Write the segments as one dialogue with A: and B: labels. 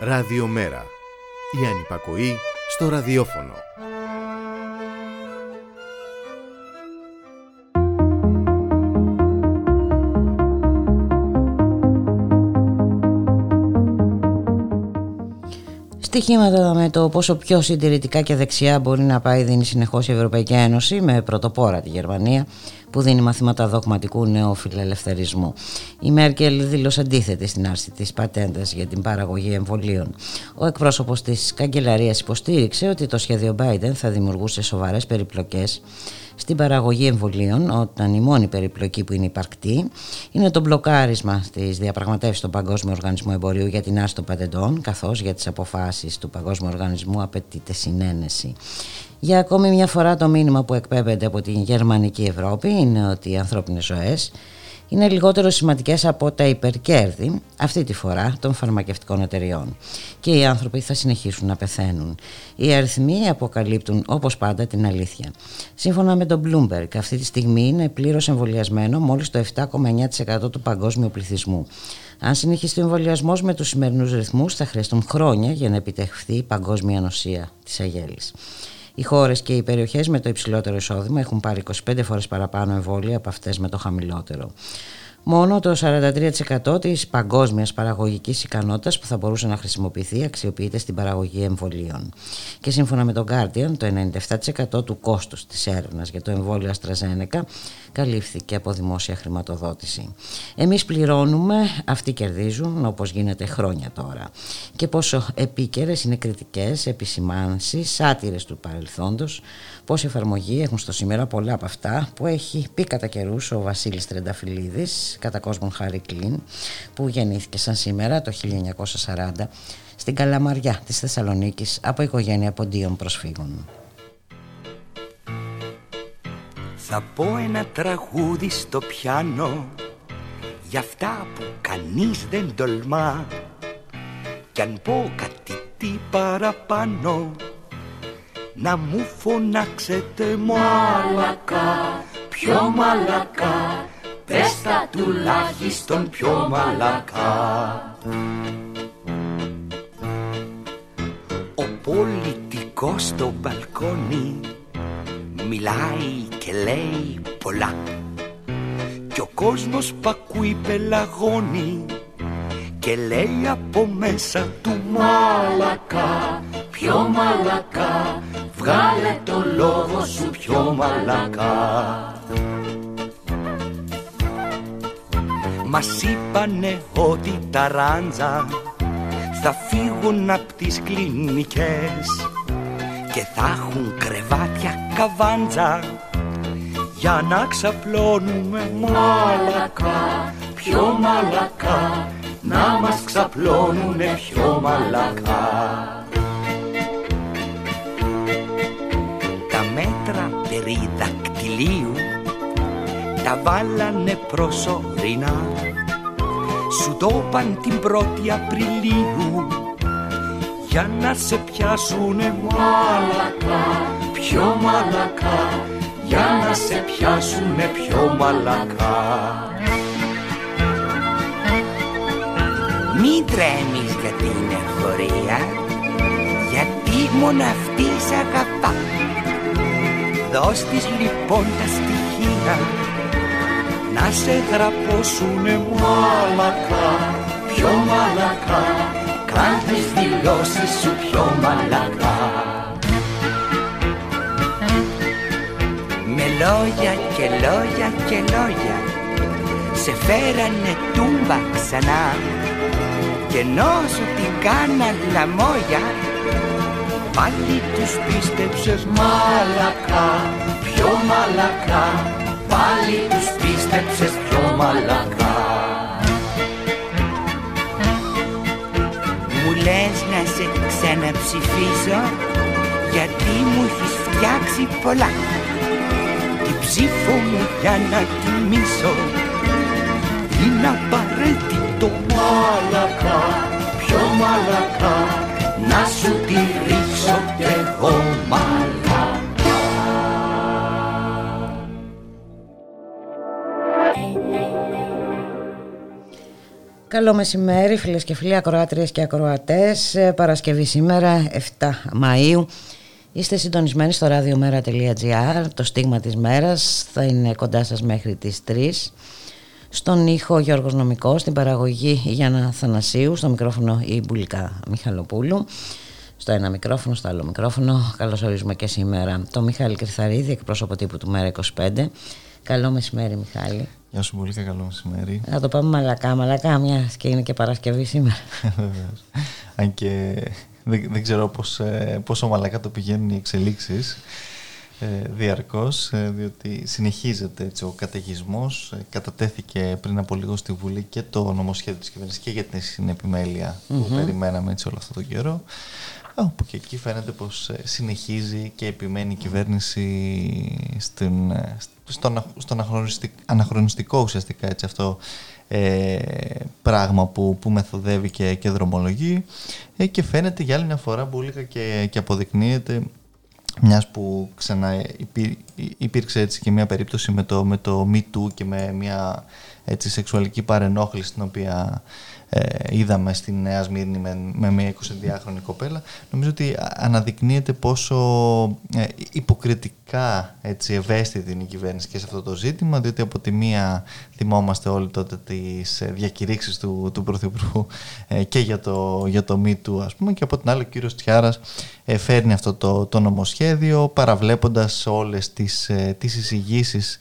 A: Ραδιομέρα. Η ανυπακοή στο ραδιόφωνο.
B: Στοιχήματα με το πόσο πιο συντηρητικά και δεξιά μπορεί να πάει δίνει συνεχώς η Ευρωπαϊκή Ένωση με πρωτοπόρα τη Γερμανία που δίνει μαθήματα δογματικού νεοφιλελευθερισμού. Η Μέρκελ δήλωσε αντίθετη στην άρση της πατέντας για την παραγωγή εμβολίων. Ο εκπρόσωπος της καγκελαρίας υποστήριξε ότι το σχέδιο Biden θα δημιουργούσε σοβαρές περιπλοκές στην παραγωγή εμβολίων, όταν η μόνη περιπλοκή που είναι υπαρκτή είναι το μπλοκάρισμα τη διαπραγματεύση του Παγκόσμιου Οργανισμού Εμπορίου για την άρση των πατεντών, καθώς για τις αποφάσεις του Παγκόσμιου Οργανισμού απαιτείται συνένεση. Για ακόμη μια φορά το μήνυμα που εκπέμπεται από την γερμανική Ευρώπη είναι ότι οι ανθρώπινες ζωές είναι λιγότερο σημαντικές από τα υπερκέρδη αυτή τη φορά των φαρμακευτικών εταιριών και οι άνθρωποι θα συνεχίσουν να πεθαίνουν. Οι αριθμοί αποκαλύπτουν όπως πάντα την αλήθεια. Σύμφωνα με τον Bloomberg αυτή τη στιγμή είναι πλήρως εμβολιασμένο μόλις το 7,9% του παγκόσμιου πληθυσμού. Αν συνεχιστεί ο εμβολιασμός με τους σημερινούς ρυθμούς, θα χρειαστούν χρόνια για να επιτευχθεί η παγκόσμια νοσία της Αγέλης. Οι χώρες και οι περιοχές με το υψηλότερο εισόδημα έχουν πάρει 25 φορές παραπάνω εμβόλια από αυτές με το χαμηλότερο. Μόνο το 43% της παγκόσμιας παραγωγικής ικανότητας που θα μπορούσε να χρησιμοποιηθεί αξιοποιείται στην παραγωγή εμβολίων. Και σύμφωνα με τον Guardian, το 97% του κόστους της έρευνας για το εμβόλιο AstraZeneca καλύφθηκε από δημόσια χρηματοδότηση. Εμείς πληρώνουμε, αυτοί κερδίζουν όπως γίνεται χρόνια τώρα. Και πόσο επίκαιρες είναι κριτικές, επισημάνσεις, σάτυρες του παρελθόντος, πώς εφαρμογή έχουν στο σήμερα πολλά από αυτά που έχει πει κατά καιρούς ο Βασίλης Τρενταφυλλίδης, κατά κόσμον Χάρη Κλίν, που γεννήθηκε σαν σήμερα το 1940 στην Καλαμαριά της Θεσσαλονίκης από οικογένεια ποντίων προσφύγων.
C: Θα πω ένα τραγούδι στο πιάνο για αυτά που κανείς δεν τολμά κι αν πω κάτι τι παραπάνω να μου φωνάξετε μαλακά, πιο μαλακά. Πες τα τουλάχιστον πιο μαλακά. Ο πολιτικός στο μπαλκόνι μιλάει και λέει πολλά. Και ο κόσμος πακούει πελαγώνει και λέει από μέσα του μαλακά, πιο μαλακά Βγάλε το λόγο σου πιο μαλακά Μας είπανε ότι τα ράντζα θα φύγουν από τις κλινικές και θα έχουν κρεβάτια καβάντζα. Για να ξαπλώνουμε μαλακά, πιο μαλακά να μας ξαπλώνουνε πιο μαλακά μέτρα περί δακτυλίου τα βάλανε προσωρινά. Σου το παν την πρώτη Απριλίου για να σε πιάσουνε μαλακά, πιο μαλακά για να σε πιάσουνε πιο μαλακά Μην τρέμεις για την εφορία γιατί μόνο αυτή σ' αγαπά. Δώσ' της λοιπόν τα στοιχεία να σε γραπώσουνε μαλακά, πιο μαλακά. Κάν τις δηλώσεις σου πιο μαλακά. Με λόγια και λόγια και λόγια σε φέρανε τούμπα ξανά. και ενώ σου την κάνα λαμόγια. Πάλι τους πίστεψες μαλακά, πιο μαλακά. Πάλι τους πίστεψες πιο μαλακά. Μου λες να σε ξαναψηφίσω Γιατί μου έχεις φτιάξει πολλά. Την ψήφο μου για να τιμήσω Είναι απαραίτητο. Μαλακά, πιο μαλακά. Να σου τη ρίξω κι εγώ μαλακά.
B: Καλό μεσημέρι φίλες και φίλοι ακροάτριες και ακροατές. Ε, Παρασκευή σήμερα 7 Μαΐου. Είστε συντονισμένοι στο radiomera.gr Το στίγμα της μέρας. Θα είναι κοντά σας μέχρι τις 3 Στον ήχο Γιώργος Νομικός Στην παραγωγή Γιάννα Θανασίου Στο μικρόφωνο η Μπουλικά Μιχαλοπούλου στο ένα μικρόφωνο, στο άλλο μικρόφωνο. Καλώς ορίζουμε και σήμερα το Μιχάλη Κρυθαρίδη, εκπρόσωπο τύπου του Μέρα 25. Καλό μεσημέρι, Μιχάλη.
D: Γεια σου πολύ και καλό μεσημέρι.
B: Να το πάμε μαλακά, μαλακά, μια και είναι και Παρασκευή σήμερα.
D: Βεβαίως. Αν και δεν, δεν ξέρω πώς, ε, πόσο μαλακά το πηγαίνουν οι εξελίξεις ε, διαρκώς, ε, διότι συνεχίζεται έτσι, ο καταιγισμός. Ε, κατατέθηκε πριν από λίγο στη Βουλή και το νομοσχέδιο της κυβέρνησης και για την συνεπιμέλεια που περιμέναμε έτσι όλο αυτό τον καιρό. Από και εκεί φαίνεται πως συνεχίζει και επιμένει η κυβέρνηση στην, στον, στον αναχρονιστικό ουσιαστικά έτσι αυτό ε, πράγμα που, που μεθοδεύει και, και δρομολογεί ε, και φαίνεται για άλλη μια φορά μπουλίκα και, και αποδεικνύεται μιας που ξανά υπήρξε έτσι και μια περίπτωση με το, με το Me Too και με μια έτσι, σεξουαλική παρενόχληση την οποία ε, είδαμε στη Νέα Σμύρνη με, με μια 22χρονη κοπέλα. Νομίζω ότι αναδεικνύεται πόσο ε, υποκριτικά έτσι, ευαίσθητη είναι η κυβέρνηση και σε αυτό το ζήτημα διότι από τη μία θυμόμαστε όλοι τότε τις ε, διακηρύξεις του, του Πρωθυπουργού ε, και για το, για το ΜΗΤΟΥ ας πούμε και από την άλλη ο κύριος Τιάρας ε, φέρνει αυτό το, το νομοσχέδιο παραβλέποντας όλες τις, τις εισηγήσεις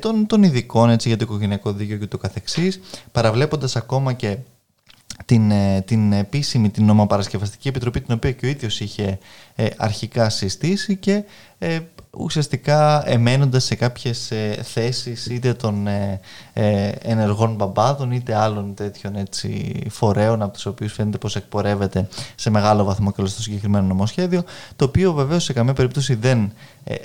D: των, των ειδικών έτσι, για το οικογενειακό δίκαιο και το καθεξής παραβλέποντας ακόμα και την, ε, την επίσημη, την νομοπαρασκευαστική επιτροπή την οποία και ο ίδιος είχε ε, αρχικά συστήσει και ε, ουσιαστικά εμένοντας σε κάποιες ε, θέσεις είτε των ε, ε, ενεργών μπαμπάδων είτε άλλων τέτοιων έτσι, φορέων από τους οποίους φαίνεται πως εκπορεύεται σε μεγάλο βαθμό και στο συγκεκριμένο νομοσχέδιο το οποίο βεβαίως σε καμία περίπτωση δεν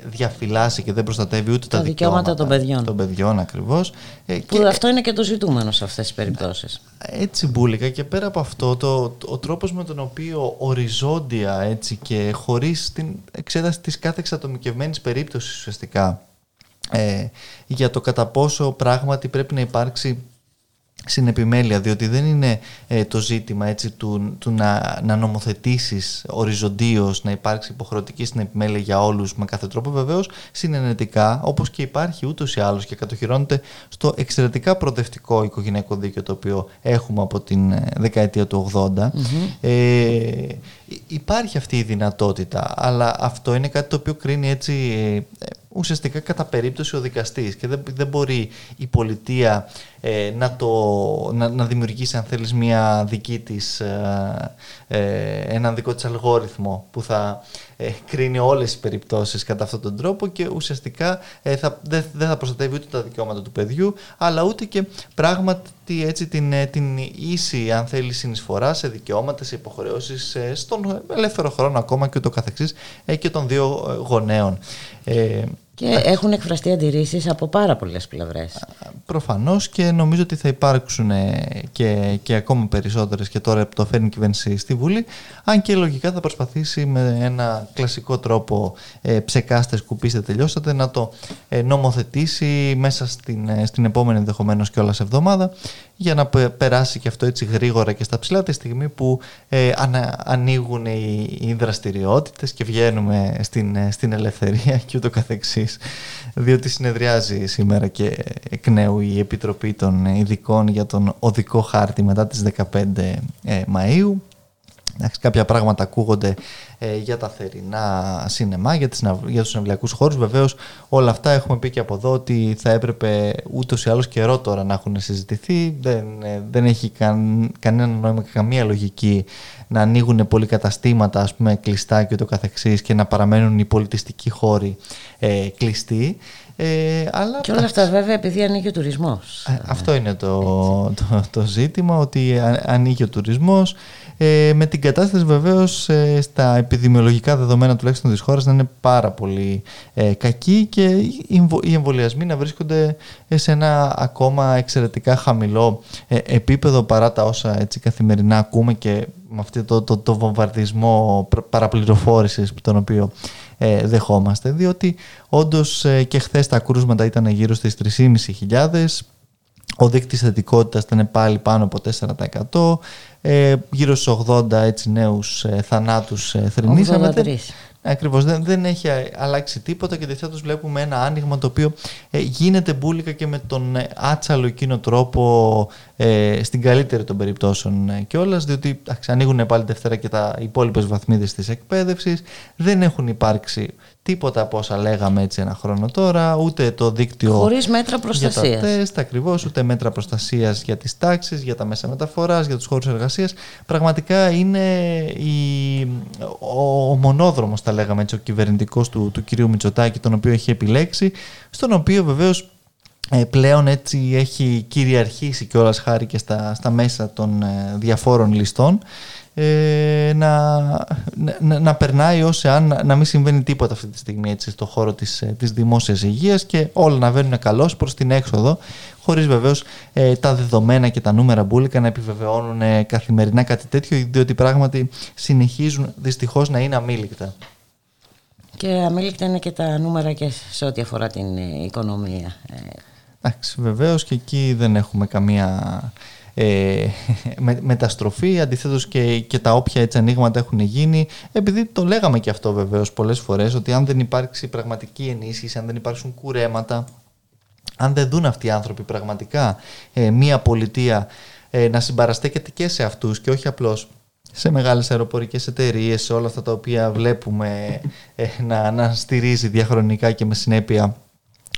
D: διαφυλάσσει και δεν προστατεύει ούτε τα, τα δικαιώματα,
B: των παιδιών.
D: Των παιδιών ακριβώς.
B: Που και... αυτό είναι και το ζητούμενο σε αυτές τις περιπτώσεις.
D: Έτσι μπουλικα και πέρα από αυτό το, ο τρόπος με τον οποίο οριζόντια έτσι, και χωρίς την εξέταση της κάθε εξατομικευμένης περίπτωσης ουσιαστικά ε, για το κατά πόσο πράγματι πρέπει να υπάρξει συνεπιμέλεια, διότι δεν είναι ε, το ζήτημα έτσι, του, του να, να νομοθετήσεις οριζοντίως, να υπάρξει υποχρεωτική συνεπιμέλεια για όλους με κάθε τρόπο, βεβαίως συνενετικά, όπως και υπάρχει ούτως ή άλλως και κατοχυρώνεται στο εξαιρετικά προοδευτικό οικογενειακό δίκαιο το οποίο έχουμε από την ε, δεκαετία του 80. Ε, υπάρχει αυτή η δυνατότητα, αλλά αυτό είναι κάτι το οποίο κρίνει έτσι ε, ουσιαστικά κατά περίπτωση ο δικαστής και δεν, δεν μπορεί η πολιτεία ε, να, το, να, να δημιουργήσει αν θέλεις μια δική της, ε, ε έναν δικό της αλγόριθμο που θα ε, κρίνει όλες τις περιπτώσεις κατά αυτόν τον τρόπο και ουσιαστικά ε, θα, δεν, δεν θα προστατεύει ούτε τα δικαιώματα του παιδιού αλλά ούτε και πράγματι έτσι την, την ίση αν θέλει συνεισφορά σε δικαιώματα, σε υποχρεώσεις στον ελεύθερο χρόνο ακόμα και το καθεξής και των δύο γονέων.
B: Και έχουν εκφραστεί αντιρρήσεις από πάρα πολλές πλευρές.
D: Προφανώς και νομίζω ότι θα υπάρξουν και, και ακόμα περισσότερες και τώρα που το φέρνει η κυβέρνηση στη Βουλή. Αν και λογικά θα προσπαθήσει με ένα κλασικό τρόπο ε, ψεκάστε, σκουπίστε, τελειώσατε να το ε, νομοθετήσει μέσα στην, ε, στην επόμενη ενδεχομένως κιόλα εβδομάδα για να περάσει και αυτό έτσι γρήγορα και στα ψηλά τη στιγμή που ε, ανοίγουν οι, οι δραστηριότητες και βγαίνουμε στην, ε, στην ελευθερία και ούτω καθεξής διότι συνεδριάζει σήμερα και εκ νέου η Επιτροπή των Ειδικών για τον Οδικό Χάρτη μετά τις 15 ε, Μαΐου. Κάποια πράγματα ακούγονται ε, για τα θερινά σινεμά, για, τις, για τους συναυλιακούς χώρους. Βεβαίως όλα αυτά έχουμε πει και από εδώ ότι θα έπρεπε ούτως ή άλλως καιρό τώρα να έχουν συζητηθεί. Δεν, ε, δεν έχει καν, κανένα νόημα και καμία λογική να ανοίγουν πολυκαταστήματα ας πούμε, κλειστά και το καθεξής και να παραμένουν οι πολιτιστικοί χώροι ε, κλειστοί.
B: Ε, αλλά... Και όλα αυτά βέβαια επειδή ανοίγει ο τουρισμός.
D: Ε, αυτό είναι το, το, το, ζήτημα, ότι ανοίγει ο τουρισμός. Ε, με την κατάσταση βεβαίως ε, στα επιδημιολογικά δεδομένα τουλάχιστον της χώρας να είναι πάρα πολύ ε, κακή και οι εμβολιασμοί να βρίσκονται σε ένα ακόμα εξαιρετικά χαμηλό ε, επίπεδο παρά τα όσα έτσι, καθημερινά ακούμε και με αυτό το, το, το βομβαρδισμό παραπληροφόρησης τον οποίο ε, δεχόμαστε. Διότι όντως και χθες τα κρούσματα ήταν γύρω στις 3.500 ο δείκτης θετικότητας ήταν πάλι πάνω από 4%. Ε, γύρω στους 80 έτσι, νέους ε, θανάτους ε, θρυνήσαμε. Ακριβώς. Δεν, δεν έχει αλλάξει τίποτα και αντιθέτω βλέπουμε ένα άνοιγμα το οποίο ε, γίνεται μπουλικα και με τον ε, άτσαλο εκείνο τρόπο ε, στην καλύτερη των περιπτώσεων ε, κιόλας, διότι ανοίγουν πάλι Δευτέρα και τα υπόλοιπες βαθμίδες της εκπαίδευσης. Δεν έχουν υπάρξει τίποτα από όσα λέγαμε έτσι ένα χρόνο τώρα, ούτε το δίκτυο.
B: Χωρίς μέτρα προστασία.
D: Για τα τεστ, ακριβώς, ούτε μέτρα προστασίας για τις τάξεις, για τα μέσα μεταφοράς, για τους χώρους εργασίας. Πραγματικά είναι η, ο, ο μονόδρομος, τα λέγαμε έτσι, ο κυβερνητικός του, του κυρίου Μητσοτάκη, τον οποίο έχει επιλέξει, στον οποίο βεβαίως ε, πλέον έτσι έχει κυριαρχήσει και όλας χάρη και στα, στα μέσα των ε, διαφόρων ληστών ε, να, να, να, περνάει ως εάν να μην συμβαίνει τίποτα αυτή τη στιγμή έτσι, στο χώρο της, ε, της δημόσιας υγείας και όλα να βαίνουν καλώς προς την έξοδο χωρίς βεβαίως ε, τα δεδομένα και τα νούμερα μπουλικα να επιβεβαιώνουν ε, καθημερινά κάτι τέτοιο διότι πράγματι συνεχίζουν δυστυχώς να είναι αμήλικτα.
B: Και αμήλικτα είναι και τα νούμερα και σε ό,τι αφορά την οικονομία.
D: Εντάξει, βεβαίως και εκεί δεν έχουμε καμία ε, με, μεταστροφή, αντιθέτως και, και τα όποια έτσι ανοίγματα έχουν γίνει, επειδή το λέγαμε και αυτό βεβαίως πολλές φορές, ότι αν δεν υπάρξει πραγματική ενίσχυση, αν δεν υπάρξουν κουρέματα, αν δεν δουν αυτοί οι άνθρωποι πραγματικά ε, μία πολιτεία ε, να συμπαραστέκεται και σε αυτούς και όχι απλώς σε μεγάλες αεροπορικές εταιρείες, σε όλα αυτά τα οποία βλέπουμε ε, να, να στηρίζει διαχρονικά και με συνέπεια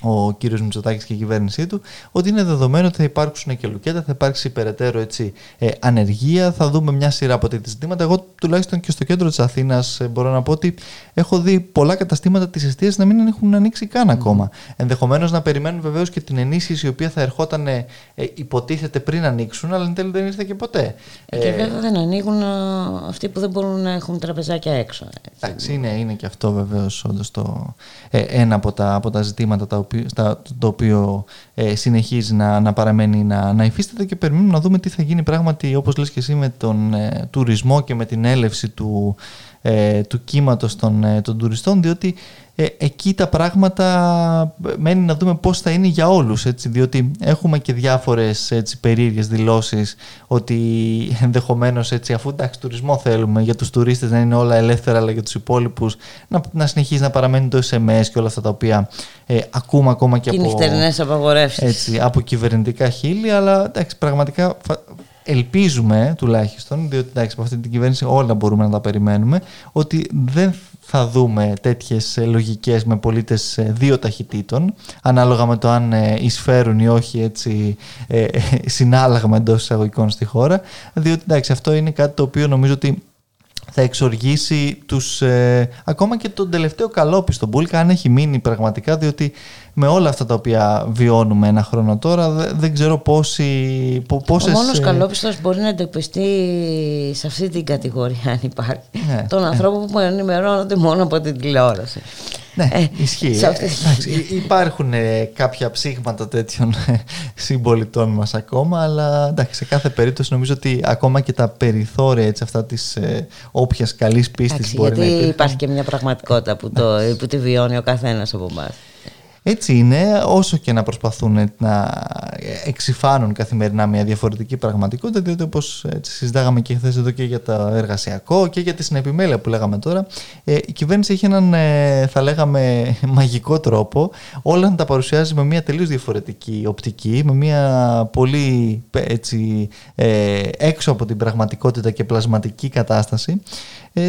D: ο κύριος Μητσοτάκης και η κυβέρνησή του, ότι είναι δεδομένο ότι θα υπάρξουν και λουκέτα, θα υπάρξει περαιτέρω έτσι, ε, ανεργία, θα δούμε μια σειρά από τέτοια ζητήματα. Εγώ τουλάχιστον και στο κέντρο της Αθήνας ε, μπορώ να πω ότι έχω δει πολλά καταστήματα της εστίας να μην έχουν ανοίξει καν ακόμα. Mm. Ενδεχομένως να περιμένουν βεβαίως και την ενίσχυση η οποία θα ερχόταν ε, υποτίθεται πριν ανοίξουν, αλλά εν τέλει δεν ήρθε και ποτέ.
B: Και ε, βέβαια δεν ανοίγουν αυτοί που δεν μπορούν να έχουν τραπεζάκια έξω.
D: Εντάξει, είναι, είναι και αυτό βεβαίως όντως ένα από τα, από τα ζητήματα τα οποία το οποίο ε, συνεχίζει να, να παραμένει να, να υφίσταται και περιμένουμε να δούμε τι θα γίνει πράγματι όπως λες και εσύ με τον ε, τουρισμό και με την έλευση του, ε, του κύματος των, ε, των τουριστών διότι ε, εκεί τα πράγματα μένει να δούμε πώς θα είναι για όλους έτσι, διότι έχουμε και διάφορες έτσι, περίεργες δηλώσεις ότι ενδεχομένως έτσι, αφού εντάξει τουρισμό θέλουμε για τους τουρίστες να είναι όλα ελεύθερα αλλά για τους υπόλοιπους να, να συνεχίζει να παραμένει το SMS και όλα αυτά τα οποία ε, ακούμε ακόμα και,
B: και από,
D: έτσι, από κυβερνητικά χείλη αλλά εντάξει, πραγματικά ελπίζουμε τουλάχιστον, διότι εντάξει, από αυτή την κυβέρνηση όλα μπορούμε να τα περιμένουμε, ότι δεν θα δούμε τέτοιες ε, λογικές με πολίτες ε, δύο ταχυτήτων, ανάλογα με το αν ε, εισφέρουν ή όχι έτσι, συνάλλαγμα εντός εισαγωγικών στη χώρα, διότι εντάξει, αυτό είναι κάτι το οποίο νομίζω ότι θα εξοργήσει τους, ε, ακόμα και τον τελευταίο καλόπιστο Μπούλκα αν έχει μείνει πραγματικά διότι με όλα αυτά τα οποία βιώνουμε ένα χρόνο τώρα δεν, ξέρω πόσοι, πόσες...
B: Ο μόνος καλόπιστος μπορεί να εντοπιστεί σε αυτή την κατηγορία αν υπάρχει ναι, των ανθρώπων που ενημερώνονται μόνο από την τηλεόραση.
D: Ναι, ε, ισχύει. Ε, υπάρχουν ε, κάποια ψήγματα τέτοιων ε, συμπολιτών μας ακόμα, αλλά εντάξει, σε κάθε περίπτωση νομίζω ότι ακόμα και τα περιθώρια έτσι, αυτά της ε, όποιας καλής πίστης μπορεί
B: γιατί
D: να
B: Γιατί υπάρχει και μια πραγματικότητα που, το, που τη βιώνει ο καθένας από εμάς.
D: Έτσι είναι, όσο και να προσπαθούν να εξυφάνουν καθημερινά μια διαφορετική πραγματικότητα, διότι όπως συζητάγαμε και χθες εδώ και για το εργασιακό και για τη συνεπιμέλεια που λέγαμε τώρα, ε, η κυβέρνηση έχει έναν, ε, θα λέγαμε, μαγικό τρόπο όλα να τα παρουσιάζει με μια τελείως διαφορετική οπτική, με μια πολύ έτσι, ε, έξω από την πραγματικότητα και πλασματική κατάσταση,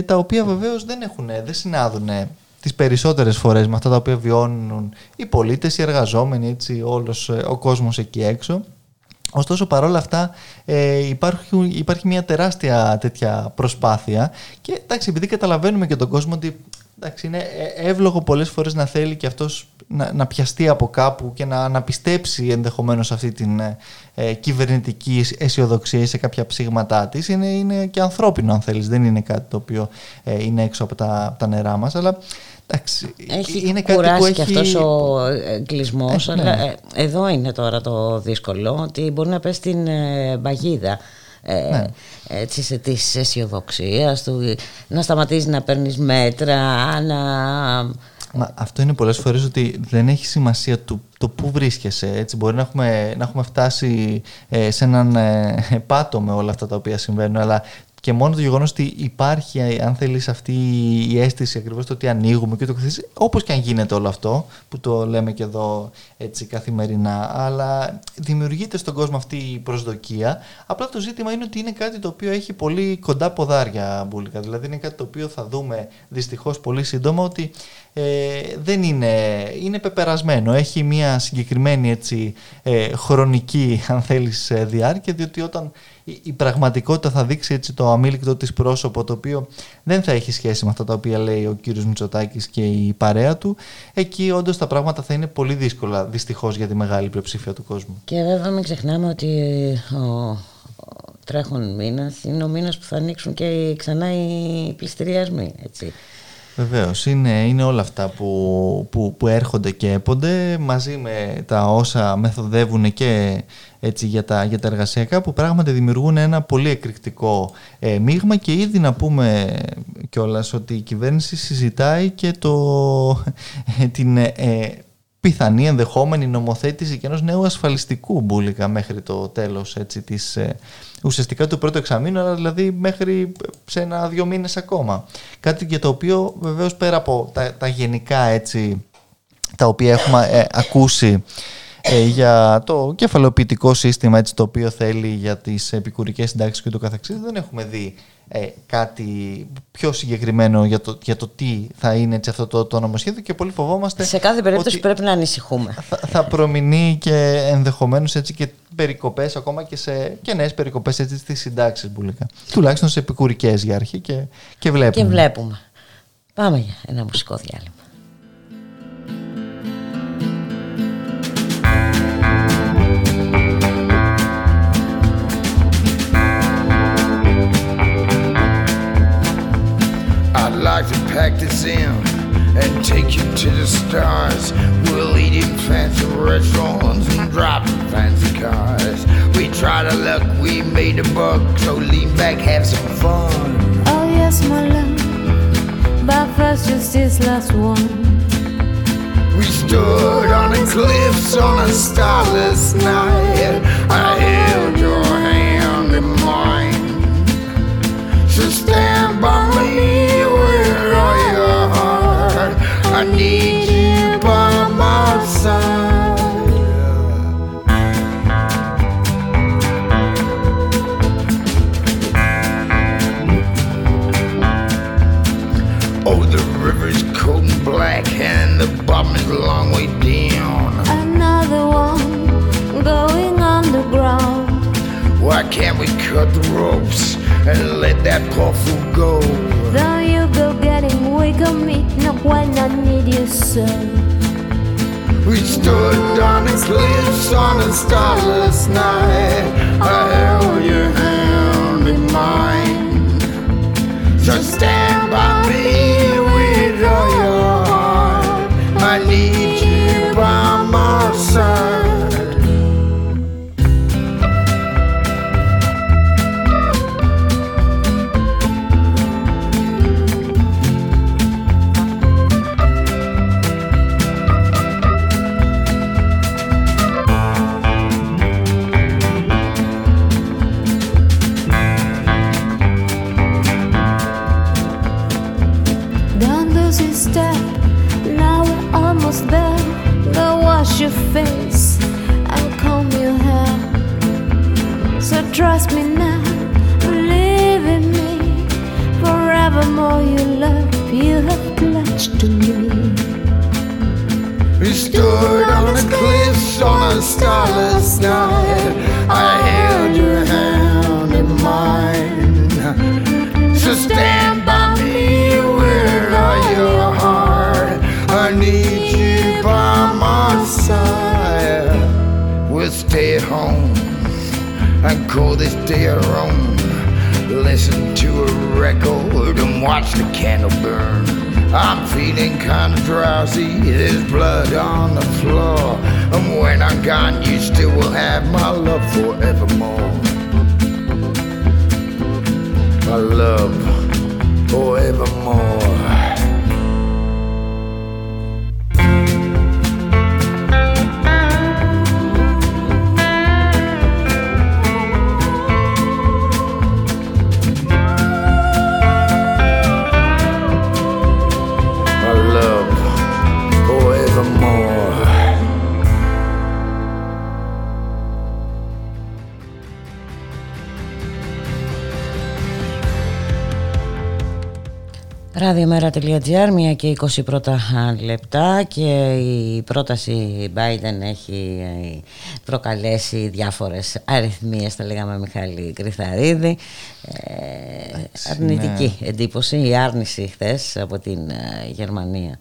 D: τα οποία βεβαίως δεν, έχουν, δεν συνάδουν τις περισσότερες φορές με αυτά τα οποία βιώνουν οι πολίτες, οι εργαζόμενοι, έτσι, όλος ε, ο κόσμος εκεί έξω. Ωστόσο παρόλα αυτά ε, υπάρχει, υπάρχει μια τεράστια τέτοια προσπάθεια και εντάξει επειδή καταλαβαίνουμε και τον κόσμο ότι εντάξει, είναι ε, εύλογο πολλές φορές να θέλει και αυτός να, να πιαστεί από κάπου και να, να πιστέψει ενδεχομένως αυτή την ε, κυβερνητική αισιοδοξία σε κάποια ψήγματά της. Είναι, είναι και ανθρώπινο αν θέλεις. Δεν είναι κάτι το οποίο ε, είναι έξω από τα, από τα νερά μας. Αλλά
B: Εντάξει, έχει είναι κάτι κουράσει που έχει... και αυτός ο κλεισμός, ε, ναι. αλλά ε, εδώ είναι τώρα το δύσκολο, ότι μπορεί να πέσει στην ε, παγίδα ε, ναι. έτσι, της αισιοδοξίας του, να σταματήσεις να παίρνεις μέτρα, να
D: Μα αυτό είναι πολλές φορές ότι δεν έχει σημασία το, το πού βρίσκεσαι. Έτσι. Μπορεί να έχουμε, να έχουμε φτάσει ε, σε έναν ε, πάτο με όλα αυτά τα οποία συμβαίνουν, αλλά και μόνο το γεγονός ότι υπάρχει, αν θέλεις, αυτή η αίσθηση ακριβώς το ότι ανοίγουμε και το καθεξή, όπως και αν γίνεται όλο αυτό, που το λέμε και εδώ έτσι καθημερινά, αλλά δημιουργείται στον κόσμο αυτή η προσδοκία. Απλά το ζήτημα είναι ότι είναι κάτι το οποίο έχει πολύ κοντά ποδάρια μπουλικα. Δηλαδή είναι κάτι το οποίο θα δούμε δυστυχώς πολύ σύντομα ότι ε, δεν είναι, είναι πεπερασμένο. Έχει μια συγκεκριμένη έτσι, ε, χρονική, αν θέλεις, ε, διάρκεια, διότι όταν η, πραγματικότητα θα δείξει έτσι το αμήλικτο της πρόσωπο, το οποίο δεν θα έχει σχέση με αυτά τα οποία λέει ο κύριος Μητσοτάκης και η παρέα του, εκεί όντως τα πράγματα θα είναι πολύ δύσκολα, δυστυχώς, για τη μεγάλη πλειοψηφία του κόσμου.
E: Και βέβαια μην ξεχνάμε ότι ο, τρέχον μήνα είναι ο μήνας που θα ανοίξουν και ξανά οι πληστηριασμοί. Έτσι.
D: Βεβαίως, είναι, είναι όλα αυτά που, που, που έρχονται και έπονται μαζί με τα όσα μεθοδεύουν και έτσι, για, τα, για τα εργασιακά που πράγματι δημιουργούν ένα πολύ εκρηκτικό ε, μείγμα. Και ήδη να πούμε κιόλας ότι η κυβέρνηση συζητάει και το, ε, την ε, πιθανή ενδεχόμενη νομοθέτηση και ενός νέου ασφαλιστικού μπουλικα μέχρι το τέλος έτσι, της, ε, ουσιαστικά του πρώτου εξαμήνου, αλλά δηλαδή μέχρι σε ένα-δύο μήνες ακόμα. Κάτι για το οποίο βεβαίως πέρα από τα, τα γενικά έτσι, τα οποία έχουμε ε, ακούσει ε, για το κεφαλοποιητικό σύστημα έτσι, το οποίο θέλει για τις επικουρικές συντάξεις και το καθεξής δεν έχουμε δει ε, κάτι πιο συγκεκριμένο για το, για το τι θα είναι έτσι, αυτό το, το νομοσχέδιο και πολύ φοβόμαστε
E: σε κάθε περίπτωση πρέπει να ανησυχούμε.
D: θα, θα προμηνεί και ενδεχομένως έτσι και περικοπές ακόμα και, σε, και νέες περικοπές έτσι στις συντάξεις μπουλικά. τουλάχιστον σε επικουρικές για αρχή και, και βλέπουμε.
E: Και βλέπουμε. Πάμε για ένα μουσικό διάλειμμα like to pack this in and take you to the stars. We'll eat in fancy restaurants and drive in fancy cars. We tried our luck, we made a buck, so lean back, have some fun. Oh yes, my love, but first just this last one. We stood on the cliffs on a starless night. I held your hand in mine. So stand by me. I need you by my side. Oh, the river's cold and black, and the bottom is a long way down. Another one going underground. Why can't we cut the ropes and let that poor fool go? Getting weak on me, not when I need you so. We stood on the cliffs on a starless night. I held your hand in mine. So stand by me trust me now, believe in me. Forevermore, your love you have pledged to me. We stood on the cliffs on a starless night. I held your hand in mine. So stand by me, where are your heart? I need you by my side. We'll stay home and call this day our own. Listen to a record and watch the candle burn. I'm feeling kinda drowsy, there's blood on the floor. And when I'm gone, you still will have my love forevermore. My love forevermore.
B: radiomera.gr, μία και 20 πρώτα λεπτά και η πρόταση Biden έχει ε, προκαλέσει διάφορες αριθμίες, τα λέγαμε Μιχάλη Κρυθαρίδη. Ε, αρνητική εντύπωση, η άρνηση χθες από την ε, Γερμανία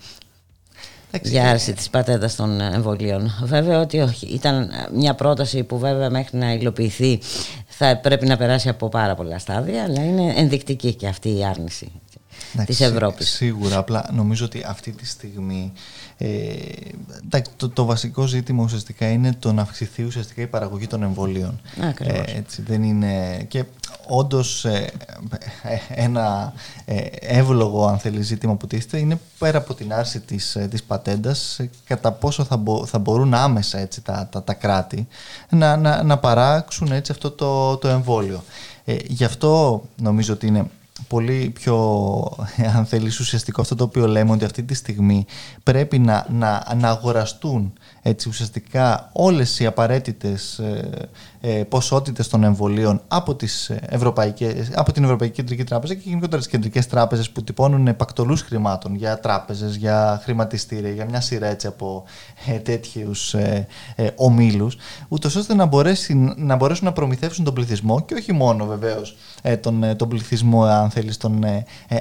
B: για άρση της πατέντας των εμβολίων. Βέβαια ότι όχι. Ήταν μια πρόταση που βέβαια μέχρι να υλοποιηθεί θα πρέπει να περάσει από πάρα πολλά στάδια, αλλά είναι ενδεικτική και αυτή η άρνηση της Ευρώπης.
D: Σίγουρα, απλά νομίζω ότι αυτή τη στιγμή ε, το, το βασικό ζήτημα ουσιαστικά είναι το να αυξηθεί ουσιαστικά η παραγωγή των εμβολίων.
B: Ε,
D: έτσι, δεν είναι... Και όντως ε, ένα ε, εύλογο αν θέλεις ζήτημα που τίθεται είναι πέρα από την άρση της, ε, της πατέντας κατά πόσο θα, θα μπορούν άμεσα έτσι, τα, τα, τα κράτη να, να, να παράξουν έτσι, αυτό το, το εμβόλιο. Ε, γι' αυτό νομίζω ότι είναι πολύ πιο, αν θέλεις, ουσιαστικό αυτό το οποίο λέμε ότι αυτή τη στιγμή πρέπει να, να, να αγοραστούν έτσι, ουσιαστικά όλες οι απαραίτητες ε, ε, ποσότητες των εμβολίων από, τις ευρωπαϊκές, από την Ευρωπαϊκή Κεντρική Τράπεζα και γενικότερα τις κεντρικές τράπεζες που τυπώνουν πακτολούς χρημάτων για τράπεζες, για χρηματιστήρια, για μια σειρά έτσι, από ε, τέτοιους ε, ε, ομίλους, ούτως ώστε να, μπορέσει, να μπορέσουν να προμηθεύσουν τον πληθυσμό και όχι μόνο βεβαίως ε, τον, τον πληθυσμό, αν θέλεις, των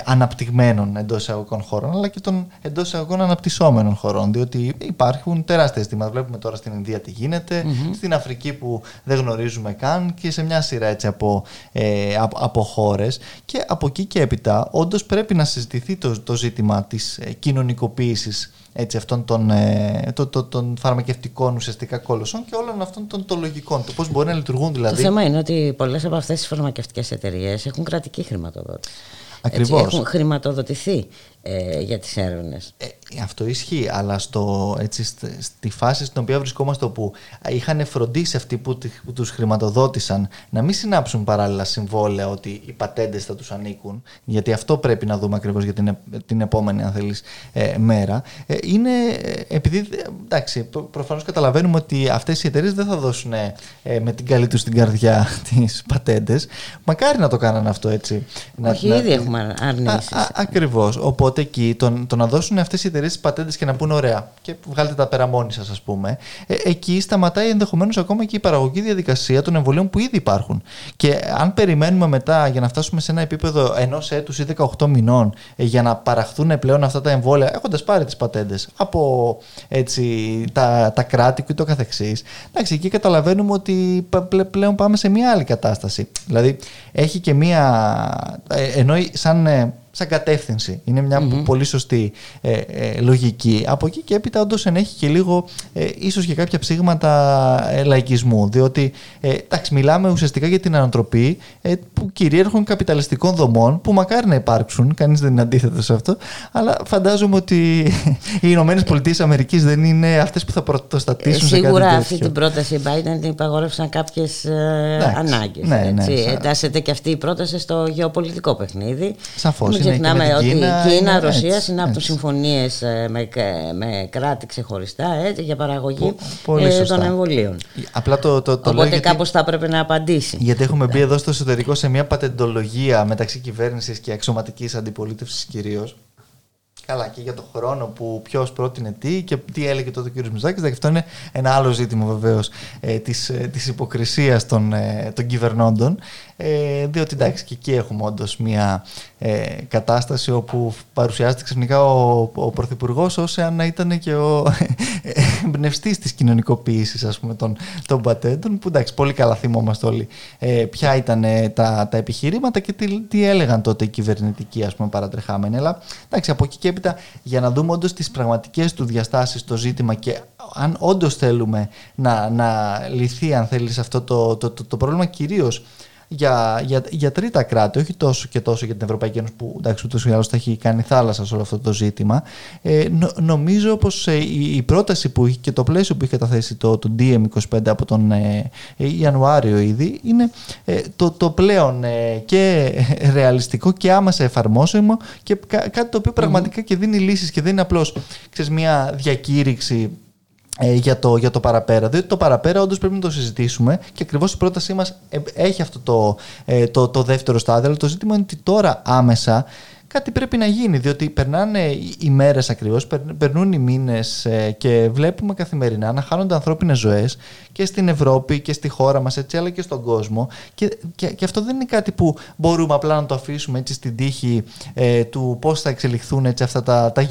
D: αναπτυγμένων εντός εισαγωγικών χωρών, αλλά και των εντός εισαγωγικών αναπτυσσόμενων χωρών, διότι υπάρχουν τεράστια αισθήματα. Βλέπουμε τώρα στην Ινδία τι γίνεται, στην Αφρική που δεν γνωρίζουμε καν και σε μια σειρά έτσι από, ε, από, από χώρες. Και από εκεί και έπειτα, όντως πρέπει να συζητηθεί το, το ζήτημα της ε, κοινωνικοποίησης έτσι, αυτών των, ε, το, το, των φαρμακευτικών ουσιαστικά κόλωσων και όλων αυτών των, των λογικών. Το πώς μπορεί να λειτουργούν δηλαδή.
B: Το θέμα είναι ότι πολλές από αυτές τις φαρμακευτικές εταιρείες έχουν κρατική χρηματοδότηση.
D: Ακριβώς.
B: έχουν χρηματοδοτηθεί ε, για τις έρευνες.
D: Ε, αυτό ισχύει, αλλά στο, έτσι, στη φάση στην οποία βρισκόμαστε όπου είχαν φροντίσει αυτοί που, που τους χρηματοδότησαν να μην συνάψουν παράλληλα συμβόλαια ότι οι πατέντες θα τους ανήκουν, γιατί αυτό πρέπει να δούμε ακριβώς για την, την επόμενη αν θέλεις, ε, μέρα, ε, είναι επειδή, εντάξει, προφανώς καταλαβαίνουμε ότι αυτές οι εταιρείες δεν θα δώσουν ε, με την καλή τους στην καρδιά τις πατέντες. Μακάρι να το κάνανε αυτό έτσι.
B: Όχι, να, ήδη να, έχουμε αρνήσεις.
D: Ακριβώς, οπότε Οπότε εκεί το, το να δώσουν αυτές οι εταιρείες τις πατέντες και να πούνε ωραία και βγάλετε τα πέρα μόνοι σας, ας πούμε, ε, εκεί σταματάει ενδεχομένως ακόμα και η παραγωγή διαδικασία των εμβολίων που ήδη υπάρχουν. Και αν περιμένουμε μετά για να φτάσουμε σε ένα επίπεδο ενός έτους ή 18 μηνών ε, για να παραχθούν πλέον αυτά τα εμβόλια, έχοντας πάρει τις πατέντες από έτσι, τα, τα κράτη και το καθεξής, εντάξει, εκεί καταλαβαίνουμε ότι πλέον πάμε σε μια άλλη κατάσταση. Δηλαδή, έχει και μια. Ε, ενώ σαν ε, σαν κατεύθυνση. Είναι μια πολύ σωστή ε, ε, λογική. Από εκεί και έπειτα όντως ενέχει και λίγο ε, ίσως και κάποια ψήγματα ε, λαϊκισμού. Διότι ε, εντάξει, μιλάμε ουσιαστικά για την ανατροπή ε, που κυριάρχουν καπιταλιστικών δομών που μακάρι να υπάρξουν, κανείς δεν είναι αντίθετος σε αυτό, αλλά φαντάζομαι ότι οι Ηνωμένες Πολιτείες Αμερικής δεν είναι αυτές που θα πρωτοστατήσουν
B: σε
D: κάτι τέτοιο.
B: αυτή την πρόταση Biden την υπαγόρευσαν κάποιες ε, ανάγκες. Ναι, ναι, Εντάσσεται και αυτή η πρόταση στο γεωπολιτικό παιχνίδι.
D: Σαφώς
B: ξεχνάμε ότι η Κίνα, Ρωσία συνάπτουν συμφωνίες ε, με, με κράτη ξεχωριστά έτσι, για παραγωγή ε, των εμβολίων.
D: Απλά το, το, το
B: Οπότε γιατί, κάπως θα έπρεπε να απαντήσει.
D: Γιατί έχουμε μπει εδώ στο εσωτερικό σε μια πατεντολογία μεταξύ κυβέρνησης και αξιωματικής αντιπολίτευσης κυρίως. Καλά, και για τον χρόνο που ποιος πρότεινε τι και τι έλεγε τότε ο κ. Μιζάκης. Αυτό είναι ένα άλλο ζήτημα βεβαίως ε, της της υποκρισίας των, ε, των κυβερνώντων. Ε, διότι εντάξει, και εκεί έχουμε όντως μια ε, κατάσταση όπου παρουσιάζεται ξαφνικά ο, ο Πρωθυπουργός ως αν ήταν και ο εμπνευστής της κοινωνικοποίησης των, των πατέντων. Που εντάξει, πολύ καλά θυμόμαστε όλοι ε, ποια ήταν τα, τα επιχειρήματα και τι, τι έλεγαν τότε οι κυβερνητικοί ας πούμε, παρατρεχάμενοι. Αλλά εντάξει, από εκεί και έπειτα για να δούμε όντως τις πραγματικές του διαστάσεις το ζήτημα και αν όντως θέλουμε να, να λυθεί, αν θέλεις, αυτό το, το, το, το πρόβλημα κυρίως για, για, για τρίτα κράτη, όχι τόσο και τόσο για την Ευρωπαϊκή Ένωση που εντάξει ούτως ή άλλως θα έχει κάνει θάλασσα σε όλο αυτό το ζήτημα. Ε, νομίζω πως ε, η, η, πρόταση που είχε και το πλαίσιο που είχε καταθέσει το, το DM25 από τον ε, Ιανουάριο ήδη είναι ε, το, το πλέον ε, και ρεαλιστικό και άμεσα εφαρμόσιμο και κάτι το οποίο πραγματικά και δίνει λύσεις και δεν είναι απλώς ξέρεις, μια διακήρυξη ε, για, το, για το παραπέρα. Διότι το παραπέρα όντως πρέπει να το συζητήσουμε και ακριβώς η πρότασή μας ε, έχει αυτό το, ε, το, το δεύτερο στάδιο. Αλλά το ζήτημα είναι ότι τώρα άμεσα κάτι πρέπει να γίνει, διότι περνάνε οι μέρες ακριβώς, περνούν οι μήνες ε, και βλέπουμε καθημερινά να χάνονται ανθρώπινες ζωές και στην Ευρώπη και στη χώρα μας έτσι, αλλά και στον κόσμο και, και, και αυτό δεν είναι κάτι που μπορούμε απλά να το αφήσουμε έτσι στην τύχη ε, του πώς θα εξελιχθούν έτσι, αυτά τα, τα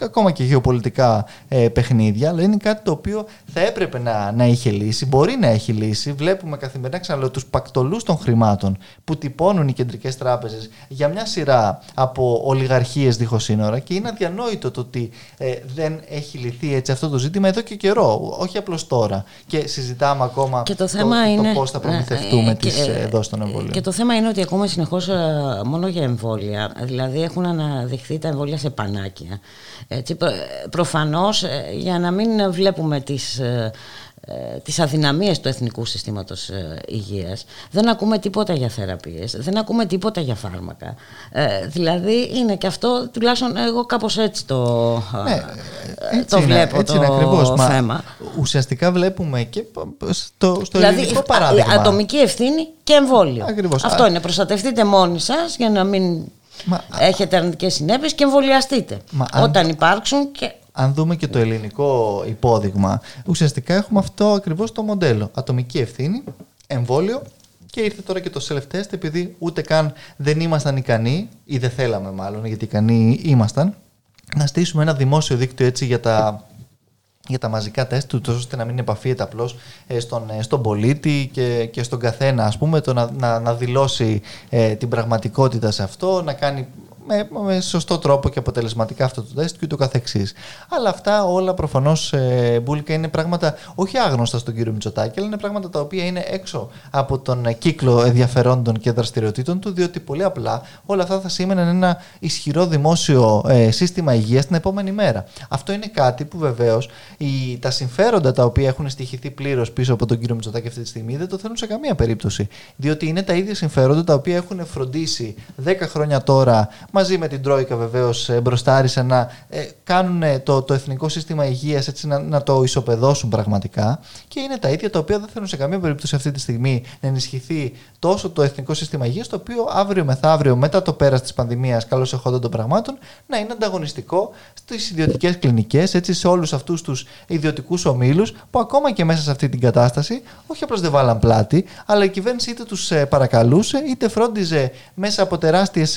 D: ακόμα και γεωπολιτικά ε, παιχνίδια, αλλά είναι κάτι το οποίο θα έπρεπε να, να είχε λύση, μπορεί να έχει λύση. Βλέπουμε καθημερινά ξαναλέω τους πακτολούς των χρημάτων που τυπώνουν οι κεντρικές τράπεζες για μια σειρά από ολιγαρχίες δίχως σύνορα και είναι αδιανόητο το ότι ε, δεν έχει λυθεί έτσι αυτό το ζήτημα εδώ και καιρό, όχι απλώς τώρα. Και συζητάμε ακόμα
B: και το, θέμα το, είναι,
D: το πώς θα προμηθευτούμε ε, τις ε, δόσεις των εμβολίων.
B: Και το θέμα είναι ότι ακούμε συνεχώς μόνο για εμβόλια. Δηλαδή έχουν αναδειχθεί τα εμβόλια σε πανάκια. Έτσι, προφανώς για να μην βλέπουμε τις ε, τις αδυναμίες του εθνικού συστήματος ε, υγείας. Δεν ακούμε τίποτα για θεραπείες, δεν ακούμε τίποτα για φάρμακα. Ε, δηλαδή είναι και αυτό, τουλάχιστον εγώ κάπως έτσι το, ναι, έτσι το βλέπω έτσι το ακριβώς. θέμα. Μα,
D: ουσιαστικά βλέπουμε και στο, στο
B: δηλαδή, ελληνικό παράδειγμα. ατομική ευθύνη και εμβόλιο.
D: Ακριβώς.
B: Αυτό είναι, προστατευτείτε μόνοι σας για να μην Μα, έχετε αρνητικές συνέπειες και εμβολιαστείτε. Μα, όταν υπάρξουν και
D: αν δούμε και το ελληνικό υπόδειγμα, ουσιαστικά έχουμε αυτό ακριβώς το μοντέλο. Ατομική ευθύνη, εμβόλιο και ήρθε τώρα και το self-test επειδή ούτε καν δεν ήμασταν ικανοί ή δεν θέλαμε μάλλον γιατί ικανοί ήμασταν να στήσουμε ένα δημόσιο δίκτυο έτσι για τα για τα μαζικά τεστ του, ώστε να μην επαφίεται απλώς ε, στον, ε, στον πολίτη και, και στον καθένα, ας πούμε, το να, να, να δηλώσει ε, την πραγματικότητα σε αυτό, να κάνει με, με σωστό τρόπο και αποτελεσματικά αυτό το τεστ και ούτω καθεξής. Αλλά αυτά όλα προφανώς ε, μπουλικα είναι πράγματα όχι άγνωστα στον κύριο Μητσοτάκη, αλλά είναι πράγματα τα οποία είναι έξω από τον κύκλο ενδιαφερόντων και δραστηριοτήτων του, διότι πολύ απλά όλα αυτά θα σήμαιναν ένα ισχυρό δημόσιο ε, σύστημα υγείας την επόμενη μέρα. Αυτό είναι κάτι που βεβαίως τα συμφέροντα τα οποία έχουν στοιχηθεί πλήρως πίσω από τον κύριο Μητσοτάκη αυτή τη στιγμή δεν το θέλουν σε καμία περίπτωση. Διότι είναι τα ίδια συμφέροντα τα οποία έχουν φροντίσει 10 χρόνια τώρα μαζί με την Τρόικα βεβαίως ε, μπροστάρισαν να ε, κάνουν το, το εθνικό σύστημα υγείας έτσι να, να το ισοπεδώσουν πραγματικά. Και είναι τα ίδια τα οποία δεν θέλουν σε καμία περίπτωση αυτή τη στιγμή να ενισχυθεί τόσο το εθνικό σύστημα υγείας, το οποίο αύριο μεθαύριο, μετά το πέρας της πανδημίας, καλώς εχόντων των πραγμάτων, να είναι ανταγωνιστικό στις ιδιωτικές κλινικές, έτσι σε όλους αυτούς τους ιδιωτικούς ομίλους, που ακόμα και μέσα σε αυτή την κατάσταση, όχι απλώς δεν βάλαν πλάτη, αλλά η κυβέρνηση είτε τους ε, παρακαλούσε, είτε φρόντιζε μέσα από τεράστιες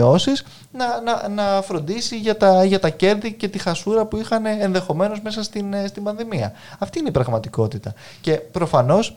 D: αποζημιώσει να, να, να φροντίσει για τα, για τα κέρδη και τη χασούρα που είχαν ενδεχομένως μέσα στην, ε, στην πανδημία. Αυτή είναι η πραγματικότητα. Και προφανώς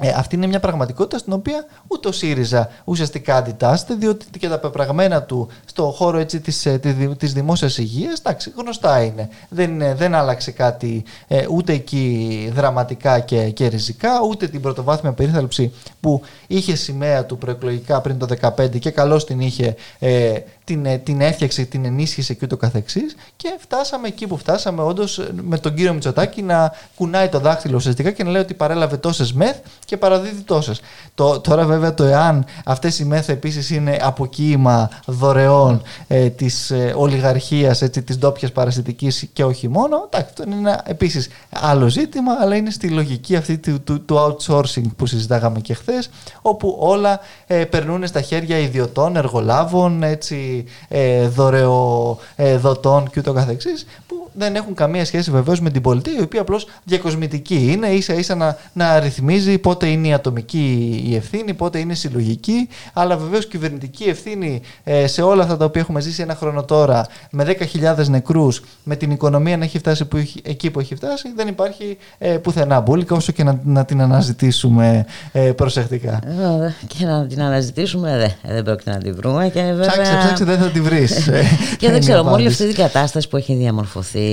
D: ε, αυτή είναι μια πραγματικότητα στην οποία ούτε ο ΣΥΡΙΖΑ ουσιαστικά αντιτάσσεται, διότι και τα πεπραγμένα του στο χώρο έτσι, της, ε, της δημόσιας υγείας, εντάξει, γνωστά είναι. Δεν, δεν άλλαξε κάτι ε, ούτε εκεί δραματικά και, και ριζικά, ούτε την πρωτοβάθμια περίθαλψη που είχε σημαία του προεκλογικά πριν το 2015 και καλώς την είχε ε, την, ε, την έφτιαξε, την ενίσχυσε και ούτω καθεξής και φτάσαμε εκεί που φτάσαμε όντως με τον κύριο Μητσοτάκη να κουνάει το δάχτυλο ουσιαστικά και να λέει ότι παρέλαβε τόσες μεθ και παραδίδει τόσες. Το, τώρα βέβαια το εάν αυτές οι μεθ επίσης είναι αποκοίημα δωρεών ε, της ε, ολιγαρχίας, έτσι, της ντόπιας παρασιτικής και όχι μόνο, εντάξει, αυτό είναι ένα επίσης άλλο ζήτημα, αλλά είναι στη λογική αυτή του, του, του outsourcing που συζητάγαμε και χθες, όπου όλα ε, περνούν στα χέρια ιδιωτών, εργολάβων, έτσι, ε, δωρεοδοτών και ούτω καθεξής που δεν έχουν καμία σχέση βεβαίως με την πολιτεία η οποία απλώς διακοσμητική είναι ίσα ίσα να, να ρυθμίζει πότε είναι η ατομική η ευθύνη, πότε είναι συλλογική αλλά βεβαίως κυβερνητική ευθύνη ε, σε όλα αυτά τα οποία έχουμε ζήσει ένα χρόνο τώρα με 10.000 νεκρούς με την οικονομία να έχει φτάσει που έχει, εκεί που έχει φτάσει δεν υπάρχει ε, πουθενά μπουλικα όσο και να, να την αναζητήσουμε ε, προσεκτικά.
B: Ε, και να την αναζητήσουμε δεν, δεν πρόκειται να την βρούμε και βέβαια...
D: Ψάξε, ψάξε δεν θα τη βρεις.
B: και δεν ξέρω, με όλη αυτή την κατάσταση που έχει διαμορφωθεί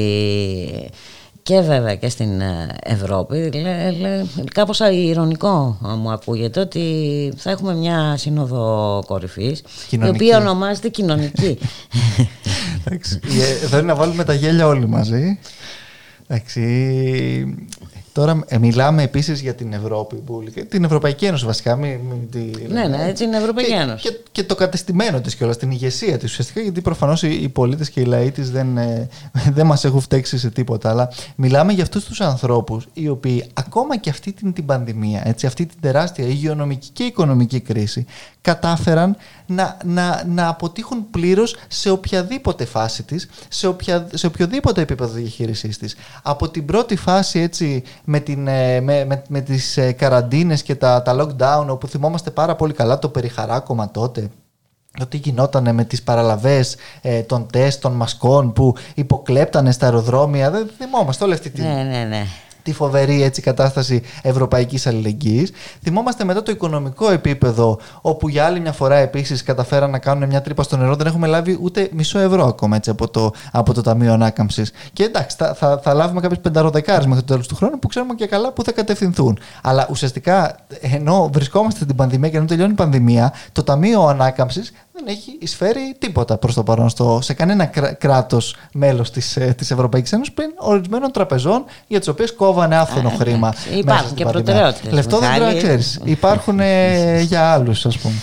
B: και βέβαια και στην ε, Ευρώπη λέ, λέ, κάπως ηρωνικό μου ακούγεται ότι θα έχουμε μια σύνοδο κορυφής η οποία ονομάζεται κοινωνική.
D: Εντάξει, ε, να βάλουμε τα γέλια όλοι μαζί. Εντάξει, Τώρα ε, μιλάμε επίσης για την Ευρώπη, την Ευρωπαϊκή Ένωση βασικά. Μη,
B: τη, ναι, ναι, έτσι είναι η Ευρωπαϊκή Ένωση.
D: Και, και, το κατεστημένο της κιόλας, την ηγεσία της ουσιαστικά, γιατί προφανώς οι, οι πολίτες και οι λαοί της δεν, ε, δεν μας έχουν φταίξει σε τίποτα. Αλλά μιλάμε για αυτούς τους ανθρώπους οι οποίοι ακόμα και αυτή την, την πανδημία, έτσι, αυτή την τεράστια υγειονομική και οικονομική κρίση, κατάφεραν να, να, να αποτύχουν πλήρως σε οποιαδήποτε φάση της, σε, σε οποιοδήποτε επίπεδο διαχείρισής της. Από την πρώτη φάση έτσι με, την, ε, με, με, με τις ε, καραντίνες και τα, τα lockdown όπου θυμόμαστε πάρα πολύ καλά το περιχαράκωμα τότε ότι γινόταν με τις παραλαβές ε, των τεστ, των μασκών που υποκλέπτανε στα αεροδρόμια. Δεν θυμόμαστε όλη αυτή τη...
B: Ναι, ναι, ναι
D: τη φοβερή έτσι, κατάσταση ευρωπαϊκής αλληλεγγύης. Θυμόμαστε μετά το οικονομικό επίπεδο, όπου για άλλη μια φορά επίσης καταφέραν να κάνουν μια τρύπα στο νερό, δεν έχουμε λάβει ούτε μισό ευρώ ακόμα έτσι, από, το, από το Ταμείο Ανάκαμψης. Και εντάξει, θα, θα, θα λάβουμε κάποιες πενταροδεκάρες μέχρι το τέλος του χρόνου που ξέρουμε και καλά που θα κατευθυνθούν. Αλλά ουσιαστικά, ενώ βρισκόμαστε στην πανδημία και ενώ τελειώνει η πανδημία, το Ταμείο Ανάκαμψης δεν έχει εισφέρει τίποτα προς το παρόν στο, σε κανένα κράτος μέλος της της ε, Ευρωπαϊκής Ένωσης πριν ορισμένων τραπεζών για τις οποίες κόβανε άφθονο ε, χρήμα.
B: Υπάρχουν και προτεραιότητες.
D: Λεφτό δεν ξέρεις. Υπάρχουν ε, για άλλους, ας πούμε.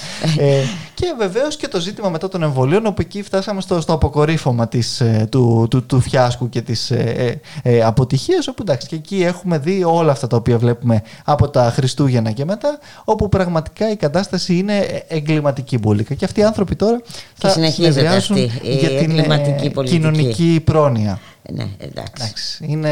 D: Και βεβαίως και το ζήτημα μετά των εμβολίων, όπου εκεί φτάσαμε στο, στο αποκορύφωμα της, του, του, του φιάσκου και της ε, ε, αποτυχίας. Όπου εντάξει, και εκεί έχουμε δει όλα αυτά τα οποία βλέπουμε από τα Χριστούγεννα και μετά, όπου πραγματικά η κατάσταση είναι εγκληματική μπουλίκα. Και αυτοί οι άνθρωποι τώρα θα συνεχίζουν για την κοινωνική πρόνοια.
B: Ναι, εντάξει. εντάξει.
D: Είναι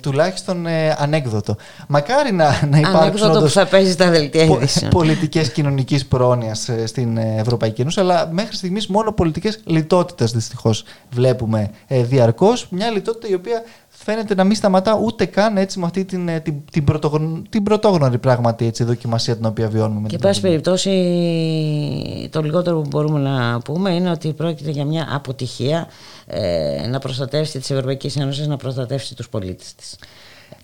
D: τουλάχιστον ε, ανέκδοτο. Μακάρι να, να υπάρξουν
B: ανέκδοτο που θα παίζει τα δελτία
D: πολιτικές κοινωνικής πρόνοιας ε, στην ε, Ευρωπαϊκή Ένωση, αλλά μέχρι στιγμής μόνο πολιτικές λιτότητε δυστυχώς βλέπουμε ε, διαρκώς. Μια λιτότητα η οποία φαίνεται να μην σταματά ούτε καν έτσι με αυτή την, ε, την, την, πρωτογνω, την πρωτόγνωρη πράγματι έτσι, δοκιμασία την οποία βιώνουμε.
B: Και πάση περιπτώσει το λιγότερο που μπορούμε να πούμε είναι ότι πρόκειται για μια αποτυχία ε, να προστατεύσει τις Ευρωπαϊκές Ένωσης, να προστατεύσει τους πολίτες της.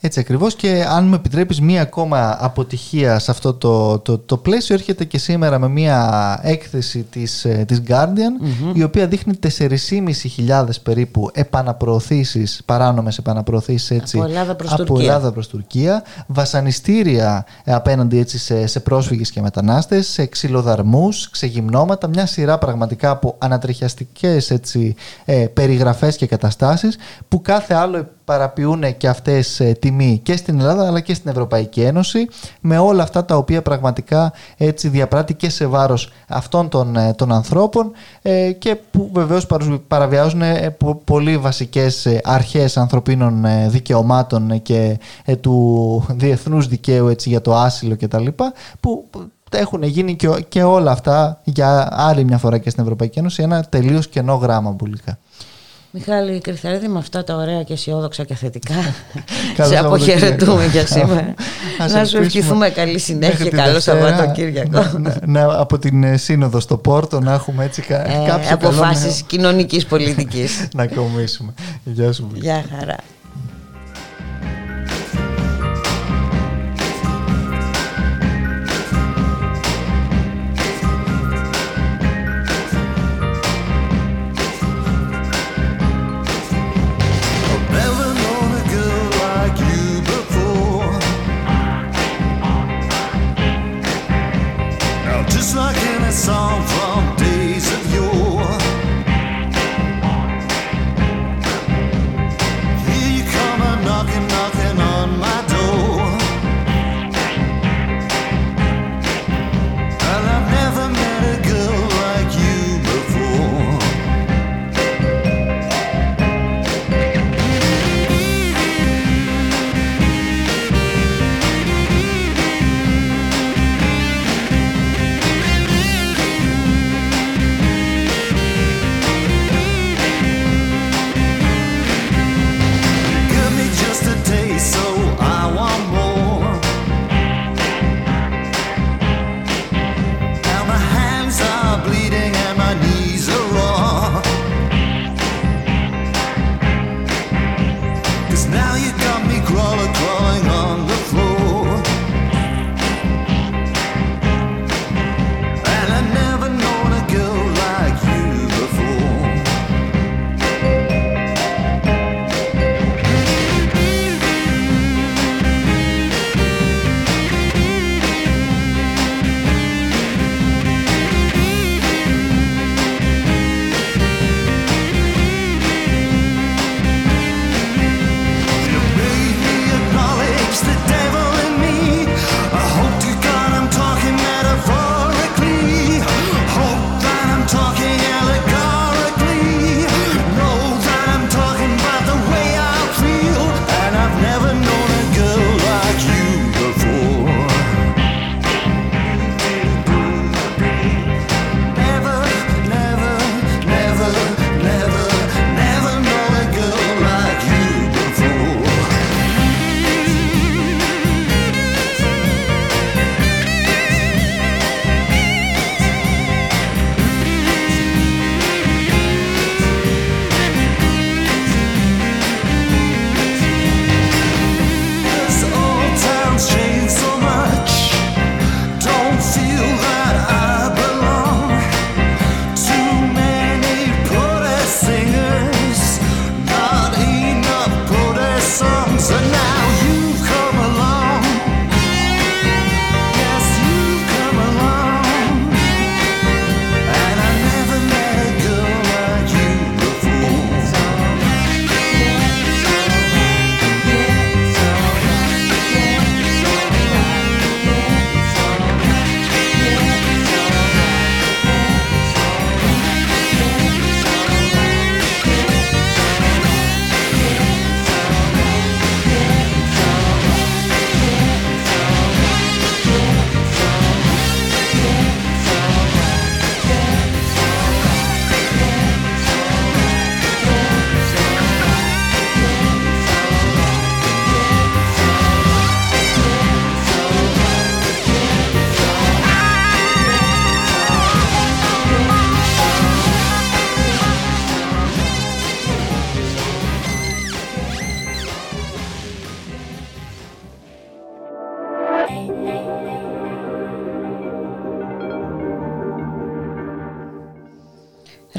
D: Έτσι ακριβώς. Και αν μου επιτρέπεις μία ακόμα αποτυχία σε αυτό το, το, το πλαίσιο έρχεται και σήμερα με μία έκθεση της, ε, της Guardian η οποία δείχνει 4.500 περίπου επαναπροωθήσεις, παράνομες επαναπροωθήσεις έτσι,
B: από Ελλάδα προς,
D: από
B: Τουρκία. Ελλάδα
D: προς Τουρκία, βασανιστήρια ε, απέναντι έτσι, σε, σε πρόσφυγες και μετανάστες, σε ξυλοδαρμούς, ξεγυμνώματα, μια σειρά πραγματικά από ανατριχιαστικές έτσι, ε, περιγραφές και καταστάσεις που κάθε άλλο παραποιούν και αυτές ε, τιμή και στην Ελλάδα αλλά και στην Ευρωπαϊκή Ένωση με όλα αυτά τα οποία πραγματικά έτσι διαπράττει και σε βάρος αυτών των, ε, των ανθρώπων ε, και που βεβαίως παραβιάζουν πολύ βασικές αρχές ανθρωπίνων δικαιωμάτων και του διεθνούς δικαίου έτσι, για το άσυλο κτλ. που έχουν γίνει και, και όλα αυτά για άλλη μια φορά και στην Ευρωπαϊκή Ένωση ένα τελείως κενό γράμμα μπουλικά.
B: Μιχάλη Κρυθαρίδη, με αυτά τα ωραία και αισιόδοξα και θετικά σε αποχαιρετούμε για σήμερα. να σου ευχηθούμε καλή συνέχεια και καλό Σαββατοκύριακο.
D: Να, από την ε, Σύνοδο στο Πόρτο να έχουμε έτσι κα, ε, κάποιο
B: Αποφάσεις κοινωνικής πολιτικής.
D: να κομίσουμε. Γεια σου.
B: Γεια χαρά.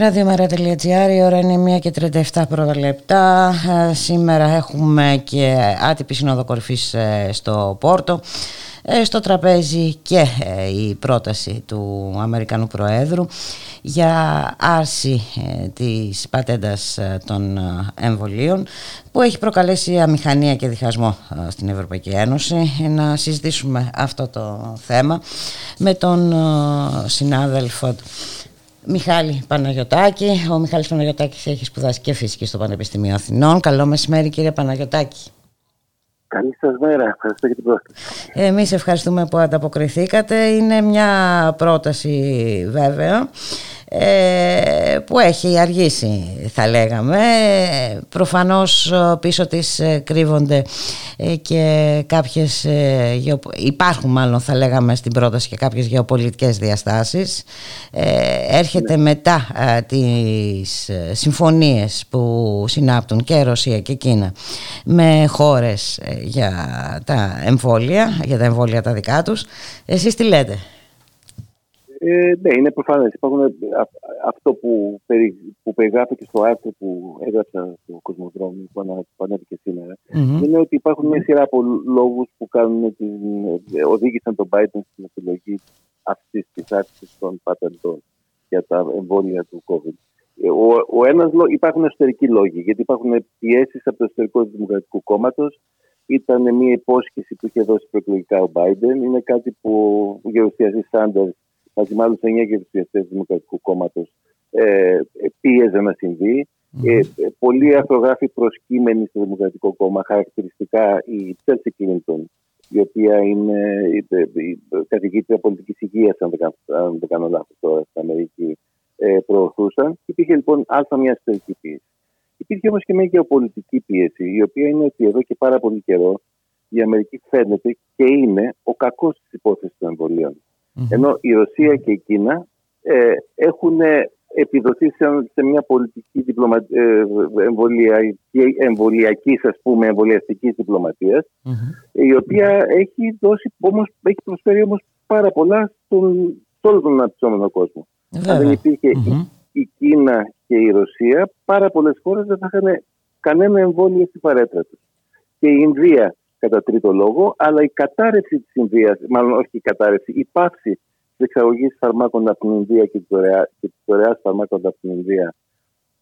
B: Ραδιομέρα.gr, η ώρα είναι 1 και 37 πρώτα λεπτά. Ε, σήμερα έχουμε και άτυπη σύνοδο κορυφής ε, στο Πόρτο. Ε, στο τραπέζι και η πρόταση του Αμερικανού Προέδρου για άρση της πατέντας των εμβολίων που έχει προκαλέσει αμηχανία και διχασμό στην Ευρωπαϊκή Ένωση. Να συζητήσουμε αυτό το θέμα με τον συνάδελφο Μιχάλη Παναγιωτάκη. Ο Μιχάλης Παναγιωτάκης έχει σπουδάσει και φυσική στο Πανεπιστήμιο Αθηνών. Καλό μεσημέρι κύριε Παναγιωτάκη.
F: Καλή σας μέρα. Ευχαριστώ για την πρόσκληση.
B: Εμείς ευχαριστούμε που ανταποκριθήκατε. Είναι μια πρόταση βέβαια ε, που έχει αργήσει θα λέγαμε προφανώς ε, πίσω της ε, κρύβονται και κάποιες υπάρχουν μάλλον θα λέγαμε στην πρόταση και κάποιες γεωπολιτικές διαστάσεις έρχεται ναι. μετά τις συμφωνίες που συνάπτουν και Ρωσία και Κίνα με χώρες για τα εμβόλια για τα εμβόλια τα δικά τους εσείς τι λέτε;
F: Ε, ναι, είναι προφανές. Υπάρχουν ε, αυτό που, περι, που περιγράφηκε στο άρθρο που έγραψα στο Κοσμοδρόμιο που, ανα, που ανέβηκε σήμερα. Mm-hmm. Είναι ότι υπάρχουν μια σειρά από λόγους που κάνουν την, ε, οδήγησαν τον Biden στην επιλογή αυτής της άρση των πατεντών για τα εμβόλια του COVID. Ε, ο, ο ένας, υπάρχουν εσωτερικοί λόγοι, γιατί υπάρχουν πιέσεις από το εσωτερικό του Δημοκρατικού Κόμματος. Ήταν μια υπόσχεση που είχε δώσει προεκλογικά ο Biden. Είναι κάτι που ο γερουσιαστή Σάντερ μαζί με άλλου εννιά γερουσιαστές του Δημοκρατικού Κόμματος ε, πίεζε να συμβεί. Ε, πολλοί αρθρογράφοι προσκύμενοι στο Δημοκρατικό Κόμμα, χαρακτηριστικά η Τσέλσι Κλίντον, η οποία είναι καθηγήτρια πολιτικής υγείας, αν δεν κάνω λάθος τώρα στην Αμερική, ε, προωθούσαν. Υπήρχε λοιπόν άλφα μιας εσωτερική πίεσης. Υπήρχε όμως και μια γεωπολιτική πίεση, η οποία είναι ότι εδώ και πάρα πολύ καιρό η Αμερική φαίνεται και είναι ο κακός της υπόθεσης των εμβολίων. Ενώ η Ρωσία και η Κίνα ε, έχουν επιδοθεί σε, μια πολιτική διπλωμα... ε, εμβολιακή, εμβολιακής, ας πούμε, εμβολιαστικής η οποία έχει, δώσει, όμως, έχει προσφέρει όμως πάρα πολλά στον, σε όλο τον αναπτυσσόμενο κόσμο. Αν δεν υπήρχε η, Κίνα και η Ρωσία, πάρα πολλές χώρες δεν θα είχαν κανένα εμβόλιο στην παρέτρα τους. Και η Ινδία κατά τρίτο λόγο, αλλά η κατάρρευση της Ινδίας, μάλλον όχι η κατάρρευση, η πάυση της εξαγωγής φαρμάκων από την Ινδία και της δωρεά φαρμάκων από την Ινδία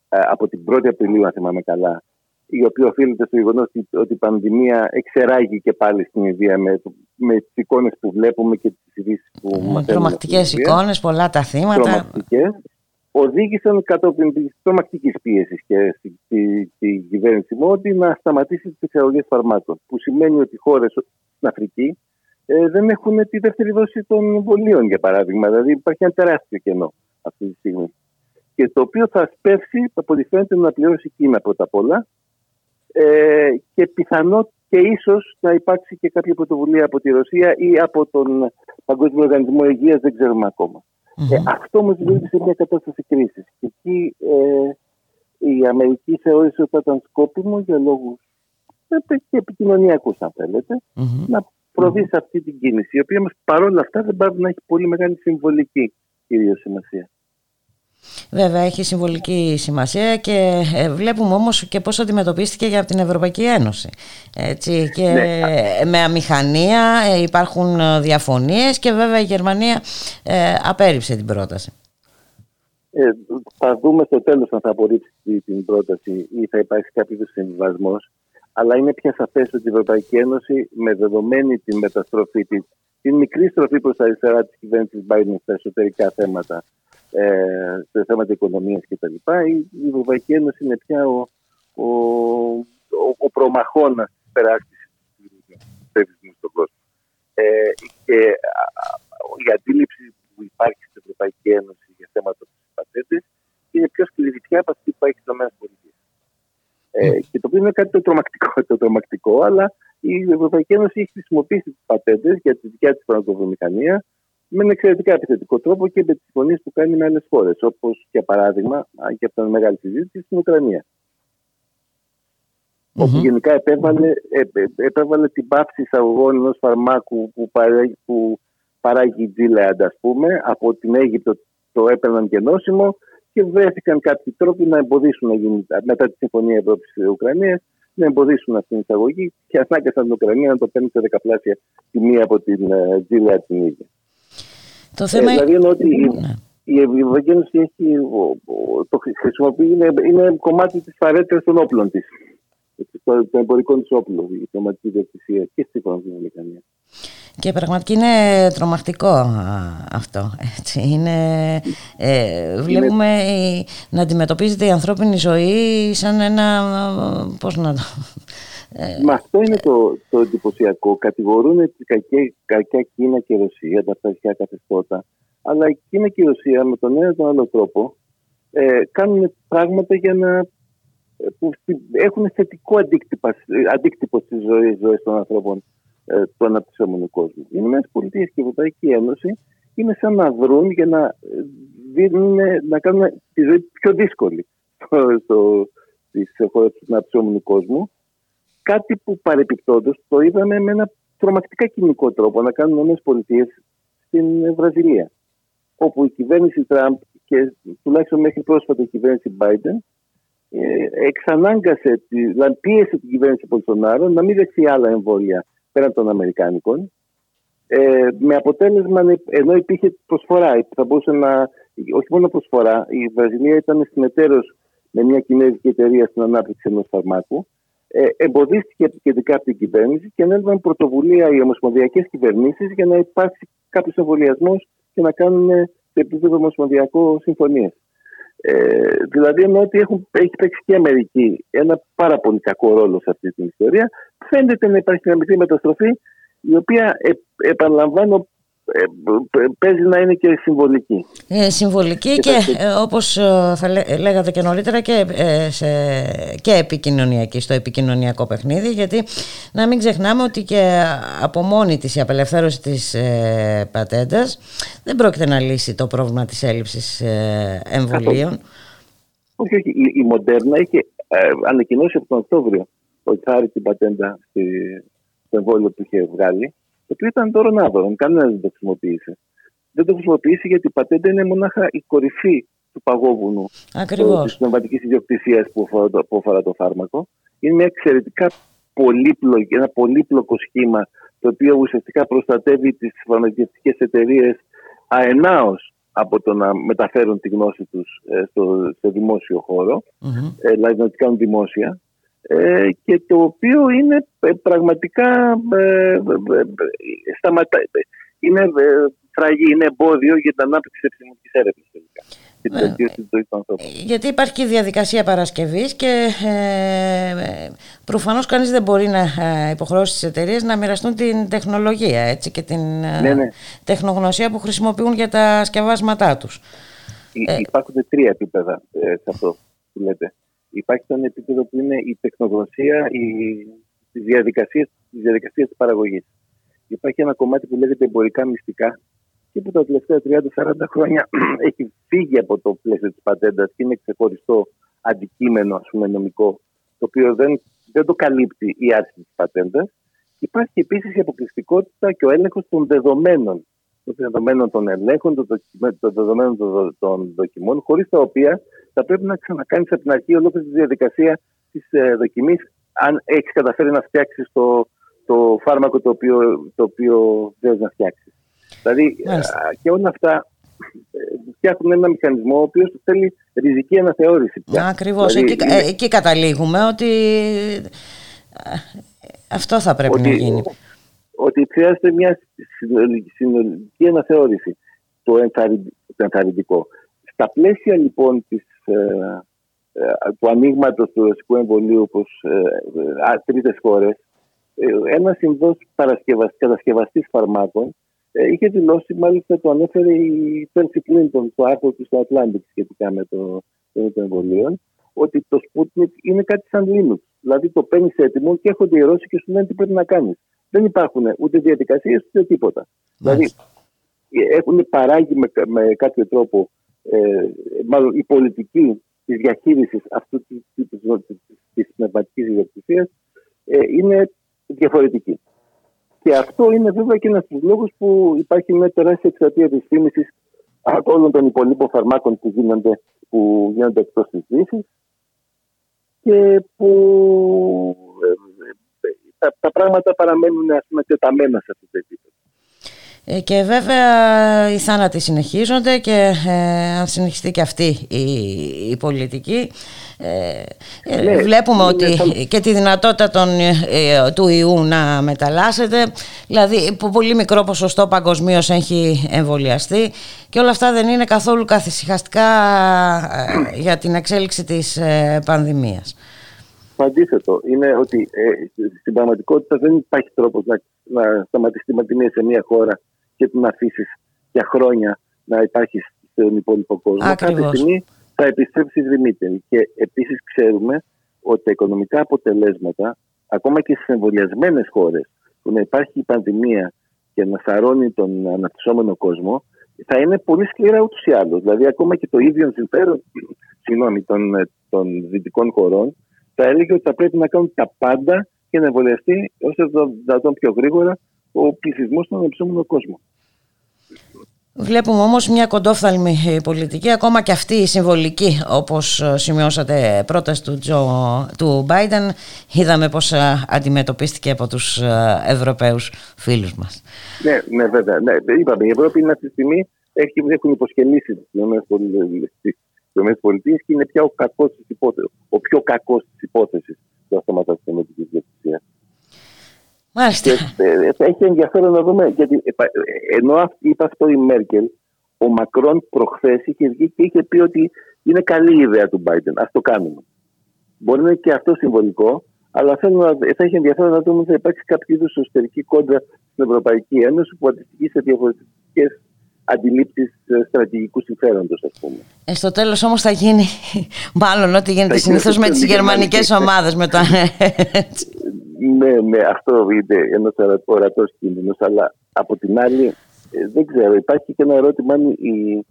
F: ε, από την 1η Απριλίου, αν θυμάμαι καλά, η οποία οφείλεται στο γεγονός ότι, ότι η πανδημία εξεράγει και πάλι στην Ινδία με, με τις εικόνες που βλέπουμε και τις ειδήσεις που mm, μαθαίνουμε.
B: Τρομακτικές εικόνες, πολλά τα θύματα
F: οδήγησαν κατόπιν της τρομακτικής πίεσης και στη, κυβέρνηση Μόντι να σταματήσει τις εξαγωγές φαρμάκων. Που σημαίνει ότι χώρες στην Αφρική ε, δεν έχουν τη δεύτερη δόση των εμβολίων, για παράδειγμα. Δηλαδή υπάρχει ένα τεράστιο κενό αυτή τη στιγμή. Και το οποίο θα σπεύσει, από ό,τι φαίνεται, να πληρώσει η Κίνα πρώτα απ' όλα ε, και πιθανό και ίσως να υπάρξει και κάποια πρωτοβουλία από τη Ρωσία ή από τον Παγκόσμιο Οργανισμό Υγείας, δεν ξέρουμε ακόμα. Mm-hmm. Ε, αυτό όμως βρίσκεται σε μια κατάσταση κρίσης. Και εκεί ε, η Αμερική θεώρησε ότι θα ήταν σκόπιμο για λόγους και επικοινωνιακούς, αν θέλετε, mm-hmm. να προβεί σε αυτή την κίνηση, η οποία όμως παρόλα αυτά δεν πάει να έχει πολύ μεγάλη συμβολική κυρίως σημασία.
B: Βέβαια έχει συμβολική σημασία και ε, βλέπουμε όμως και πώς αντιμετωπίστηκε για την Ευρωπαϊκή Ένωση. Έτσι, και ναι. με αμηχανία ε, υπάρχουν ε, διαφωνίες και βέβαια η Γερμανία ε, απέρριψε την πρόταση.
F: Ε, θα δούμε στο τέλος αν θα απορρίψει την πρόταση ή θα υπάρξει κάποιο συμβιβασμός. Αλλά είναι πια σαφές ότι η Ευρωπαϊκή Ένωση με δεδομένη την μεταστροφή της, την μικρή στροφή προς τα αριστερά της κυβέρνησης Biden στα εσωτερικά θέματα ε, σε θέματα οικονομίας κτλ. Η, η Ευρωπαϊκή Ένωση είναι πια ο, ο, ο, ο προμαχώνας της περάσπιση του θεσμού στον κόσμο. Ε, και η αντίληψη που υπάρχει στην Ευρωπαϊκή Ένωση για θέματα του πατέντε είναι πιο σκληρή από αυτή που υπάρχει στι ΗΠΑ. Ε, ναι. και το οποίο είναι κάτι το τρομακτικό, το τρομακτικό, αλλά η Ευρωπαϊκή Ένωση έχει χρησιμοποιήσει τι πατέντες για τη δικιά της πραγματοβιομηχανία με ένα εξαιρετικά επιθετικό τρόπο και με τις συμφωνίε που κάνει με άλλες χώρες. Όπως για παράδειγμα, αν και αυτό είναι μεγάλη συζήτηση, στην Ουκρανία. Mm-hmm. Όπου γενικά επέβαλε, ε, ε, επέβαλε την πάυση εισαγωγών ενός φαρμάκου που παράγει, που παράγει η Τζίλεαντ, ας πούμε, από την Αίγυπτο το έπαιρναν και νόσημο και βρέθηκαν κάποιοι τρόποι να εμποδίσουν να γίνει μετά τη Συμφωνία Ευρώπη-Ουκρανία να εμποδίσουν αυτή την εισαγωγή και ανάγκασαν την Ουκρανία να το παίρνει σε δεκαπλάσια τιμή από την ε, Τζίλια την ίδια.
B: Το θέμα
F: ε, δηλαδή είναι ότι ναι. η Ευρωπαϊκή Ένωση έχει, το χρησιμοποιεί, είναι, είναι κομμάτι της παρέτηση των όπλων της. Το, το εμπορικό της όπλο, η διπλωματική διοκτησία και στη οικονομική βιομηχανία.
B: Και πραγματικά είναι τρομακτικό αυτό. Έτσι. Είναι, ε, βλέπουμε είναι... να αντιμετωπίζεται η ανθρώπινη ζωή σαν ένα... Πώς να το...
F: Ε, Μα αυτό είναι το, το εντυπωσιακό. Κατηγορούν τη κακιά, κακιά Κίνα και Ρωσία, τα αυταρχικά καθεστώτα. Αλλά η Κίνα και η Ρωσία με τον ένα ή τον άλλο τρόπο ε, κάνουν πράγματα για να ε, που έχουν θετικό αντίκτυπο, αντίκτυπο στις ζωές των ανθρώπων ε, του αναπτυσσόμενου κόσμου. Οι ΗΠΑ και η Ευρωπαϊκή Ένωση είναι σαν να βρουν για να, ε, δίνουν, να κάνουν τη ζωή πιο δύσκολη στις χώρες του αναπτυσσόμενου κόσμου. Κάτι που παρεπιπτόντως το είδαμε με ένα τρομακτικά κοινικό τρόπο να κάνουν οι ΗΠΑ στην Βραζιλία. Όπου η κυβέρνηση Τραμπ και τουλάχιστον μέχρι πρόσφατα η κυβέρνηση Biden ε, εξανάγκασε, δηλαδή πίεσε την κυβέρνηση Πολσονάρο να μην δεχθεί άλλα εμβόλια πέραν των Αμερικάνικων. Ε, με αποτέλεσμα, ενώ υπήρχε προσφορά, θα μπορούσε να. Όχι μόνο προσφορά, η Βραζιλία ήταν συνεταίρο με μια κινέζικη εταιρεία στην ανάπτυξη ενός φαρμάκου. Ε, εμποδίστηκε επικεντρικά από την κυβέρνηση και ανέλαβαν πρωτοβουλία οι ομοσπονδιακές κυβερνήσεις για να υπάρξει κάποιος εμβολιασμός και να κάνουν σε επίπεδο ομοσπονδιακό συμφωνίες. Ε, δηλαδή εννοώ ότι έχουν, έχει παίξει και η Αμερική ένα πάρα πολύ κακό ρόλο σε αυτή την ιστορία. Φαίνεται να υπάρχει μια μικρή μεταστροφή η οποία ε, επαναλαμβάνω ε, παίζει να είναι και συμβολική.
B: Ε, συμβολική και, και ε, όπως θα λέγατε και νωρίτερα και, σε, και επικοινωνιακή στο επικοινωνιακό παιχνίδι γιατί να μην ξεχνάμε ότι και από μόνη της η απελευθέρωση της ε, πατέντας δεν πρόκειται να λύσει το πρόβλημα της έλλειψης ε, εμβολίων.
F: Όχι, όχι. Η, η Μοντέρνα είχε ανακοινώσει από τον Οκτώβριο ότι θα την πατέντα στη, στο εμβόλιο που είχε βγάλει το οποίο ήταν το Ρονάδο. Κανένα δεν το χρησιμοποίησε. Δεν το χρησιμοποίησε γιατί η πατέντα είναι μονάχα η κορυφή του παγόβουνου της πνευματικής ιδιοκτησίας που, που αφορά το φάρμακο. Είναι μια εξαιρετικά πολύπλοκη, ένα πολύπλοκο σχήμα το οποίο ουσιαστικά προστατεύει τις φαρμακευτικές εταιρείες αενάως από το να μεταφέρουν τη γνώση τους ε, στο, στο δημόσιο χώρο, mm-hmm. δηλαδή να την κάνουν δημόσια. Ε, και το οποίο είναι ε, πραγματικά ε, σταματά, είναι φραγή, είναι εμπόδιο για την ανάπτυξη της επιστημονικής έρευνας
B: Γιατί υπάρχει και η διαδικασία παρασκευής και ε, προφανώς κανείς δεν μπορεί να υποχρεώσει τις εταιρείες να μοιραστούν την τεχνολογία έτσι, και την ναι, ναι. τεχνογνωσία που χρησιμοποιούν για τα σκευάσματά τους.
F: Υπάρχουν τρία επίπεδα σε αυτό που λέτε. Υπάρχει το επίπεδο που είναι η τεχνογνωσία τη διαδικασία της διαδικασίας της παραγωγής. Υπάρχει ένα κομμάτι που λέγεται εμπορικά μυστικά και που τα τελευταία 30-40 χρόνια έχει φύγει από το πλαίσιο της πατέντας και είναι ξεχωριστό αντικείμενο ας πούμε, νομικό το οποίο δεν, δεν το καλύπτει η άρση της πατέντας. Υπάρχει επίσης η αποκλειστικότητα και ο έλεγχος των δεδομένων των δεδομένων των ελέγχων, των, δεδομένων των δοκιμών, χωρίς τα οποία θα πρέπει να ξανακάνεις από την αρχή ολόκληρη τη διαδικασία της ε, δοκιμής, αν έχεις καταφέρει να φτιάξεις το, το φάρμακο το οποίο, το οποίο να φτιάξεις. Δηλαδή και όλα αυτά ε, φτιάχνουν ένα μηχανισμό ο οποίος θέλει ριζική αναθεώρηση.
B: Ακριβώς. Δηλαδή, εκεί, ε, εκεί καταλήγουμε ότι αυτό θα πρέπει
F: ότι,
B: να γίνει.
F: Ότι χρειάζεται μια συνολική αναθεώρηση. Το, ενθαρρυντικό. Στα πλαίσια λοιπόν της ε, ε, του ανοίγματος του ρωσικού εμβολίου προ ε, τρίτες χώρες, ένας συνδός κατασκευαστής φαρμάκων είχε δηλώσει, μάλιστα το ανέφερε η Πέρση Κλίντον στο άρθρο του στο Atlantic σχετικά με το θέμα των εμβολίων, ότι το Sputnik είναι κάτι σαν Linux. Δηλαδή το παίρνεις έτοιμο και έρχονται οι Ρώσοι και σου λένε τι πρέπει να κάνεις. Δεν υπάρχουν ούτε διαδικασίες ούτε τίποτα. Δηλαδή έχουν παράγει με, με κάποιο τρόπο ε, μάλλον η πολιτική της διαχείρισης αυτού της πνευματικής ιδιοκτησίας ε, είναι διαφορετική. Και αυτό είναι βέβαια και ένας από τους λόγους που υπάρχει μια τεράστια εξαρτία της φήμησης όλων των υπολείπων φαρμάκων που γίνονται, που γίνονται εκτός της δύσης και που τα, τα πράγματα παραμένουν ας πούμε τεταμένα σε αυτό το επίπεδο.
B: Ε, και βέβαια οι θάνατοι συνεχίζονται και ε, αν συνεχιστεί και αυτή η, πολιτική ε, ε ναι, βλέπουμε ότι και τη δυνατότητα των, του ιού να μεταλλάσσεται δηλαδή πολύ μικρό ποσοστό παγκοσμίως έχει εμβολιαστεί και όλα αυτά δεν είναι καθόλου καθησυχαστικά για την εξέλιξη της πανδημίας.
F: Το αντίθετο είναι ότι στην πραγματικότητα δεν υπάρχει τρόπος να, να σταματήσει η πανδημία σε μια χώρα και την αφήσεις για χρόνια να υπάρχεις στον υπόλοιπο κόσμο.
B: Ακριβώς.
F: Κάθε στιγμή θα επιστρέψει δρυμύτερη. Και επίσης ξέρουμε ότι τα οικονομικά αποτελέσματα, ακόμα και στις εμβολιασμένες χώρες, που να υπάρχει η πανδημία και να σαρώνει τον αναπτυσσόμενο κόσμο, θα είναι πολύ σκληρά ούτως ή άλλως. Δηλαδή, ακόμα και το ίδιο συμφέρον συγγνώμη, των, των δυτικών χωρών θα έλεγε ότι θα πρέπει να κάνουν τα πάντα για να εμβολιαστεί όσο το δυνατόν πιο γρήγορα ο πληθυσμός στον αναπτυσσόμενο κόσμο.
B: Βλέπουμε όμως μια κοντόφθαλμη πολιτική, ακόμα και αυτή η συμβολική, όπως σημειώσατε πρόταση του, Τζο, του Biden, είδαμε πώς ε, αντιμετωπίστηκε από τους ε, Ευρωπαίους φίλους μας.
F: Ναι, ναι βέβαια. Ναι. Είπαμε, η Ευρώπη είναι αυτή τη στιγμή, έχουν υποσχελήσει τις ΗΠΑ και είναι πια ο, κακός της υπόθεσης, ο πιο κακός της υπόθεσης του αυτόματα της Ενωτικής
B: Μάλιστα.
F: Ε, έχει ενδιαφέρον να δούμε, γιατί ε, ενώ είπε αυτό η Μέρκελ, ο Μακρόν προχθές είχε βγει και είχε πει ότι είναι καλή η ιδέα του Biden. Α το κάνουμε. Μπορεί να είναι και αυτό συμβολικό, αλλά θέλω να, θα έχει ενδιαφέρον να δούμε αν θα υπάρξει κάποιο είδους εσωτερική κόντρα στην Ευρωπαϊκή Ένωση που αντιστοιχεί σε διαφορετικές αντιλήψει ε, στρατηγικού συμφέροντος, ας πούμε.
B: Ε, στο τέλος όμως θα γίνει, μάλλον ό,τι γίνεται συνήθως με τις γερμανικές ομάδες. Με το...
F: Ναι, ναι, αυτό είναι ένα ορατός κίνδυνος. Αλλά από την άλλη, ε, δεν ξέρω, υπάρχει και ένα ερώτημα αν η,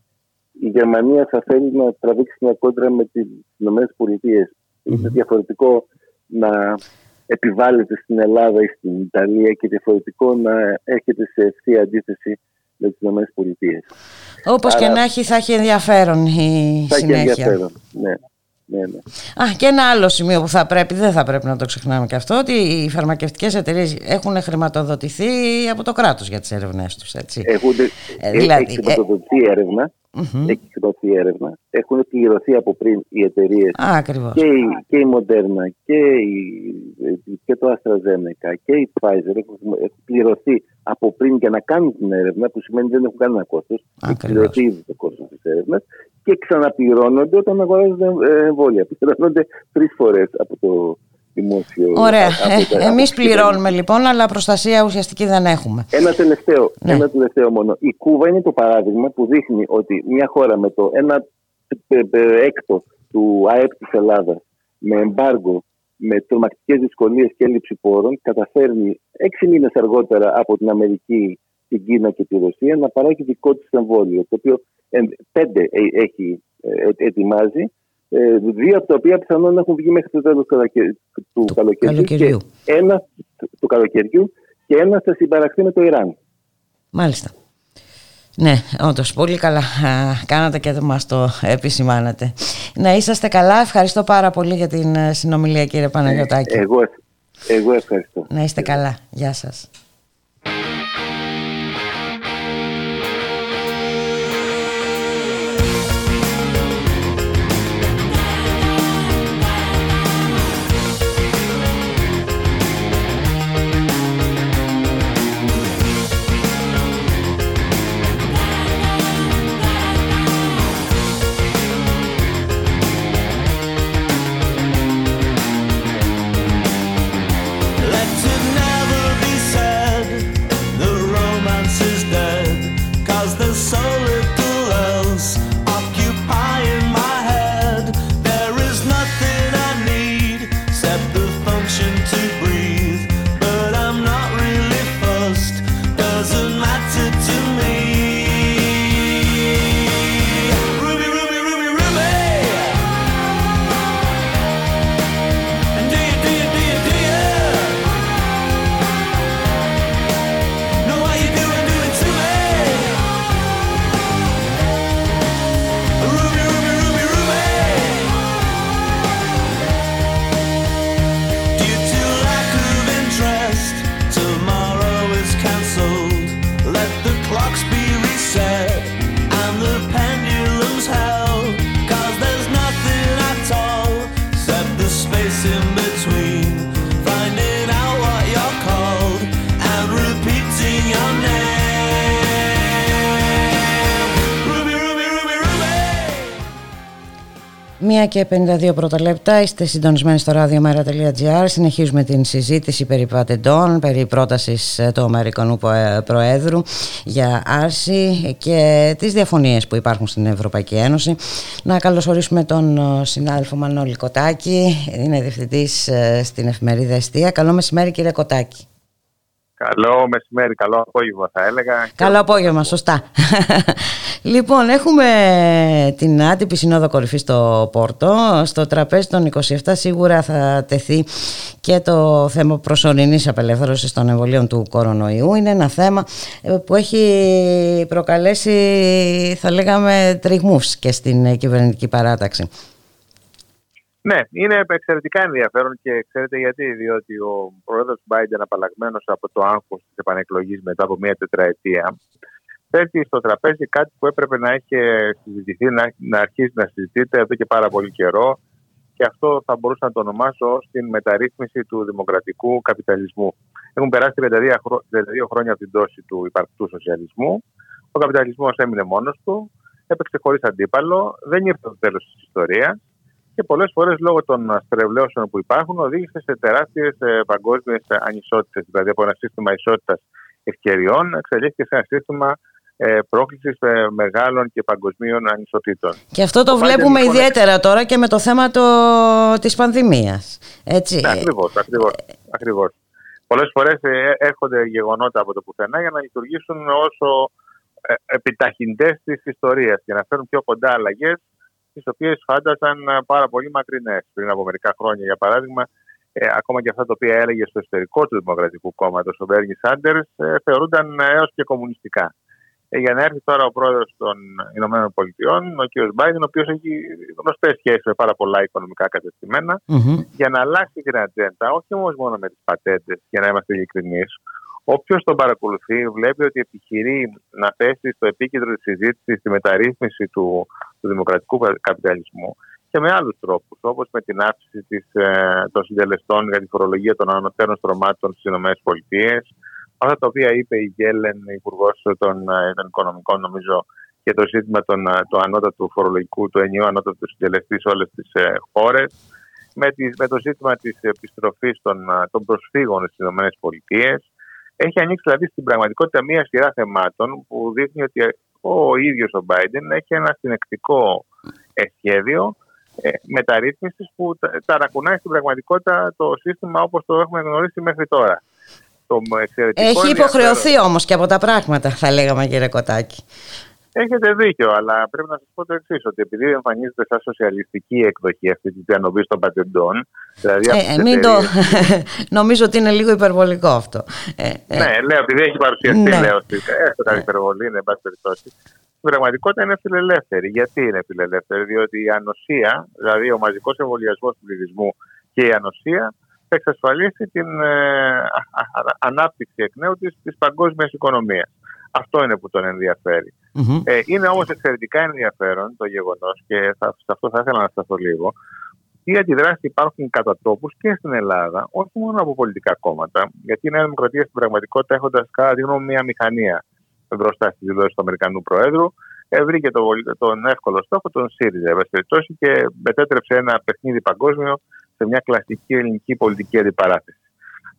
F: η Γερμανία θα θέλει να τραβήξει μια κόντρα με τις ΗΠΑ. Είναι διαφορετικό να επιβάλλεται στην Ελλάδα ή στην Ιταλία και διαφορετικό να έρχεται σε ευθεία αντίθεση με τις ΗΠΑ.
B: Όπως και να έχει, θα έχει ενδιαφέρον η
F: θα
B: συνέχεια.
F: Έχει ενδιαφέρον, ναι. Ναι, ναι.
B: Α, και ένα άλλο σημείο που θα πρέπει, δεν θα πρέπει να το ξεχνάμε και αυτό, ότι οι φαρμακευτικές εταιρείες έχουν χρηματοδοτηθεί από το κράτος για τις έρευνές τους, έτσι.
F: Έχουν, ε, δηλαδή, έχει χρηματοδοτηθεί ε, έρευνα, mm-hmm. έχει χρηματοδοτηθεί έρευνα, έχουν πληρωθεί από πριν οι εταιρείες και, η, και η Moderna και, η, και το AstraZeneca και η Pfizer έχουν, έχουν πληρωθεί από πριν για να κάνουν την έρευνα, που σημαίνει ότι δεν έχουν κανένα κόστος. Έχει πληρωθεί ήδη το κόστος της έρευνας και ξαναπληρώνονται όταν αγοράζονται ε, εμβόλια. Πληρώνονται τρεις φορές από το δημόσιο.
B: Ωραία. Ε, Εμείς πληρώνουμε λοιπόν, αλλά προστασία ουσιαστική δεν έχουμε.
F: Ένα τελευταίο, ναι. ένα τελευταίο μόνο. Η Κούβα είναι το παράδειγμα που δείχνει ότι μια χώρα με το ένα έκτο του ΑΕΠ της Ελλάδας με εμπάργκο, με τρομακτικές δυσκολίες και έλλειψη πόρων, καταφέρνει έξι μήνες αργότερα από την Αμερική, την Κίνα και τη Ρωσία να παράγει δικό της εμβόλιο. Το οποίο πέντε ε, έχει, ε, ετοιμάζει, ε, δύο από τα οποία πιθανόν έχουν βγει μέχρι το τέλος του καλοκαιριού, Και ένα του καλοκαιριού και ένα θα συμπαραχθεί με το Ιράν.
B: Μάλιστα. Ναι, όντως πολύ καλά κάνατε και μας το επισημάνατε. Να είσαστε καλά. Ευχαριστώ πάρα πολύ για την συνομιλία, κύριε Παναγιωτάκη.
F: εγώ, εγώ ευχαριστώ.
B: Να είστε καλά. Γεια σας. Και 52 πρώτα λεπτά. Είστε συντονισμένοι στο radiomera.gr συνεχίζουμε την συζήτηση περί πατεντών περί πρότασης ε, του Αμερικανού ε, Προέδρου για άρση και τις διαφωνίες που υπάρχουν στην Ευρωπαϊκή Ένωση. Να καλωσορίσουμε τον ε, συνάδελφο Μανώλη Κοτάκη. Είναι διευθυντής στην εφημερίδα Εστία. Καλό μεσημέρι κύριε Κοτάκη.
G: Καλό μεσημέρι, καλό απόγευμα θα έλεγα.
B: Καλό απόγευμα, σωστά. Λοιπόν, έχουμε την άτυπη συνόδο κορυφής στο Πόρτο. Στο τραπέζι των 27 σίγουρα θα τεθεί και το θέμα προσωρινής απελευθέρωσης των εμβολίων του κορονοϊού. Είναι ένα θέμα ε, που έχει προκαλέσει, θα λέγαμε, τριγμούς και στην κυβερνητική παράταξη.
G: Ναι, είναι εξαιρετικά ενδιαφέρον και ξέρετε γιατί. Διότι ο πρόεδρος Biden, απαλλαγμένος από το άγχος της επανεκλογής μετά από μία τετραετία, θέτει στο τραπέζι κάτι που έπρεπε να έχει συζητηθεί, να, να αρχίσει να συζητείται εδώ και πάρα πολύ καιρό. Και αυτό θα μπορούσα να το ονομάσω ως την μεταρρύθμιση του δημοκρατικού καπιταλισμού. Έχουν περάσει 32 χρόνια από την πτώση του υπαρκτού σοσιαλισμού. Ο καπιταλισμός έμεινε μόνος του, έπαιξε χωρίς αντίπαλο, δεν ήρθε το τέλος της ιστορίας και πολλές φορές λόγω των στρεβλώσεων που υπάρχουν οδήγησε σε τεράστιες παγκόσμιες ανισότητες. Δηλαδή από ένα σύστημα ισότητας ευκαιριών εξελίχθηκε σε ένα σύστημα ε, πρόκλησης ε, μεγάλων και παγκοσμίων ανισοτήτων.
B: Και αυτό το, βλέπουμε λοιπόν, ιδιαίτερα τώρα και με το θέμα το, της πανδημίας. Έτσι.
G: Ναι, ακριβώς, ακριβώς, ακριβώς. Πολλές φορές ε, έρχονται γεγονότα από το πουθενά για να λειτουργήσουν όσο ε, επιταχυντές της ιστορίας και να φέρουν πιο κοντά αλλαγές τις οποίες φάντασαν ε, πάρα πολύ μακρινές πριν από μερικά χρόνια. Για παράδειγμα, ε, ακόμα και αυτά τα οποία έλεγε στο εσωτερικό του Δημοκρατικού Κόμματος ο Μπέρνι Σάντερς ε, θεωρούνταν έως και κομμουνιστικά. Ε, για να έρθει τώρα ο πρόεδρος των Ηνωμένων Πολιτειών, ο κ. Μπάιντεν, ο οποίος έχει γνωστές σχέσεις με πάρα πολλά οικονομικά για να αλλάξει την ατζέντα, όχι όμως μόνο με τις πατέντες, για να είμαστε ειλικρινείς, Όποιος τον παρακολουθεί βλέπει ότι επιχειρεί να θέσει στο επίκεντρο της συζήτησης τη μεταρρύθμιση του, του δημοκρατικού καπιταλισμού και με άλλους τρόπους, όπως με την αύξηση της, ε, των συντελεστών για τη φορολογία των ανωτέρων στρωμάτων στις ΗΠΑ. Αυτά τα οποία είπε η Γέλεν, υπουργός των, ε, των Οικονομικών, νομίζω, και το ζήτημα των, ε, του ανώτατου φορολογικού, του ενιαίου ανώτατου συντελεστή σε όλες τις ε, χώρες. Με, με, το ζήτημα της επιστροφής των, των προσφύγων στις ΗΠΑ έχει ανοίξει δηλαδή στην πραγματικότητα μία σειρά θεμάτων που δείχνει ότι ο ίδιος ο Biden έχει ένα συνεκτικό σχέδιο ε, μεταρρύθμισης που ταρακουνάει στην πραγματικότητα το σύστημα όπως το έχουμε γνωρίσει μέχρι τώρα.
B: Το έχει υποχρεωθεί όμως και από τα πράγματα, θα λέγαμε κύριε Κοτάκη.
G: Έχετε δίκιο, αλλά πρέπει να σας πω το εξής: Ότι επειδή εμφανίζεται σαν σοσιαλιστική εκδοχή αυτή τη διανομή των πατεντών.
B: Δηλαδή ε, ε μην το... Νομίζω ότι είναι λίγο υπερβολικό αυτό.
G: Ε, ε. Ναι, λέω, επειδή έχει παρουσιαστεί, ναι. λέω ότι έστω κάτι υπερβολή, είναι εν πάση περιπτώσει. Στην πραγματικότητα είναι φιλελεύθερη. Γιατί είναι φιλελεύθερη, Διότι η ανοσία, δηλαδή ο μαζικός εμβολιασμός του πληθυσμού και η ανοσία, θα εξασφαλίσει την ε, ανάπτυξη εκ νέου της παγκόσμιας οικονομίας. Αυτό είναι που τον ενδιαφερει Ε, είναι όμως εξαιρετικά ενδιαφέρον το γεγονός και θα, σε αυτό θα ήθελα να σταθώ λίγο. Τι αντιδράσεις υπάρχουν κατά τόπους και στην Ελλάδα, όχι μόνο από πολιτικά κόμματα, γιατί η Νέα Δημοκρατία στην πραγματικότητα, έχοντας κατά τη γνώμη μια μηχανία μπροστά στη δηλώση του Αμερικανού Προέδρου, ε, βρήκε το, τον εύκολο στόχο, τον ΣΥΡΙΖΑ, περιπτώσει, και μετέτρεψε ένα παιχνίδι παγκόσμιο σε μια κλασική ελληνική πολιτική αντιπαράθεση.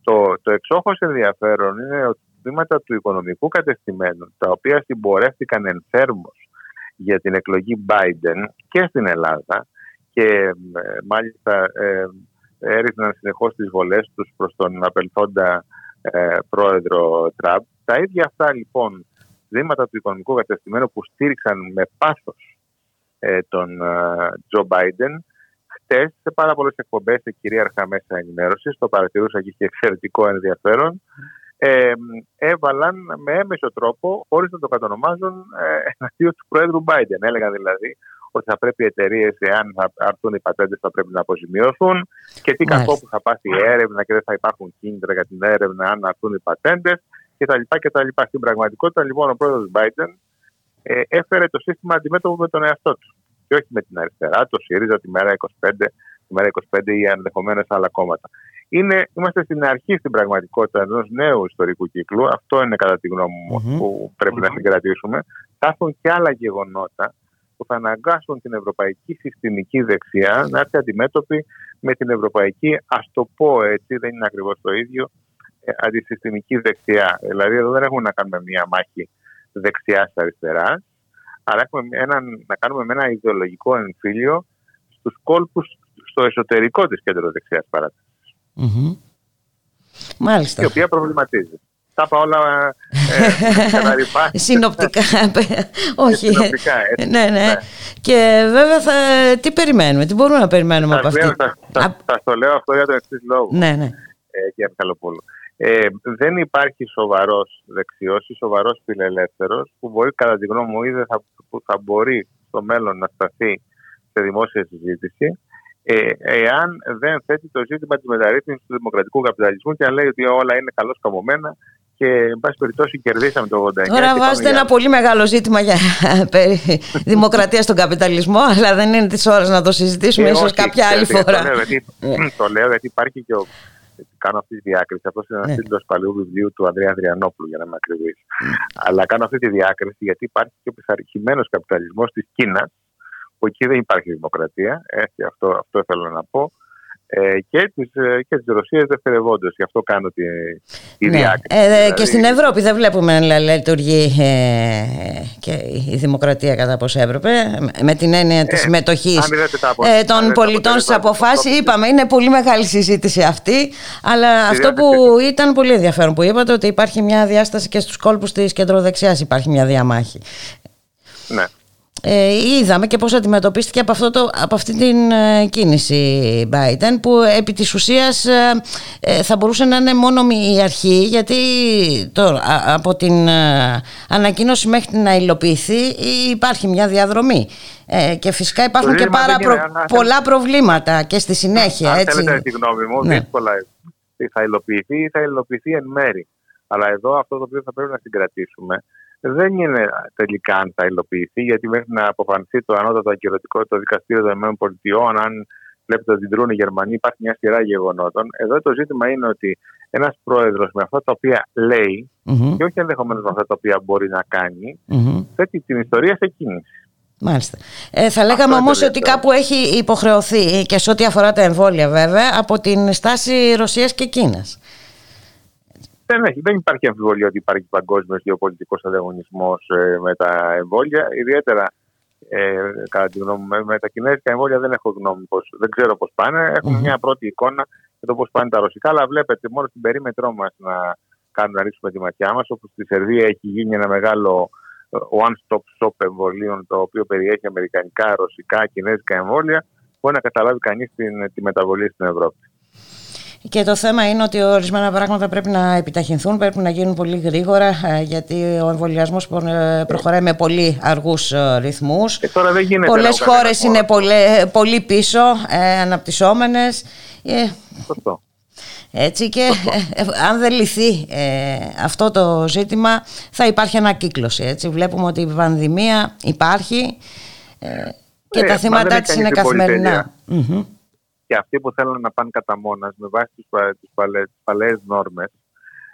G: Το, το εξόχως ενδιαφέρον είναι ότι τμήματα του οικονομικού κατεστημένου, τα οποία συμπορεύτηκαν ενθέρμως για την εκλογή Biden και στην Ελλάδα και ε, μάλιστα ε, έριχναν συνεχώς τις βολές τους προς τον απελθόντα ε, πρόεδρο Τραμπ. Τα ίδια αυτά λοιπόν τμήματα του οικονομικού κατεστημένου που στήριξαν με πάθος ε, τον Τζο Μπάιντεν χτε σε πάρα πολλές εκπομπές σε κυρίαρχα μέσα ενημέρωσης, το παρατηρούσα και είχε εξαιρετικό ενδιαφέρον, ε, έβαλαν με έμεσο τρόπο, χωρίς να το κατονομάζουν, ε, εναντίον του Πρόεδρου Biden. Έλεγαν δηλαδή ότι θα πρέπει οι εταιρείες, εάν θα έρθουν οι πατέντες, θα πρέπει να αποζημιωθούν και τι κακό που θα πάθει η έρευνα και δεν θα υπάρχουν κίνητρα για την έρευνα αν έρθουν οι πατέντες κτλ. Στην πραγματικότητα, λοιπόν, ο πρόεδρος Biden ε, έφερε το σύστημα αντιμέτωπο με τον εαυτό του. Και όχι με την αριστερά, το ΣΥΡΙΖΑ, τη μέρα 25, τη μέρα 25 ή ενδεχομένως άλλα κόμματα είναι, είμαστε στην αρχή στην πραγματικότητα ενός νέου ιστορικού κύκλου. Αυτό είναι κατά τη γνώμη μου που πρέπει να συγκρατήσουμε. Θα έρθουν και άλλα γεγονότα που θα αναγκάσουν την ευρωπαϊκή συστημική δεξιά να έρθει αντιμέτωπη με την ευρωπαϊκή, ας το πω έτσι, δεν είναι ακριβώς το ίδιο, ε, αντισυστημική δεξιά. Δηλαδή, εδώ δεν έχουμε να κάνουμε μία μάχη δεξιά-αριστερά, αλλά έχουμε έναν, να κάνουμε με ένα ιδεολογικό εμφύλιο στους κόλπους στο εσωτερικό της κέντρο-δεξιάς παράτασης. Mm-hmm.
B: Μάλιστα.
G: Η οποία προβληματίζει. Τα είπα όλα ε,
B: Συνοπτικά. Όχι. Συνοπτικά, έτσι. Ναι, ναι, ναι. Και βέβαια θα, τι περιμένουμε, τι μπορούμε να περιμένουμε από αυτή;
G: Θα, θα, θα, το λέω αυτό για τον εξής λόγο.
B: Ναι, ναι.
G: Ε, κύριε Ε, δεν υπάρχει σοβαρός δεξιός ή σοβαρός φιλελεύθερος που μπορεί, κατά τη γνώμη μου, ή θα, που θα μπορεί στο μέλλον να σταθεί σε δημόσια συζήτηση ε, εάν δεν θέτει το ζήτημα της μεταρρύθμισης του δημοκρατικού καπιταλισμού και αν λέει ότι όλα είναι καλώς καμωμένα και εν πάση περιπτώσει κερδίσαμε το 89.
B: Τώρα βάζετε ένα πολύ μεγάλο ζήτημα για περί δημοκρατίας στον καπιταλισμό, αλλά δεν είναι τη ώρα να το συζητήσουμε, ε, ίσως κάποια άλλη φορά.
G: Το λέω, γιατί, ναι. το λέω γιατί υπάρχει και ο, κάνω αυτή τη διάκριση. Αυτό είναι ένα ναι. τίτλο παλιού βιβλίου του Ανδρέα Ανδριανόπουλου, για να είμαι ακριβής. Ναι. Αλλά κάνω αυτή τη διάκριση γιατί υπάρχει και ο πειθαρχημένος καπιταλισμός της Κίνας, που εκεί δεν υπάρχει δημοκρατία, έτσι, αυτό, αυτό θέλω να πω, ε, και της, ε, και της Ρωσίας δευτερευόντως. Γι' αυτό κάνω τη, τη ναι. διάκριση.
B: Ε, δηλαδή... Και στην Ευρώπη δεν βλέπουμε να λειτουργεί ε, και η δημοκρατία κατά πώς έπρεπε, με την έννοια της ε, συμμετοχής ε, των πολιτών στις αποφάσεις. Είπαμε, είναι πολύ μεγάλη συζήτηση αυτή, αλλά αυτό που ήταν πολύ ενδιαφέρον που είπατε, ότι υπάρχει μια διάσταση και στους κόλπους της κεντροδεξιάς υπάρχει μια διαμάχη.
G: Ναι
B: ε, είδαμε και πώς αντιμετωπίστηκε από, αυτό το, από αυτή την ε, κίνηση Biden που επί της ουσίας ε, ε, θα μπορούσε να είναι μόνο η αρχή γιατί τώρα από την ανακοίνωση μέχρι να υλοποιηθεί υπάρχει μια διαδρομή και φυσικά υπάρχουν και πάρα πολλά προβλήματα και στη συνέχεια.
G: Αν
B: έτσι.
G: θέλετε τη γνώμη μου, ναι. δύσκολα θα υλοποιηθεί ή θα υλοποιηθεί εν μέρη. Αλλά εδώ αυτό το οποίο θα πρέπει να συγκρατήσουμε δεν είναι τελικά αν θα υλοποιηθεί, γιατί μέχρι να αποφανθεί το ανώτατο ακυρωτικό το δικαστήριο των ΗΠΑ, αν βλέπετε ότι δρούν οι Γερμανοί, υπάρχει μια σειρά γεγονότων. Εδώ το ζήτημα είναι ότι ένας πρόεδρος με αυτά τα οποία λέει, mm-hmm. και όχι ενδεχομένως με αυτά τα οποία μπορεί να κάνει, mm-hmm. θέτει την ιστορία σε κίνηση.
B: Μάλιστα. Ε, θα λέγαμε όμως ότι κάπου έχει υποχρεωθεί και σε ό,τι αφορά τα εμβόλια βέβαια από την στάση Ρωσίας και Κίνας.
G: Δεν, έχει, δεν υπάρχει αμφιβολία ότι υπάρχει παγκόσμιος γεωπολιτικός ανταγωνισμός ε, με τα εμβόλια. Ιδιαίτερα ε, κατά τη γνώμη μου, με τα κινέζικα εμβόλια δεν έχω γνώμη πώς, δεν ξέρω πώς πάνε. Έχουμε μια πρώτη εικόνα για το πώς πάνε τα ρωσικά, αλλά βλέπετε μόνο στην περίμετρό μας να κάνουμε να ρίξουμε τη ματιά μας. Όπω στη Σερβία έχει γίνει ένα μεγάλο ε, one-stop shop εμβολίων, το οποίο περιέχει αμερικανικά, ρωσικά, κινέζικα εμβόλια, μπορεί να καταλάβει κανείς τη μεταβολή στην Ευρώπη.
B: Και το θέμα είναι ότι ορισμένα πράγματα πρέπει να επιταχυνθούν, πρέπει να γίνουν πολύ γρήγορα, ε, γιατί ο εμβολιασμός ε, προχωράει με πολύ αργούς ε, ρυθμούς. Πολλές χώρες είναι πολύ, πολύ πίσω, ε, αναπτυσσόμενες.
G: Σωστό.
B: Έτσι και αν δεν λυθεί αυτό το ζήτημα θα υπάρχει ανακύκλωση. Έτσι. Βλέπουμε ότι η πανδημία υπάρχει και τα θύματα της είναι καθημερινά
G: και αυτοί που θέλουν να πάνε κατά μόνας με βάση τις παλαιέ νόρμες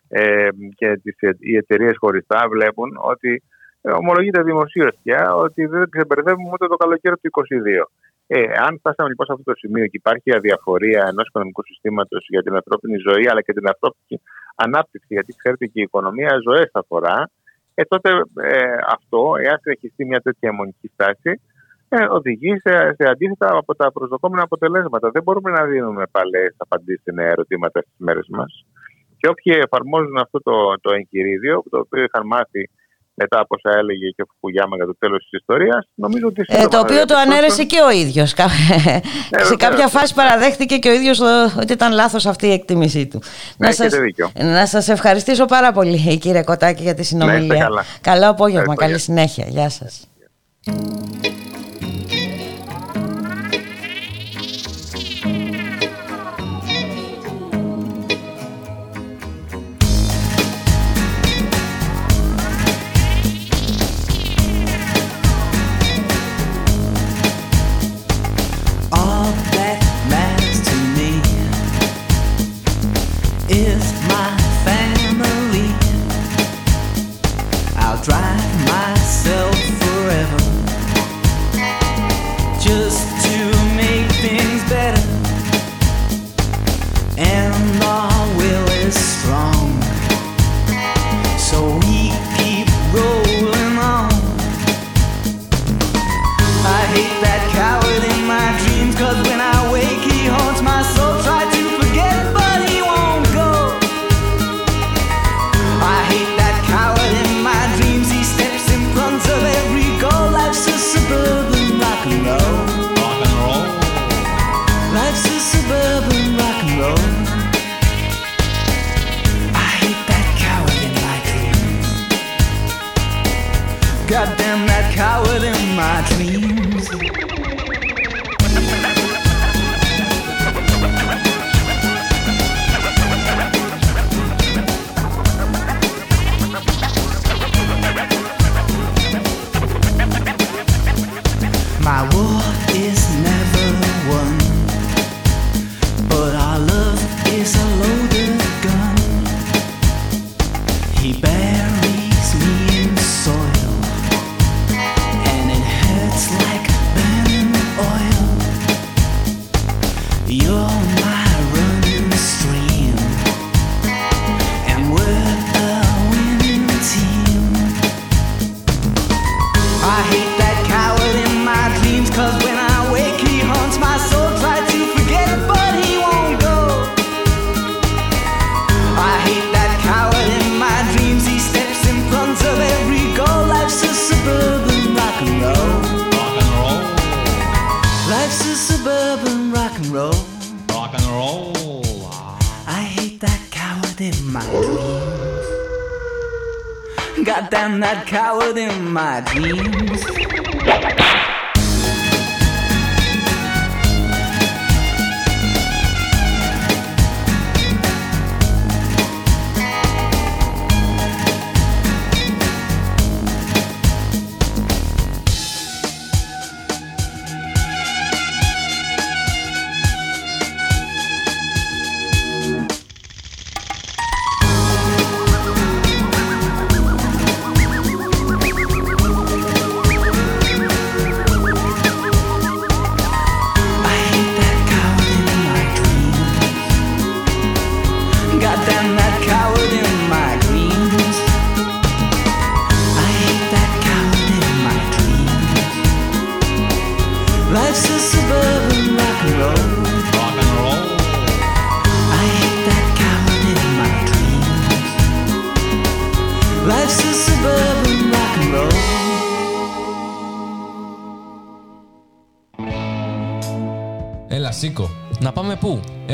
G: ε, και τις, οι εταιρείες χωριστά βλέπουν ότι ε, ομολογείται δημοσίως πια ότι δεν ξεμπερδεύουμε ούτε το καλοκαίρι του 2022. Ε, αν φτάσαμε λοιπόν σε αυτό το σημείο και υπάρχει αδιαφορία ενός οικονομικού συστήματος για την ανθρώπινη ζωή αλλά και την ανθρώπινη ανάπτυξη, γιατί ξέρετε και η οικονομία ζωές αφορά, ε, τότε ε, αυτό, εάν συνεχιστεί μια τέτοια αιμονική στάση, ε, οδηγεί σε, σε αντίθετα από τα προσδοκόμενα αποτελέσματα. Δεν μπορούμε να δίνουμε παλαιές απαντήσεις σε νέα ερωτήματα στις μέρες μας. Και όποιοι εφαρμόζουν αυτό το, το εγχειρίδιο, το οποίο είχαν μάθει μετά από όσα έλεγε και ο Φουκουγιάμα για το τέλος της ιστορίας, νομίζω ότι.
B: Ε, το οποίο το ανέρεσε και ο ίδιος. Ε, σε κάποια φάση παραδέχτηκε και ο ίδιος ότι ήταν λάθος αυτή η εκτίμησή του.
G: Ναι, να σα
B: να σας ευχαριστήσω πάρα πολύ, κύριε Κοτάκη, για τη συνομιλία.
G: καλά.
B: Καλό απόγευμα. Καλή συνέχεια. Γεια
H: σας. Thank you. That coward in my dreams.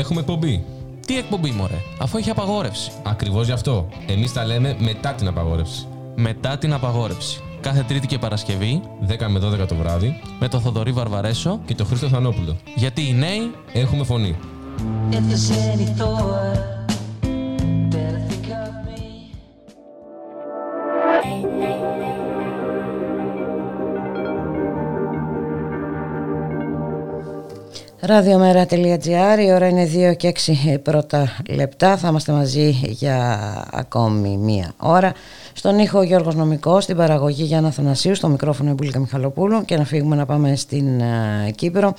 I: Έχουμε εκπομπή.
J: Τι εκπομπή, μωρέ, αφού έχει απαγόρευση.
I: Ακριβώς γι' αυτό. Εμείς τα λέμε μετά την απαγόρευση.
J: Μετά την απαγόρευση. Κάθε Τρίτη και Παρασκευή
I: 10 με 12 το βράδυ
J: με το Θοδωρή Βαρβαρέσο,
I: και το Χρήστο Θανόπουλο.
J: γιατί οι νέοι
I: Έχουμε φωνή.
H: If
B: Ραδιομέρα.gr, η ώρα είναι 2 και 6 πρώτα λεπτά. Θα είμαστε μαζί για ακόμη μία ώρα. Στον ήχο Γιώργος Νομικός, στην παραγωγή Γιάννα Θανασίου, στο μικρόφωνο Εμπούλικα Μιχαλοπούλου και να φύγουμε να πάμε στην ε, Κύπρο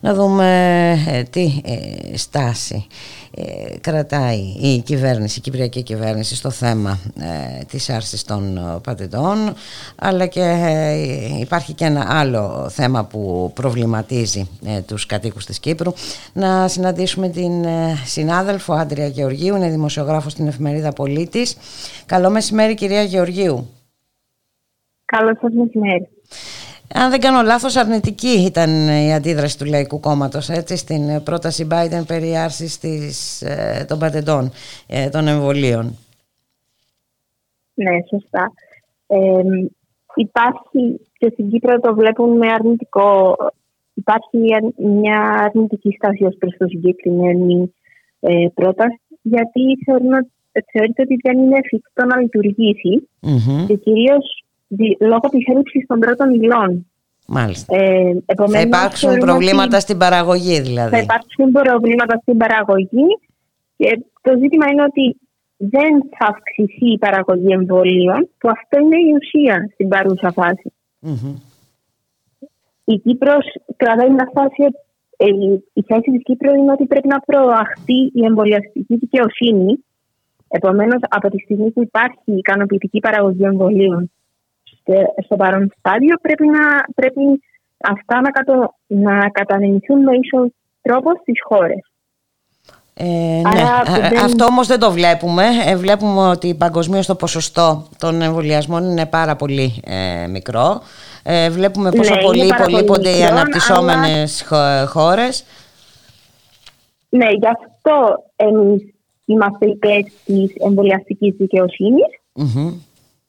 B: να δούμε ε, τι ε, στάση ε, κρατάει η κυβέρνηση, η κυπριακή κυβέρνηση στο θέμα ε, της άρσης των ε, πατεντών αλλά και ε, υπάρχει και ένα άλλο θέμα που προβληματίζει ε, τους κατοίκους της Κύπρου. Να συναντήσουμε την ε, συνάδελφο Άντρια Γεωργίου είναι δημοσιογράφος στην εφημερίδα Πολίτης. Καλό μεσημέρι κυρία Γεωργίου.
K: Καλό σας μεσημέρι.
B: Αν δεν κάνω λάθος αρνητική ήταν η αντίδραση του Λαϊκού Κόμματος έτσι, στην πρόταση Biden περί άρσης της, ε, των πατεντών ε, των εμβολίων.
K: Ναι, σωστά. Ε, υπάρχει και στην Κύπρο το βλέπουν με αρνητικό. Υπάρχει μια- μια αρνητική στάση ως προς το συγκεκριμένη ε, πρόταση γιατί θεωρούν, ότι- θεωρείται ότι δεν είναι εφικτό να λειτουργήσει
B: Μμμ,
K: και κυρίως δι- λόγω της έλλειψης των πρώτων υλών.
B: Μάλιστα.
K: Ε,
B: Θα
K: επομένως,
B: υπάρξουν
K: θεωρούμε
B: προβλήματα
K: ότι-
B: στην παραγωγή
K: θα
B: δηλαδή.
K: υπάρξουν προβλήματα στην παραγωγή και το ζήτημα είναι ότι δεν θα αυξηθεί η παραγωγή εμβολίων που αυτό είναι η ουσία στην παρούσα φάση.
B: Μμμ.
K: Η Κύπρος κρατάει μια φάση ε, η- η θέση της Κύπρου είναι ότι πρέπει να προαχθεί η εμβολιαστική δικαιοσύνη. Επομένως, από τη στιγμή που υπάρχει ικανοποιητική παραγωγή εμβολίων στε- στο παρόν στάδιο, πρέπει, να, πρέπει αυτά να, κατο, να κατανεμηθούν με ίσο τρόπο στις χώρες.
B: Ε, ναι.
K: Άρα
B: Ε,
K: δεν-
B: Αυτό όμως δεν το βλέπουμε. Ε, βλέπουμε ότι παγκοσμίω το ποσοστό των εμβολιασμών είναι πάρα πολύ ε, μικρό. Ε, βλέπουμε πόσο
K: Ναι,
B: πολύ
K: είναι πάρα πολύ
B: υπολείπονται οι
K: μικρό,
B: αναπτυσσόμενες χω- χώρες.
K: Ναι, γι' αυτό εμείς είμαστε υπέρ της εμβολιαστικής δικαιοσύνης.
B: Μμμ.